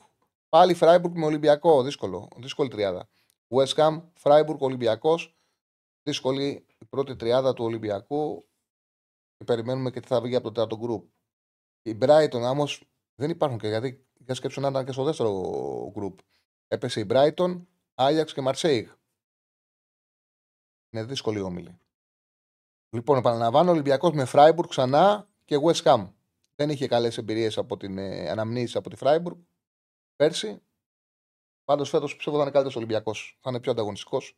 πάλι Φράιμπουργκ με Ολυμπιακό. Δύσκολο, δύσκολη τριάδα. West Ham, Φράιμπουργκ, Ολυμπιακός. Δύσκολη η πρώτη τριάδα του Ολυμπιακού. Και περιμένουμε και τι θα βγει από το τέταρτο γκρουπ. Η Brighton όμω δεν υπάρχουν και γιατί για σκέψου να ήταν και στο δεύτερο γκρουπ. Έπεσε η Brighton, Άγιαξ και Μαρσέιγ. Είναι δύσκολη όμιλη. Λοιπόν, επαναλαμβάνω, Ολυμπιακός με Φράιμπουργκ ξανά και West Ham. Δεν είχε καλές εμπειρίες από την ε, αναμνήση από τη Φράιμπουργκ πέρσι. Πάντως φέτος πιστεύω θα είναι καλύτερος Ολυμπιακός. Θα είναι πιο ανταγωνιστικός.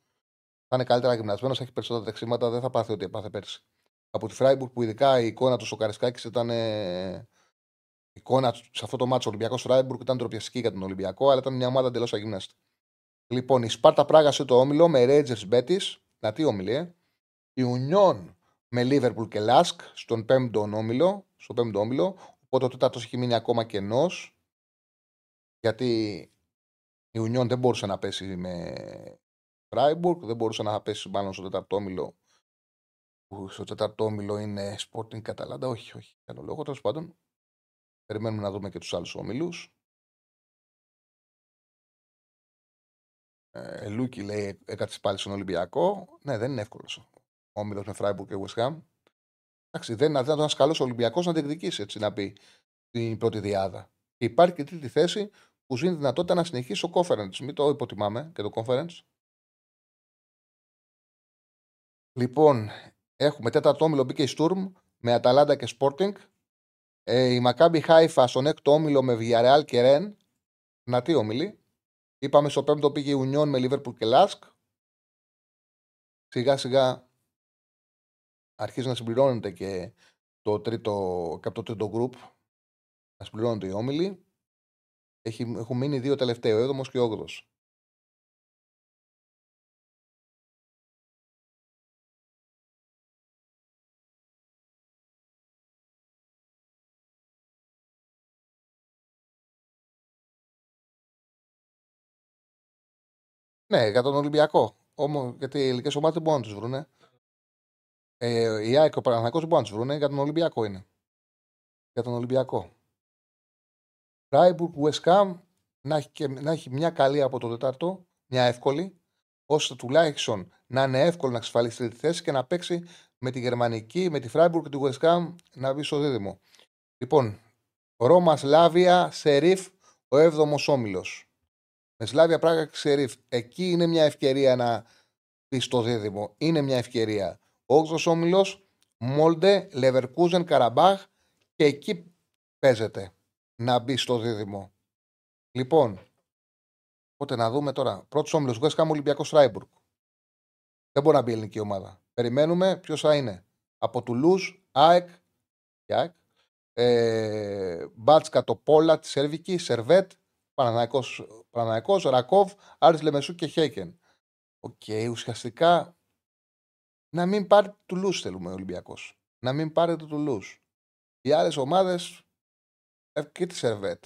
Θα είναι καλύτερα γυμνασμένος, θα έχει περισσότερα δεξίματα. Δεν θα πάθει ό,τι έπαθε πέρσι. Από τη Φράιμπουργκ που ειδικά η εικόνα του στο Καραϊσκάκη ήταν. Ε, η εικόνα σε αυτό το ματς Ολυμπιακός Φράιμπουργκ ήταν ντροπιαστική για τον Ολυμπιακό, αλλά ήταν μια ομάδα εντελώς αγύμναστη. Λοιπόν, η Σπάρτα Πράγας στον όμιλο με Rangers Μπέτη. Να τι όμιλοι, ε. Η Ουνιόν με Λίβερπουλ και Λάσκ στον πέμπτο όμιλο. Στο πέμπτο όμιλο. Οπότε ο τέταρτος έχει μείνει ακόμα κενός. Γιατί η Ουνιόν δεν μπορούσε να πέσει με Φράιμπουργκ, δεν μπορούσε να πέσει μάλλον στο τέταρτο όμιλο. Που στο τέταρτο όμιλο είναι Sporting κι Αταλάντα. Όχι, όχι. Κάνω λάθος. Τέλος πάντων, περιμένουμε να δούμε και τους άλλους όμιλου. Ε, Λούκι λέει έκατσε πάλι στον Ολυμπιακό. Ναι, δεν είναι εύκολος. Όμιλος με Φράιμπουργκ και West Ham. Εντάξει, δεν είναι αδύνατο ένας καλός Ολυμπιακός να διεκδικήσει έτσι να πει την πρώτη δυάδα. Και υπάρχει και τρίτη θέση που δίνει δυνατότητα να συνεχίσει το conference. Μην το υποτιμάμε και το conference. Λοιπόν, έχουμε τέταρτο όμιλο μπήκε η Sturm με Αταλάντα και Sporting. Ε, η Μακάμπι Χάιφα στον έκτο όμιλο με Villarreal και Ρεν. Να τι όμιλοι. Είπαμε στο πέμπτο πήγε η Ουνιόν με Liverpool και Λάσκ. Σιγά σιγά αρχίζει να συμπληρώνεται και το τρίτο, και από το τρίτο γκρουπ. Να συμπληρώνονται οι όμιλοι. Έχει, έχουν μείνει δύο τελευταίοι, ο έβδομος και ο όγδος. Ναι, για τον Ολυμπιακό. Όμω, γιατί οι ελληνικές ομάδες δεν μπορούν να τους βρούνε. Ε, η ΑΕΚ, ο Παναγιακό δεν μπορούν να τους βρούνε. Για τον Ολυμπιακό είναι. Για τον Ολυμπιακό. Ράιμπουργκ, West Ham να έχει, και, να έχει μια καλή από το Τετάρτο, μια εύκολη, ώστε τουλάχιστον να είναι εύκολο να εξασφαλίσει τη θέση και να παίξει με τη Γερμανική, με τη Φράιμπουργκ και τη West Ham να μπει στο δίδυμο. Λοιπόν, Ρώμα, Σλάβια, Σερίφ, ο 7ο όμιλος. Με Σλάβια Πράγα και Σερίφ. Εκεί είναι μια ευκαιρία να μπει στο δίδυμο. Είναι μια ευκαιρία. Ο 8ο όμιλος, Μόλντε, Λεβερκούζεν, Καραμπάχ και εκεί παίζεται να μπει στο δίδυμο. Λοιπόν, οπότε να δούμε τώρα. Πρώτος όμιλος West Ham Ολυμπιακός Φράιμπουργκ. Δεν μπορεί να μπει η ελληνική ομάδα. Περιμένουμε ποιος θα είναι. Από Τουλούζ, ΑΕΚ, ΑΕΚ ε, Μπάτσκα το Πόλα τη Σερβική, Σερβέτ, Παναθηναϊκό, Ρακόβ, Άρης Λεμεσού και Χάκεν. OK, okay, ουσιαστικά να μην πάρει του Τουλούζ θέλουμε ο Ολυμπιακός. Να μην πάρει το Τουλούζ. Οι άλλες ομάδες ε, και τη Σερβέτ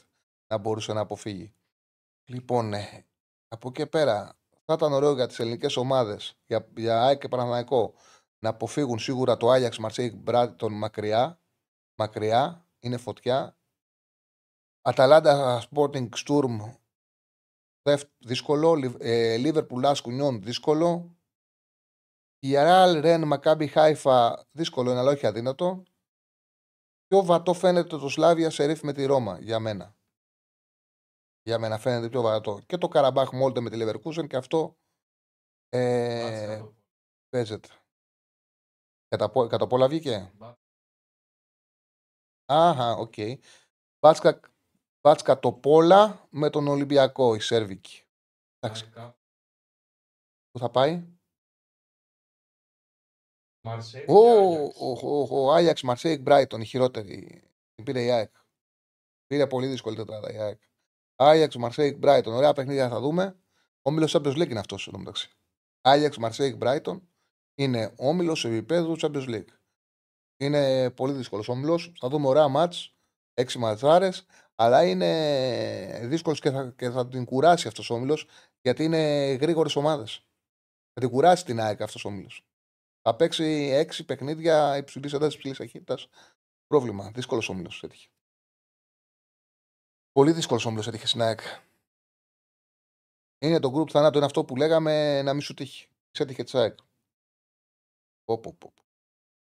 να μπορούσε να αποφύγει. Λοιπόν, ναι. Από εκεί πέρα θα ήταν ωραίο για τις ελληνικές ομάδες, για, για ΑΕΚ και Παναθηναϊκό, να αποφύγουν σίγουρα το Άγιαξ Μαρσέιγ Μπράιτον μακριά. μακριά, είναι φωτιά. Αταλάντα Sporting Sturm δύσκολο. Ε, Liverpool Ασκουνιών δύσκολο. Η Ρεάλ Ρεν Μακάμπι Χάιφα δύσκολο είναι αλλά όχι αδύνατο. Πιο βατό φαίνεται το Σλάβια Σερίφ με τη Ρώμα για μένα. Για μένα φαίνεται πιο βατό. Και το Καραμπάχ Μόλτε με τη Leverkusen και αυτό ε, παίζεται. Κατά, κατά πολλά βγήκε. Αχα, OK. Okay. Μπάτσκα, Μπάτσκα Το Πόλα με τον Ολυμπιακό, η σέρβικη. Εντάξει. Πού θα πάει; Ο Άγιαξ Μαρσέιγ Μπράιτον, η χειρότερη. Την πήρε η ΑΕΚ. Πήρε πολύ δύσκολη τετράδα η ΑΕΚ. Άγιαξ Μαρσέιγ Μπράιτον. Ωραία παιχνίδια θα δούμε. Όμιλος Champions League είναι αυτός εδώ μεταξύ. Άγιαξ Μαρσέιγ Μπράιτον είναι όμιλος επίπεδου Champions League. Είναι πολύ δύσκολος όμιλος. Θα δούμε ωραία μάτς. Έξι ματσάρε. Αλλά είναι δύσκολος και θα, και θα την κουράσει αυτός ο όμιλος γιατί είναι γρήγορες ομάδες. Θα την κουράσει την ΑΕΚ αυτός ο όμιλος. Θα παίξει έξι παιχνίδια υψηλής έντασης, υψηλής ταχύτητας. Πρόβλημα. Δύσκολος όμιλος έτυχε. Πολύ δύσκολος όμιλος έτυχε στην ΑΕΚ. Είναι το group θανάτου, είναι αυτό που λέγαμε να μην σου τύχει. Ξέτυχε της ΑΕΚ.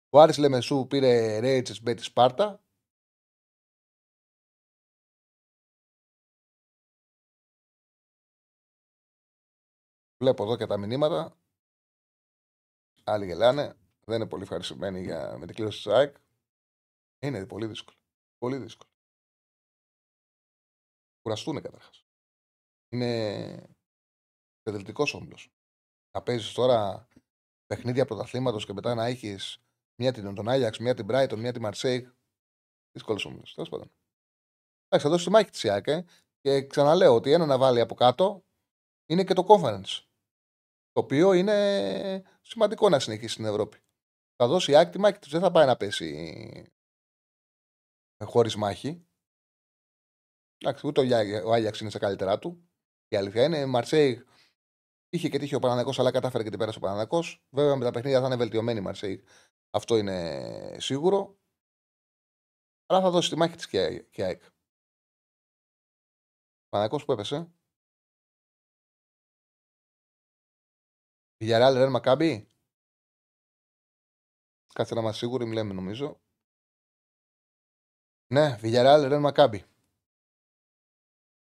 Ο Άρης Λεμεσού πήρε Ρέιτσες με τη Σπάρτα. Βλέπω εδώ και τα μηνύματα. Άλλοι γελάνε. Δεν είναι πολύ ευχαριστημένοι για... με την κλήρωση της ΑΕΚ. Είναι πολύ δύσκολο. Πολύ δύσκολο. Κουραστούν καταρχάς. Είναι εξαιρετικό όμιλος. Να παίζεις τώρα παιχνίδια πρωταθλήματος και μετά να έχεις μία την τον Άγιαξ, μία την Brighton, μία την Μαρσέικ. Δύσκολος όμιλος. Τέλος πάντων. Εντάξει, θα δώσει τη μάχη της ΙΑΚ ε, και ξαναλέω ότι ένα να βάλει από κάτω είναι και το conference. Το οποίο είναι σημαντικό να συνεχίσει στην Ευρώπη. Θα δώσει η τη μάχη δεν θα πάει να πέσει χωρίς μάχη. Εντάξει, ούτε ο Άγιαξ είναι σε καλύτερά του. Η αλήθεια είναι, Μαρσέη είχε και τύχει ο Παναναναϊκός, αλλά κατάφερε και την πέρασε ο Παναναναϊκός. Βέβαια με τα παιχνίδια θα είναι βελτιωμένη η Μαρσέη. Αυτό είναι σίγουρο. Αλλά θα δώσει τη μάχη της και η ΑΕΚ. Παναναναϊκός που έπεσε. Villarreal Ρεν Μακάμπι. Κάτσε να είμαστε σίγουροι, μιλάμε νομίζω. Ναι, Villarreal Ρεν Μακάμπι.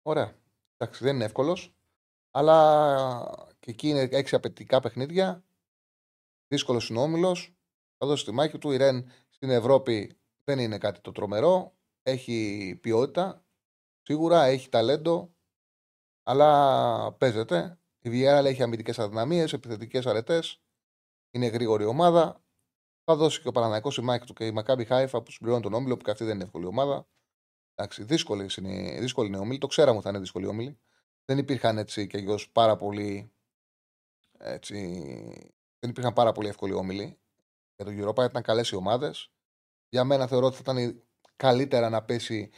Ωραία. Εντάξει, δεν είναι εύκολος. Αλλά και εκεί είναι έξι απαιτητικά παιχνίδια. Δύσκολος συνόμιλο. Θα δώσει τη μάχη του. Η Ρεν στην Ευρώπη δεν είναι κάτι το τρομερό. Έχει ποιότητα. Σίγουρα έχει ταλέντο. Αλλά παίζεται. Η Villarreal έχει αμυντικές αδυναμίες, επιθετικές αρετές. Είναι γρήγορη ομάδα. Θα δώσει και ο Παναναναϊκό η μάχη του και η Μακάμπι Χάιφα που συμπληρώνει τον όμιλο, που και αυτή δεν είναι εύκολη ομάδα. Εντάξει, δύσκολη είναι, δύσκολη είναι όμιλη. Το ξέραμε ότι θα είναι δύσκολη όμιλη. Δεν υπήρχαν έτσι και αλλιώ πάρα πολύ. Έτσι, δεν υπήρχαν πάρα πολύ εύκολοι όμιλοι. Για το Europa ήταν καλές οι ομάδες. Για μένα θεωρώ ότι θα ήταν καλύτερα να πέσει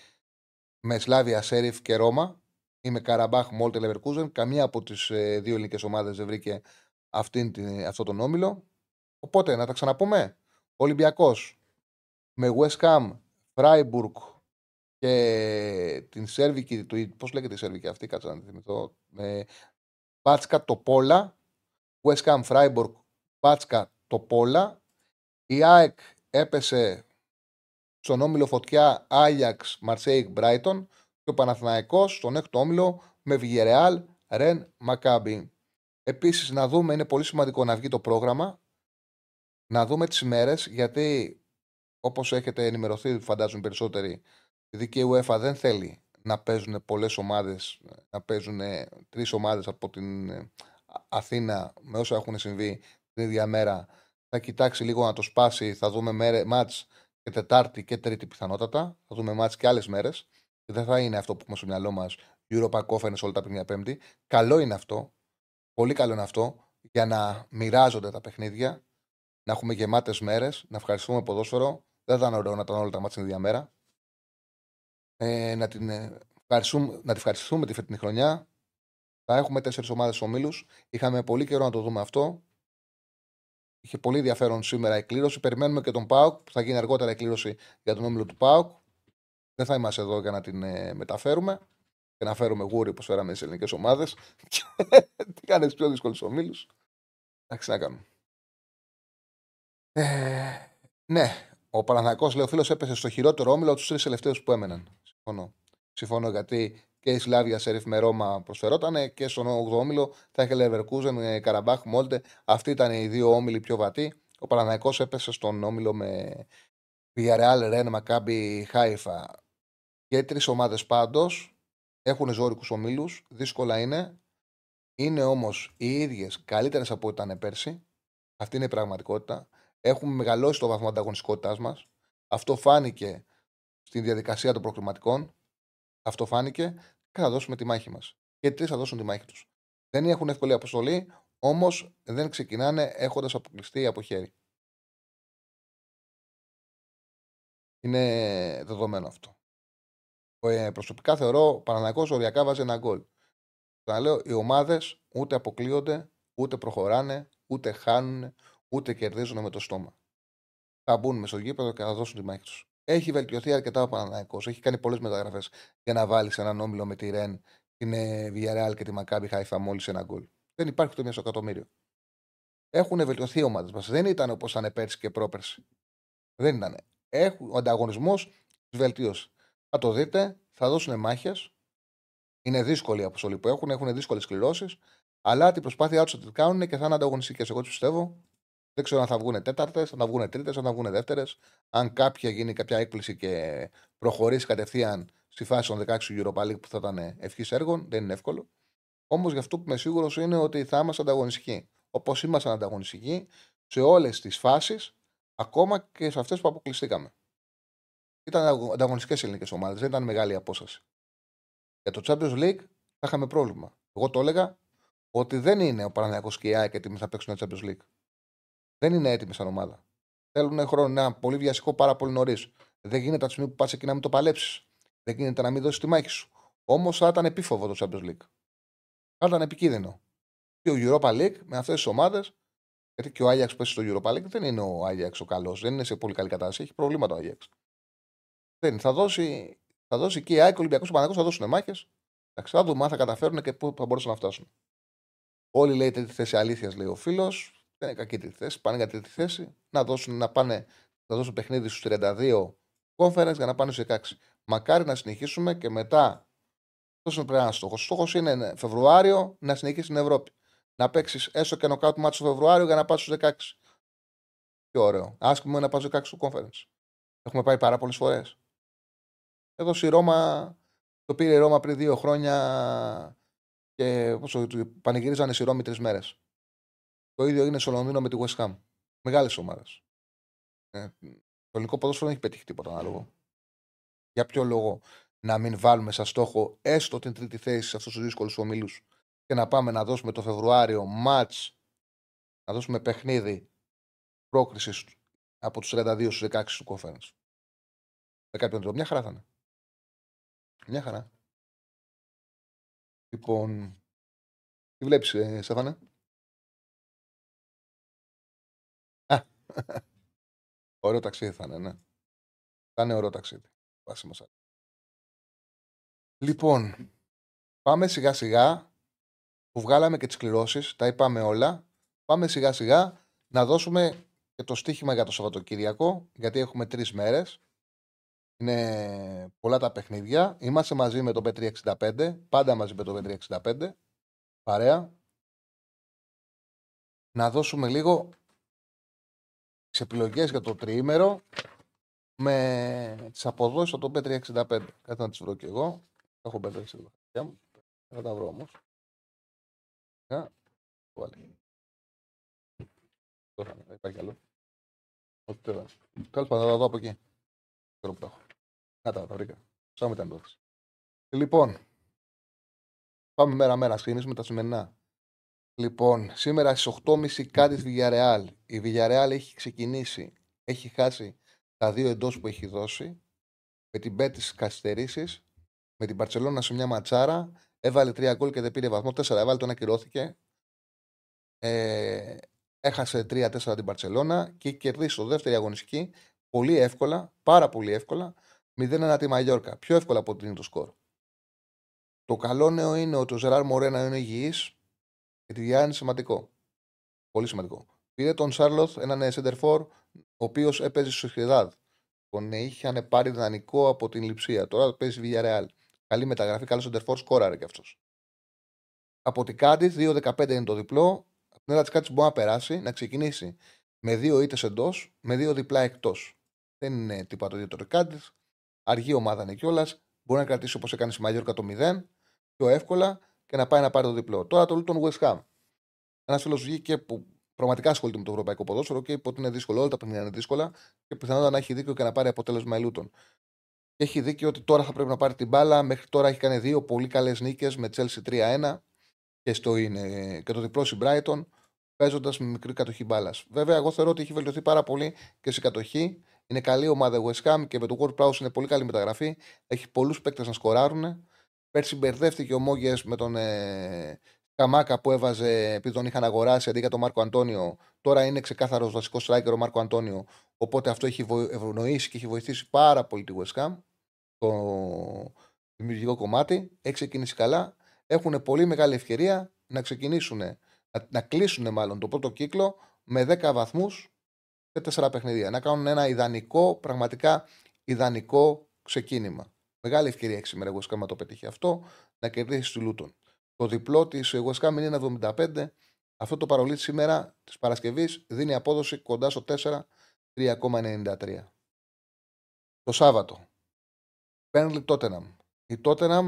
με Σλάβια, Σέριφ και Ρώμα ή με Καραμπάχ, Μόλτε, Λεβερκούζεν. Καμία από τις ε, δύο ελληνικές ομάδες δεν βρήκε αυτήν, την, αυτό τον όμιλο. Οπότε να τα ξαναπούμε. Ολυμπιακός με West Ham, Freiburg και την Σέρβικη, πώς λέγεται η Σέρβικη αυτή, κάτσε να τη θυμηθώ. Με Πάτσκα Τοπόλα, West Ham, Freiburg, Πάτσκα Τοπόλα. Η ΑΕΚ έπεσε στον όμιλο φωτιά Άγιαξ, Μαρσέικ, Μπράιτον και ο Παναθηναϊκός στον έκτο όμιλο με Βιγερεάλ, Ρεν, Μακάμπι. Επίσης, να δούμε, είναι πολύ σημαντικό να βγει το πρόγραμμα, να δούμε τις ημέρες, γιατί όπως έχετε ενημερωθεί, φαντάζομαι περισσότεροι, η δική UEFA δεν θέλει να παίζουν πολλές ομάδες, να παίζουν τρεις ομάδες από την Αθήνα με όσα έχουν συμβεί την ίδια μέρα. Θα κοιτάξει λίγο να το σπάσει, θα δούμε μάτς και Τετάρτη και Τρίτη πιθανότατα. Θα δούμε μάτς και άλλες μέρες δεν θα είναι αυτό που έχουμε στο μυαλό μας Europa Conference όλα τα παιχνίδια Πέμπτη. Καλό είναι αυτό. Πολύ καλό είναι αυτό για να μοιράζονται τα παιχνίδια, να έχουμε γεμάτες μέρες, να ευχαριστούμε ποδόσφαιρο. Δεν θα είναι ωραίο να ήταν όλα τα μάτια την ίδια μέρα. Ε, να, την ε, ευχαριστούμε, να τη ευχαριστούμε τη φετινή χρονιά. Θα έχουμε τέσσερις ομάδες ομίλους. Είχαμε πολύ καιρό να το δούμε αυτό. Είχε πολύ ενδιαφέρον σήμερα η κλήρωση. Περιμένουμε και τον Πάουκ που θα γίνει αργότερα η κλήρωση για τον όμιλο του Πάουκ. Δεν θα είμαστε εδώ για να την ε, μεταφέρουμε και να φέρουμε γούρι όπως φέραμε στις ελληνικές ομάδες. Τι κάνεις πιο δύσκολους ομίλους. Εντάξει, να κάνουμε. Ε, ναι, ο Παναθηναϊκός, λέει ο φίλος, έπεσε στο χειρότερο όμιλο τους τρεις τελευταίους που έμεναν. Συμφωνώ. Συμφωνώ γιατί και η Σλάβια Σερίφ με Ρώμα προσφερόταν και στον 8ο όμιλο θα είχε Λεβερκούζεν, Καραμπάχ, Μόλτε. Αυτοί ήταν οι δύο όμιλοι πιο βατοί. Ο Παναναϊκός έπεσε στον όμιλο με Villarreal, Ρεν, Μακάμπι, Χάιφα. Και τρεις ομάδες πάντως έχουν ζώρικους ομίλους. Δύσκολα είναι. Είναι όμως οι ίδιες καλύτερες από ό,τι ήταν πέρσι. Αυτή είναι η πραγματικότητα. Έχουμε μεγαλώσει το βαθμό ανταγωνιστικότητάς μας. Αυτό φάνηκε στην διαδικασία των προκριματικών. Αυτό φάνηκε και θα δώσουμε τη μάχη μας. Και τρεις θα δώσουν τη μάχη τους. Δεν έχουν εύκολη αποστολή, όμως δεν ξεκινάνε έχοντας αποκλειστεί από χέρι. Είναι δεδομένο αυτό. Ε, προσωπικά θεωρώ Παναναναϊκό οριακά βάζει ένα γκολ. λέω, οι ομάδες ούτε αποκλείονται, ούτε προχωράνε, ούτε χάνουν, ούτε κερδίζουν με το στόμα. Θα μπουν με στο γήπεδο και θα δώσουν τη μάχη τους. Έχει βελτιωθεί αρκετά ο Παναναναϊκό. Έχει κάνει πολλές μεταγραφές για να βάλεις έναν όμιλο με τη Ρεν, την Villarreal και τη Μακάμπι Χάιφα μόλις ένα γκολ. Δεν υπάρχει το μισό εκατομμύριο. Έχουν βελτιωθεί οι ομάδες μας. Δεν ήταν όπως ήταν πέρσι και πρόπερσι. Δεν ήταν. Έχουν, ο ανταγωνισμός τους βελτίωσε. Θα το δείτε, θα δώσουν μάχες. Είναι δύσκολη η αποστολή που έχουν, έχουν δύσκολες κληρώσεις. Αλλά την προσπάθειά τους θα την κάνουν και θα είναι ανταγωνιστικέ. Εγώ τους πιστεύω. Δεν ξέρω αν θα βγουν τέταρτες, αν θα βγουν τρίτες, αν θα βγουν δεύτερες. Αν κάποια γίνει κάποια έκπληξη και προχωρήσει κατευθείαν στη φάση των 16 Europa League που θα ήταν ευχής έργων, δεν είναι εύκολο. Όμως γι' αυτό που είμαι σίγουρος είναι ότι θα είμαστε ανταγωνιστικοί. Όπως ήμασταν ανταγωνιστικοί σε όλες τις φάσεις, ακόμα και σε αυτές που αποκλειστήκαμε. Ήταν ανταγωνιστικές ελληνικές ομάδες, δεν ήταν μεγάλη απόσταση. Για το Champions League θα είχαμε πρόβλημα. Εγώ το έλεγα ότι δεν είναι ο Παναγιακό και η ΑΕΚ έτοιμοι να παίξουν το Champions League. Δεν είναι έτοιμοι σαν ομάδα. Θέλουν χρόνο, ένα πολύ βιασικό πάρα πολύ νωρίς. Δεν γίνεται από τη στιγμή που πας εκεί να μην το παλέψεις. Δεν γίνεται να μην δώσεις τη μάχη σου. Όμως θα ήταν επίφοβο το Champions League. Θα ήταν επικίνδυνο. Και ο Europa League με αυτές τις ομάδες, γιατί και ο Άγιαξ που στο Europa League δεν είναι ο Άγιαξ ο καλός, δεν είναι σε πολύ καλή κατάσταση, έχει προβλήματα ο Άγιαξ. Δεν, θα δώσει, θα δώσει και η ΑΕΚ, ο Ολυμπιακός Παναγό θα δώσουν μάχες. Θα δούμε αν θα καταφέρουν και πού θα μπορούσαν να φτάσουν. Όλοι λέει τρίτη θέση αλήθειας, λέει ο φίλος. Δεν είναι κακή τρίτη θέση. Πάνε για τρίτη θέση. Να, δώσουν, να πάνε, να δώσουν παιχνίδι στους 32 conference για να πάνε στους 16. Μακάρι να συνεχίσουμε και μετά. Αυτός είναι ένα στόχος. Ο στόχος είναι Φεβρουάριο να συνεχίσει στην Ευρώπη. Να παίξεις έστω και νοκάτ μάτσο το Φεβρουάριο για να πας στους 16. Τι ωραίο. Άσχημο να πας στους 16 στο conference. Έχουμε πάει πάρα πολλές φορές. Εδώ στη Ρώμα, το πήρε η Ρώμα πριν δύο χρόνια και πόσο, πανηγυρίζανε στη Ρώμη τρεις μέρες. Το ίδιο είναι στο Λονδίνο με τη West Ham. Μεγάλες ομάδες. Ε, το ελληνικό ποδόσφαιρο δεν έχει πετύχει τίποτα ανάλογο. Για ποιο λόγο να μην βάλουμε σαν στόχο έστω την τρίτη θέση σε αυτούς τους δύσκολους ομίλους και να πάμε να δώσουμε το Φεβρουάριο ματ, να δώσουμε παιχνίδι πρόκρισης από τους 32 στους 16 του conference. Με κάποιον τρόπο. Μια χαρά θα είναι. Μια χαρά. Λοιπόν, τι βλέπεις, ε, Στέφανε; Α, ωραίο ταξίδι θα είναι, ναι. Θα είναι ωραίο ταξίδι. Βάση μας. Λοιπόν, πάμε σιγά σιγά που βγάλαμε και τις κληρώσεις, τα είπαμε όλα. Πάμε σιγά σιγά να δώσουμε και το στοίχημα για το Σαββατοκύριακο, γιατί έχουμε τρεις μέρες. Είναι πολλά τα παιχνίδια. Είμαστε μαζί με το B365. Πάντα μαζί με το B365. Παρέα. Να δώσουμε λίγο τις επιλογές για το τριήμερο με τις αποδόσεις από το B365. Κάτι να τις βρω κι εγώ. Έχω μπερδέψει εδώ. Θα τα βρω όμως. Τώρα, υπάρχει άλλο. Τέλος πάντων, θα τα δω από εκεί. Ξέρω που τα έχω. Να τα, τα βρήκα. Σαν ήταν τότε. Λοιπόν, πάμε μέρα-μέρα. Ξεκινήσουμε τα σημερινά. Λοιπόν, σήμερα στις 8.30 κάτι Villarreal. Η Villarreal έχει ξεκινήσει. Έχει χάσει τα δύο εντός που έχει δώσει. Με την πέτη τη καθυστερήσεις. Με την Παρσελόνα σε μια ματσάρα. Έβαλε τρία γκολ και δεν πήρε βαθμό. Τέσσερα έβαλε, τον ακυρώθηκε. Ε, Έχασε 3-4 την Παρσελώνα και έχει κερδίσει το δεύτερη αγωνιστική πολύ εύκολα, πάρα πολύ εύκολα, 0-1 τη Μαγιόρκα. Πιο εύκολα από ότι είναι το σκορ. Το καλό νέο είναι ότι ο Ζεράρ Μορένα είναι υγιής και τη είναι σημαντικό. Πολύ σημαντικό. Πήρε τον Σάρλοθ, έναν Σέντερφορ, ο οποίος έπαιζε στο Σιεδάδ. Τον είχαν πάρει δανεικό από την Λιψία. Τώρα παίζει Villarreal. Καλή μεταγραφή, καλός Σέντερφορ, σκόραρε κι αυτός. Από την Κάντιθ, 2-15 είναι το διπλό. Από την έδρα της Κάντιθ μπορεί να περάσει, να ξεκινήσει με δύο ήττες εντός, με δύο διπλά εκτός. Δεν είναι τίποτα το ίδιο το Κάντιθ. Αργή ομάδα είναι κιόλας. Μπορεί να κρατήσει όπως έκανε στη Μαγιόρκα το 0 πιο εύκολα και να πάει να πάρει το διπλό. Τώρα το Λούτον West Ham. Ένας φίλος βγήκε που πραγματικά ασχολείται με το ευρωπαϊκό ποδόσφαιρο και είπε ότι είναι δύσκολο. Όλα τα παιχνίδια είναι δύσκολα και πιθανότατα να έχει δίκιο και να πάρει αποτέλεσμα η Λούτον. Και έχει δίκιο ότι τώρα θα πρέπει να πάρει την μπάλα. Μέχρι τώρα έχει κάνει δύο πολύ καλές νίκες με Chelsea 3-1 και, στο είναι, και το διπλό στην Brighton παίζοντας με μικρή κατοχή μπάλας. Βέβαια, εγώ θεωρώ ότι έχει βελτιωθεί πάρα πολύ και σε κατοχή. Είναι καλή ομάδα West Ham και με το World Prowse είναι πολύ καλή μεταγραφή. Έχει πολλούς παίκτες να σκοράρουν. Πέρσι μπερδεύτηκε ο Μόγες με τον ε, Καμάκα που έβαζε επειδή τον είχαν αγοράσει αντί για τον Μάρκο Αντώνιο. Τώρα είναι ξεκάθαρος βασικός striker ο Μάρκο Αντώνιο. Οπότε αυτό έχει ευνοήσει και έχει βοηθήσει πάρα πολύ τη West Ham. Το δημιουργικό κομμάτι. Έχει ξεκινήσει καλά. Έχουν πολύ μεγάλη ευκαιρία να ξεκινήσουν, να, να κλείσουν μάλλον το πρώτο κύκλο με 10 βαθμούς σε 4 παιχνίδια. Να κάνουν ένα ιδανικό, πραγματικά ιδανικό ξεκίνημα. Μεγάλη ευκαιρία έχει σήμερα η West Ham να το πετύχει αυτό, να κερδίσει του Λούτον. Το διπλό της West Ham είναι 75. Αυτό το παρολίτη σήμερα της Παρασκευής δίνει απόδοση κοντά στο 4, 3,93. Το Σάββατο. Πένλι Τότεναμ. Η Τότεναμ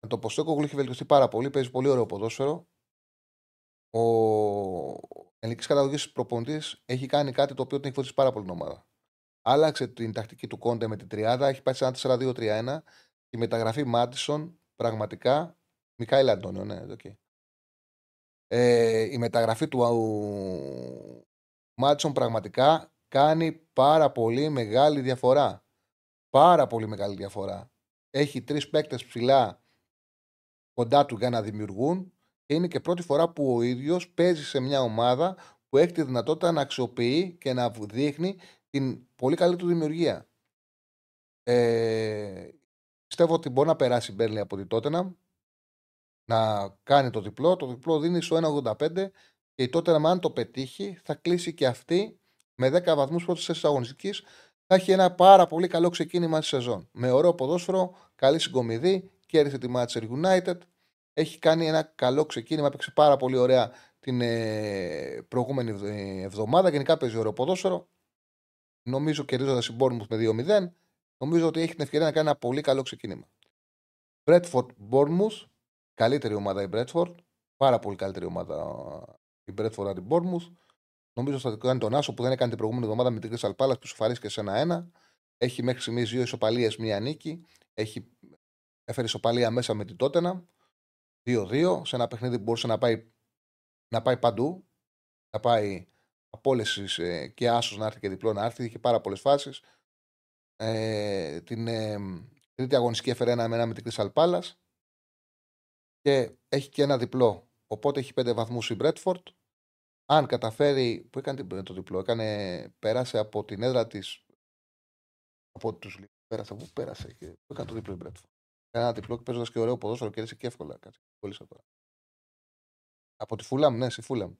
με το Ποστέκο έχει βελτιωθεί πάρα πολύ. Παίζει πολύ ωραίο ποδόσφαιρο. Ο ελληνική καταγωγής προποντή έχει κάνει κάτι το οποίο την έχει βοηθήσει πάρα πολύ την ομάδα άλλαξε την τακτική του Κόντε με την τριάδα, έχει πάει σε ένα 4-2-3-1. Η μεταγραφή Μάτισον πραγματικά. Μικάηλ Αντώνιο, ναι, okay. ε, η μεταγραφή του Μάτισον πραγματικά κάνει πάρα πολύ μεγάλη διαφορά. Πάρα πολύ μεγάλη διαφορά. Έχει τρεις παίκτες ψηλά κοντά του για να δημιουργούν και είναι και πρώτη φορά που ο ίδιος παίζει σε μια ομάδα που έχει τη δυνατότητα να αξιοποιεί και να δείχνει την πολύ καλή του δημιουργία. Ε, πιστεύω ότι μπορεί να περάσει η Μπέρλι από την Τότενα να κάνει το διπλό. Το διπλό δίνει στο 1,85 και η Τότενα, αν το πετύχει, θα κλείσει και αυτή με 10 βαθμούς πρώτης θέσης αγωνιστικής. Θα έχει ένα πάρα πολύ καλό ξεκίνημα τη σεζόν. Με ωραίο ποδόσφαιρο, καλή συγκομιδή, κέρδισε τη Manchester United. Έχει κάνει ένα καλό ξεκίνημα, έπαιξε πάρα πολύ ωραία την ε, προηγούμενη εβδομάδα. Γενικά παίζει ωραίο ποδόσφαιρο νομίζω κερδίζοντας η Bournemouth με 2-0, νομίζω ότι έχει την ευκαιρία να κάνει ένα πολύ καλό ξεκίνημα. Bradford Bournemouth, καλύτερη ομάδα η Bradford, πάρα πολύ καλύτερη ομάδα η Bradford από την Bournemouth. Νομίζω θα κάνει τον Άσο που δεν έκανε την προηγούμενη εβδομάδα με την Crystal Palace που σοφαρίστηκε σε ένα-ένα. Έχει μέχρι στιγμής δύο ισοπαλίες, μία νίκη. Έχει έφερε ισοπαλία μέσα με την Τότενα. 2-2 σε ένα παιχνίδι που μπορούσε να πάει, να πάει παντού. Να πάει απόλυση ε, και άσος να έρθει και διπλό να έρθει. Είχε πάρα πολλές φάσεις. Ε, την ε, τρίτη αγωνιστική έφερε ένα με ένα με την Crystal Palace και έχει και ένα διπλό. Οπότε έχει πέντε βαθμούς η Μπρέτφορντ. Αν καταφέρει. Πού έκανε το διπλό, έκανε, πέρασε από την έδρα της. Από τους Πέρασε, πού πέρασε. Και, πού έκανε το διπλό η Μπρέτφορντ. Ένα διπλό και παίζοντας και ωραίο ποδόσφαιρο και και εύκολα. Κάτσε, τώρα. Από τη Φούλαμ, ναι, στη Φούλαμ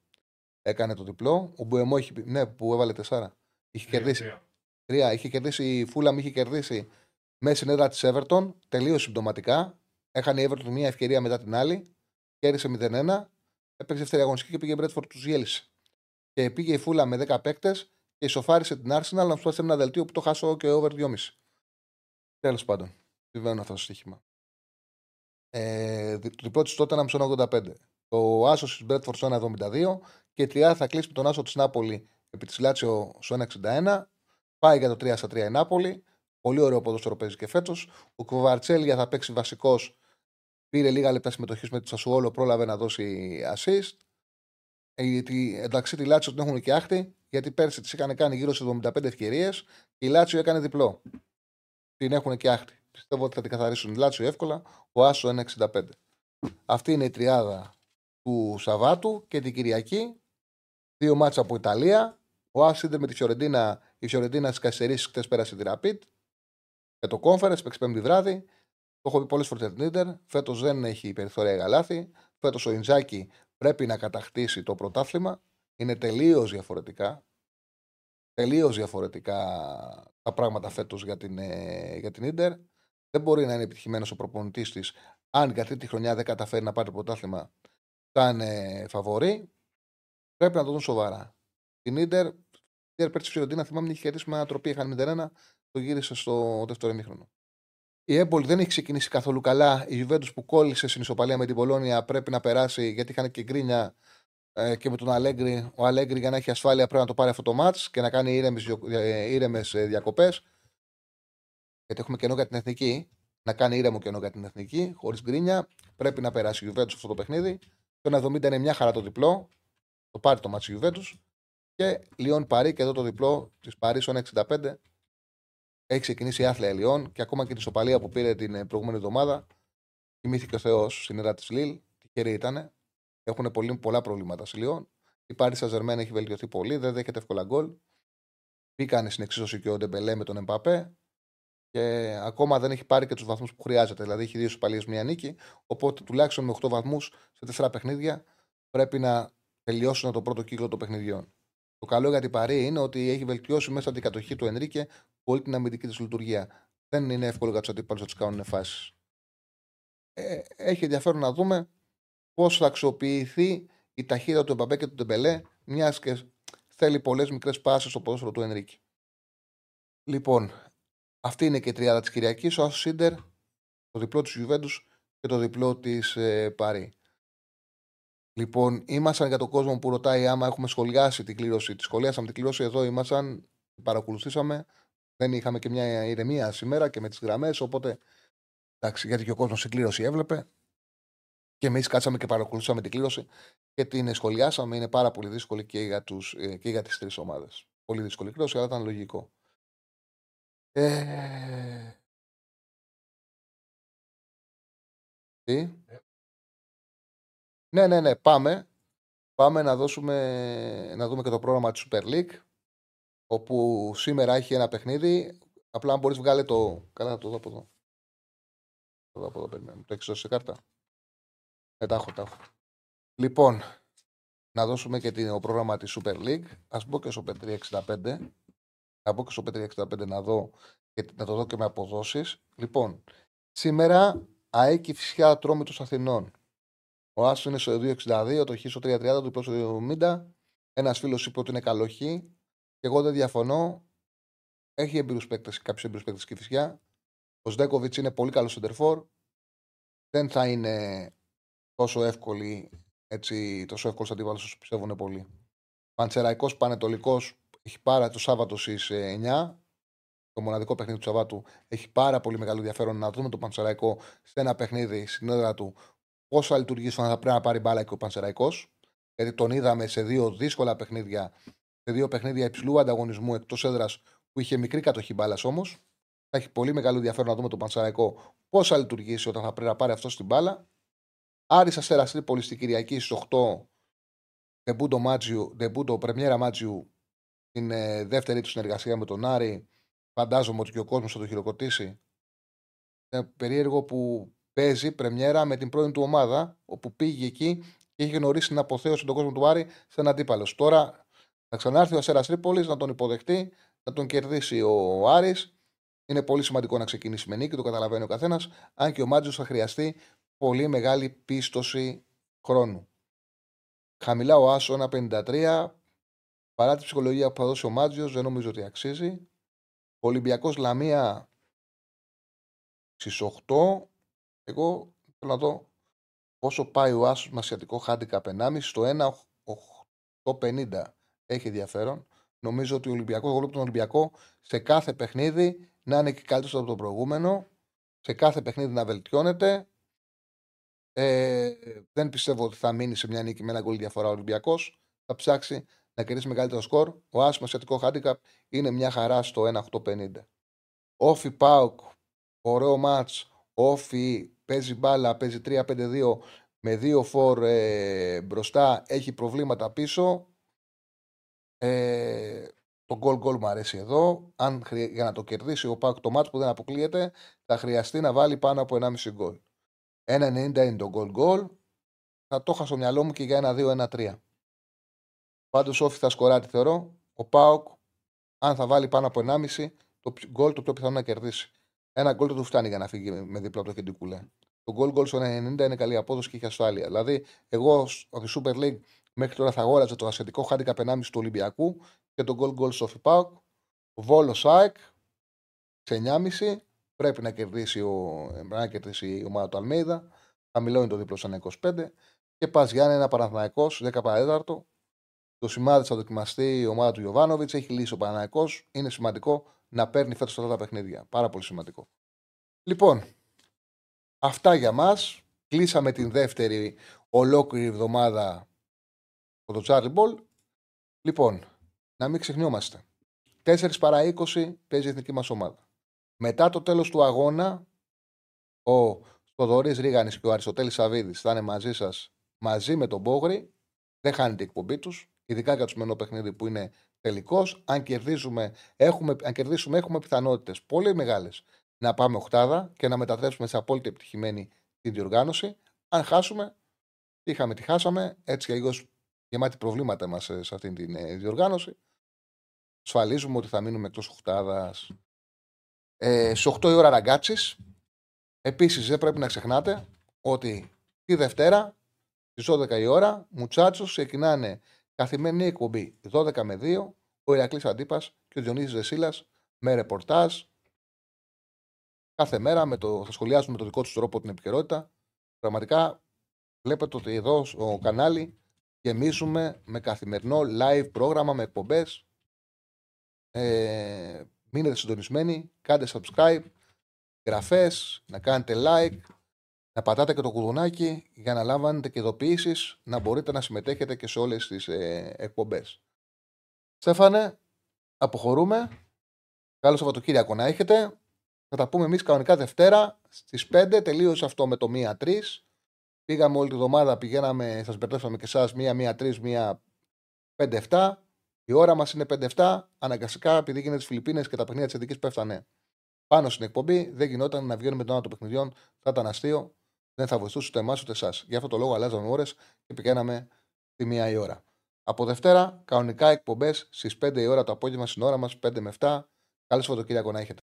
έκανε το διπλό. Ο Μπουεμό είχε, ναι, που έβαλε τεσσάρα. Είχε κερδίσει. Τρία. Είχε κερδίσει η Φούλαμ, είχε κερδίσει μέσα στην έδρα της Everton. Τελείως συμπτωματικά. Έχανε η Everton μία ευκαιρία μετά την άλλη. Κέρδισε 0-1. Έπαιξε δεύτερη αγωνιστική και πήγε η Μπρέτφορντ τους γέλισε. Και πήγε η Φούλα με 10 παίκτες και ισοφάρισε την Arsenal να σου ένα δελτίο που το χάσω και over 2,5. Τέλος πάντων. Συμβαίνουν αυτό το στοίχημα. Ε, το διπλό της τότε να 85. Το άσος της Μπρέτφορντ στο 1,72 και η τριάδα θα κλείσει με τον άσο της Νάπολη επί της Λάτσιο στο 1,61. Πάει για το 3 στα 3 η Νάπολη. Πολύ ωραίο ποδόσφαιρο παίζει και φέτος. Ο Κουβαρτσέλια θα παίξει βασικός. Πήρε λίγα λεπτά συμμετοχής με τη Σασουόλο, πρόλαβε να δώσει assist. Ε, γιατί, εντάξει, τη Λάτσιο την έχουν και άχτη, γιατί πέρσι της είχαν κάνει γύρω σε 75 ευκαιρίες. Η Λάτσιο έκανε διπλό. Την έχουν και άχτη. Πιστεύω ότι θα την καθαρίσουν η Λάτσιο εύκολα. Ο Άσο 1,65. Αυτή είναι η τριάδα του Σαββάτου και την Κυριακή Δύο μάτσα από Ιταλία. Ο Άσιντερ με τη Φιωρεντίνα. Η Φιωρεντίνα στι καθυστερήσει χθες πέρασε τη Rapid. Και το Conference παίξει πέμπτη βράδυ. Το έχω πει πολλές φορές για την Ιντερ. Φέτος δεν έχει περιθώρια για λάθη. Φέτος ο Ιντζάκη πρέπει να κατακτήσει το πρωτάθλημα. Είναι τελείως διαφορετικά. Τελείως διαφορετικά τα πράγματα φέτος για την, ε, για την Ιντερ. Δεν μπορεί να είναι επιτυχημένος ο προπονητής της, αν για αυτή τη χρονιά δεν καταφέρει να πάρει το πρωτάθλημα σαν ε, φαβορή. Πρέπει να το δουν σοβαρά. Την Ιντερ, η Ιντερ πέρσι Φιωρεντίνα, θυμάμαι, είχε κερδίσει με ανατροπή. Είχαν 0-1, το γύρισε στο δεύτερο ημίχρονο. Η Έμπολη δεν έχει ξεκινήσει καθόλου καλά. Η Juventus που κόλλησε στην ισοπαλία με την Πολώνια πρέπει να περάσει γιατί είχαν και γκρίνια ε, και με τον Αλέγκρι. Ο Αλέγκρι για να έχει ασφάλεια πρέπει να το πάρει αυτό το μάτς και να κάνει ήρεμες διακοπές. Γιατί έχουμε κενό για την εθνική. Να κάνει ήρεμο κενό για την εθνική, χωρίς γκρίνια. Πρέπει να περάσει η Juventus αυτό το παιχνίδι. Το 1,70 είναι μια χαρά το διπλό. Το πάρει το μάτι Juventus. Και Λιόν Παρή και εδώ το διπλό της Παρή 1,65 έχει ξεκινήσει η άθλια Λιόν και ακόμα και την ισοπαλία που πήρε την ε, προηγούμενη εβδομάδα. Θυμήθηκε ο Θεός στην έδρα της Λίλ. Τυχερή ήταν. Έχουν πολύ, πολλά προβλήματα στη Λιόν. Η Πάρη Σαζερμένη έχει βελτιωθεί πολύ, δεν δέχεται εύκολα γκολ. Μπήκαν στην εξίσωση και ο Ντεμπελέ με τον Εμπαπέ. Και ακόμα δεν έχει πάρει και τους βαθμούς που χρειάζεται. Δηλαδή έχει δύο ισοπαλίε, μία νίκη. Οπότε τουλάχιστον με 8 βαθμούς σε τέσσερα παιχνίδια πρέπει να τελειώσουν το πρώτο κύκλο των παιχνιδιών. Το καλό για την Παρή είναι ότι έχει βελτιώσει μέσα την κατοχή του Ενρίκε πολύ την αμυντική της λειτουργία. Δεν είναι εύκολο για τους αντίπαλου να του κάνουν φάσεις. Ε, έχει ενδιαφέρον να δούμε πώς θα αξιοποιηθεί η ταχύτητα του Εμπαμπέ και του Τεμπελέ, μιας και θέλει πολλές μικρές πάσει στο ποδόσφαιρο του Ενρίκη. Λοιπόν, αυτή είναι και η τριάδα της Κυριακής. Ο Άσος Σίντερ, το διπλό της Γιουβέντους και το διπλό της ε, Παρή. Λοιπόν, ήμασταν για τον κόσμο που ρωτάει άμα έχουμε σχολιάσει την κλήρωση. Τη σχολιάσαμε την κλήρωση εδώ, ήμασταν, παρακολουθήσαμε. Δεν είχαμε και μια ηρεμία σήμερα και με τις γραμμές. Οπότε, εντάξει, γιατί και ο κόσμος την κλήρωση έβλεπε. Και εμείς κάτσαμε και παρακολουθήσαμε την κλήρωση και την σχολιάσαμε. Είναι πάρα πολύ δύσκολη και για, τους, ε, και για τις τρεις ομάδες. Πολύ δύσκολη κλήρωση, αλλά ήταν λογικό. Ε... Τι; Ε, ναι, ναι, ναι, πάμε. Πάμε να, δώσουμε, να δούμε και το πρόγραμμα της Super League όπου σήμερα έχει ένα παιχνίδι. Απλά αν μπορείς βγάλε το... Καλά θα το δω από εδώ. Το δω από εδώ, περιμένουμε. Το έχεις δώσει σε κάρτα; Ε, τα έχω, τα έχω. Λοιπόν, να δώσουμε και το πρόγραμμα της Super League. Ας μπω και στο 365. Να μπω και στο 365 να δω και να το δω και με αποδόσεις. Λοιπόν, σήμερα ΑΕΚ φυσικά τρόμη των Αθηνών. Ο Άσος είναι στο 2,62, το Χ στο 3,30, το διπλό στο 2,70. Ένας φίλος είπε ότι είναι καλό Χ. Και εγώ δεν διαφωνώ. Έχει εμπειρούς παίκτες, κάποιους εμπειρούς παίκτες και φυσικά. Ο Σδέκοβιτ είναι πολύ καλός σεντερφόρ. Δεν θα είναι τόσο εύκολη, έτσι, τόσο εύκολος αντίβαλο όσο πιστεύουν πολλοί. Παντσεραϊκό Πανετολικός έχει πάρα το Σάββατο στις 9. Το μοναδικό παιχνίδι του Σαββάτου έχει πάρα πολύ μεγάλο ενδιαφέρον να δούμε το Παντσεραϊκό σε ένα παιχνίδι στην έδρα του πώς θα λειτουργήσει όταν θα πρέπει να πάρει μπάλα και ο Πανσεραϊκός. Γιατί τον είδαμε σε δύο δύσκολα παιχνίδια, σε δύο παιχνίδια υψηλού ανταγωνισμού εκτός έδρας που είχε μικρή κατοχή μπάλας όμως. Θα έχει πολύ μεγάλο ενδιαφέρον να δούμε τον Πανσεραϊκό πώς θα λειτουργήσει όταν θα πρέπει να πάρει αυτό την μπάλα. Άρης Αστέρα Τρίπολη στην Κυριακή στις 8 Δεμπούτο Μάτζιου, δεμπούτο Πρεμιέρα Μάτζιου την ε, δεύτερη του συνεργασία με τον Άρη. Φαντάζομαι ότι και ο κόσμος θα το χειροκροτήσει. Είναι περίεργο που παίζει πρεμιέρα με την πρώην του ομάδα, όπου πήγε εκεί και είχε γνωρίσει την αποθέωση τον κόσμο του Άρη σαν αντίπαλο. Τώρα θα ξανάρθει ο Αστέρα Τρίπολης να τον υποδεχτεί, να τον κερδίσει ο Άρης. Είναι πολύ σημαντικό να ξεκινήσει με νίκη, το καταλαβαίνει ο καθένας. Αν και ο Μάτζο θα χρειαστεί πολύ μεγάλη πίστοση χρόνου. Χαμηλά ο Άσο 1,53. Παρά τη ψυχολογία που θα δώσει ο Μάτζιος, δεν νομίζω ότι αξίζει. Ο Ολυμπιακός Λαμία στις 8. Εγώ θέλω να δω πόσο πάει ο Άσος με ασιατικό χάντικα 1,5 στο 1,850. Έχει ενδιαφέρον. Νομίζω ότι ο Ολυμπιακός, εγώ τον Ολυμπιακό σε κάθε παιχνίδι να είναι και καλύτερος από το προηγούμενο. Σε κάθε παιχνίδι να βελτιώνεται. Ε, δεν πιστεύω ότι θα μείνει σε μια νίκη με ένα γκολ διαφορά ο Ολυμπιακός. Θα ψάξει να κερδίσει μεγαλύτερο σκορ. Ο Άσο ασιατικό χάντικα είναι μια χαρά στο 1,850. Όφι Πάουκ, ωραίο μάτς. Όφι παίζει μπάλα, παίζει 3-5-2 με δύο φορ ε, μπροστά, έχει προβλήματα πίσω. Ε, το goal goal μου αρέσει εδώ. Αν χρει... Για να το κερδίσει ο Πάουκ το μάτς που δεν αποκλείεται, θα χρειαστεί να βάλει πάνω από 1,5 γκολ. 1,90 είναι το goal goal. Θα το είχα στο μυαλό μου και για 1-2-1-3. Πάντως ΟΦΗ θα σκοράρει θεωρώ. Ο ΠΑΟΚ, αν θα βάλει πάνω από 1,5 το γκολ το πιο πιθανό να κερδίσει. Ένα γκολ το του φτάνει για να φύγει με διπλό από το Γεντί Κουλέ. Το γκολ γκολ στο 90 είναι καλή απόδοση και έχει ασφάλεια. Δηλαδή, εγώ από τη Super League μέχρι τώρα θα αγόραζα το ασιατικό handicap 1,5 του Ολυμπιακού και το γκολ γκολ στο ΟΦΗ ΠΑΟΚ. Βόλος ΑΕΚ σε 9,5 πρέπει να κερδίσει, ο, να κερδίσει η ομάδα του Αλμέιδα. Χαμηλό είναι το δίπλο σαν 25. Και πας Γιάννη ένα Παναθναϊκό 10 παρέταρτο. Το σημάδι θα δοκιμαστεί η ομάδα του Ιωβάνοβιτς. Έχει λύσει ο Παναθναϊκό. Είναι σημαντικό να παίρνει φέτος αυτά τα παιχνίδια. Πάρα πολύ σημαντικό. Λοιπόν, αυτά για μας. Κλείσαμε την δεύτερη ολόκληρη εβδομάδα από το Charlie Ball. Λοιπόν, να μην ξεχνιόμαστε. 4 παρά 20 παίζει η εθνική μας ομάδα. Μετά το τέλος του αγώνα, ο Σποδωρή Ρίγανης και ο Αριστοτέλης Σαββίδης θα είναι μαζί σας μαζί με τον Μπόγρη. Δεν χάνει την εκπομπή τους, ειδικά για το σημερινό παιχνίδι που είναι τελικός. Αν, κερδίσουμε, έχουμε, αν κερδίσουμε, έχουμε πιθανότητες πολύ μεγάλες να πάμε οχτάδα και να μετατρέψουμε σε απόλυτη επιτυχημένη την διοργάνωση. Αν χάσουμε, είχαμε, τη χάσαμε. Έτσι και λίγο γεμάτη προβλήματα μας σε αυτή την ε, διοργάνωση. Ασφαλίζουμε ότι θα μείνουμε εκτός οχτάδα. Ε, Στι 8 η ώρα ραγκάτσης. Επίσης, δεν πρέπει να ξεχνάτε ότι τη Δευτέρα στις 12 η ώρα Μουτσάτσος ξεκινάνε καθημερινή εκπομπή 12 με 2. Ο Ηρακλής Αντίπας και ο Διονύσης Δεσίλας με ρεπορτάζ κάθε μέρα με το, θα σχολιάσουν με το δικό τους τρόπο την επικαιρότητα. Πραγματικά βλέπετε ότι εδώ στο κανάλι γεμίζουμε με καθημερινό live πρόγραμμα με εκπομπές. Ε, μείνετε συντονισμένοι, κάντε subscribe, γραφές, να κάνετε like, να πατάτε και το κουδουνάκι για να λάβετε και ειδοποιήσεις να μπορείτε να συμμετέχετε και σε όλες τις ε, εκπομπές. Στέφανε, αποχωρούμε. Καλό Σαββατοκύριακο να έχετε. Θα τα πούμε εμείς κανονικά Δευτέρα στις 5. Τελείωσε αυτό με το 1-3. Πήγαμε όλη τη βδομάδα, πηγαίναμε, σας μπερδέψαμε και εσάς 1-1-3, 1-5-7. Η ώρα μας είναι 5-7. Αναγκαστικά, επειδή γίνεται στι Φιλιππίνες και τα παιχνίδια της Ειδική πέφτανε πάνω στην εκπομπή, δεν γινόταν να βγαίνουμε τον άλλο των παιχνιδιών. Θα ήταν αστείο. Δεν θα βοηθούσε ούτε εμάς ούτε εσάς. Γι' αυτό το λόγο αλλάζαμε ώρες και πηγαίναμε τη μία η ώρα. Από Δευτέρα, κανονικά εκπομπές στις 5 η ώρα το απόγευμα στην ώρα μας, 5 με 7. Καλό Σαββατοκύριακο να έχετε.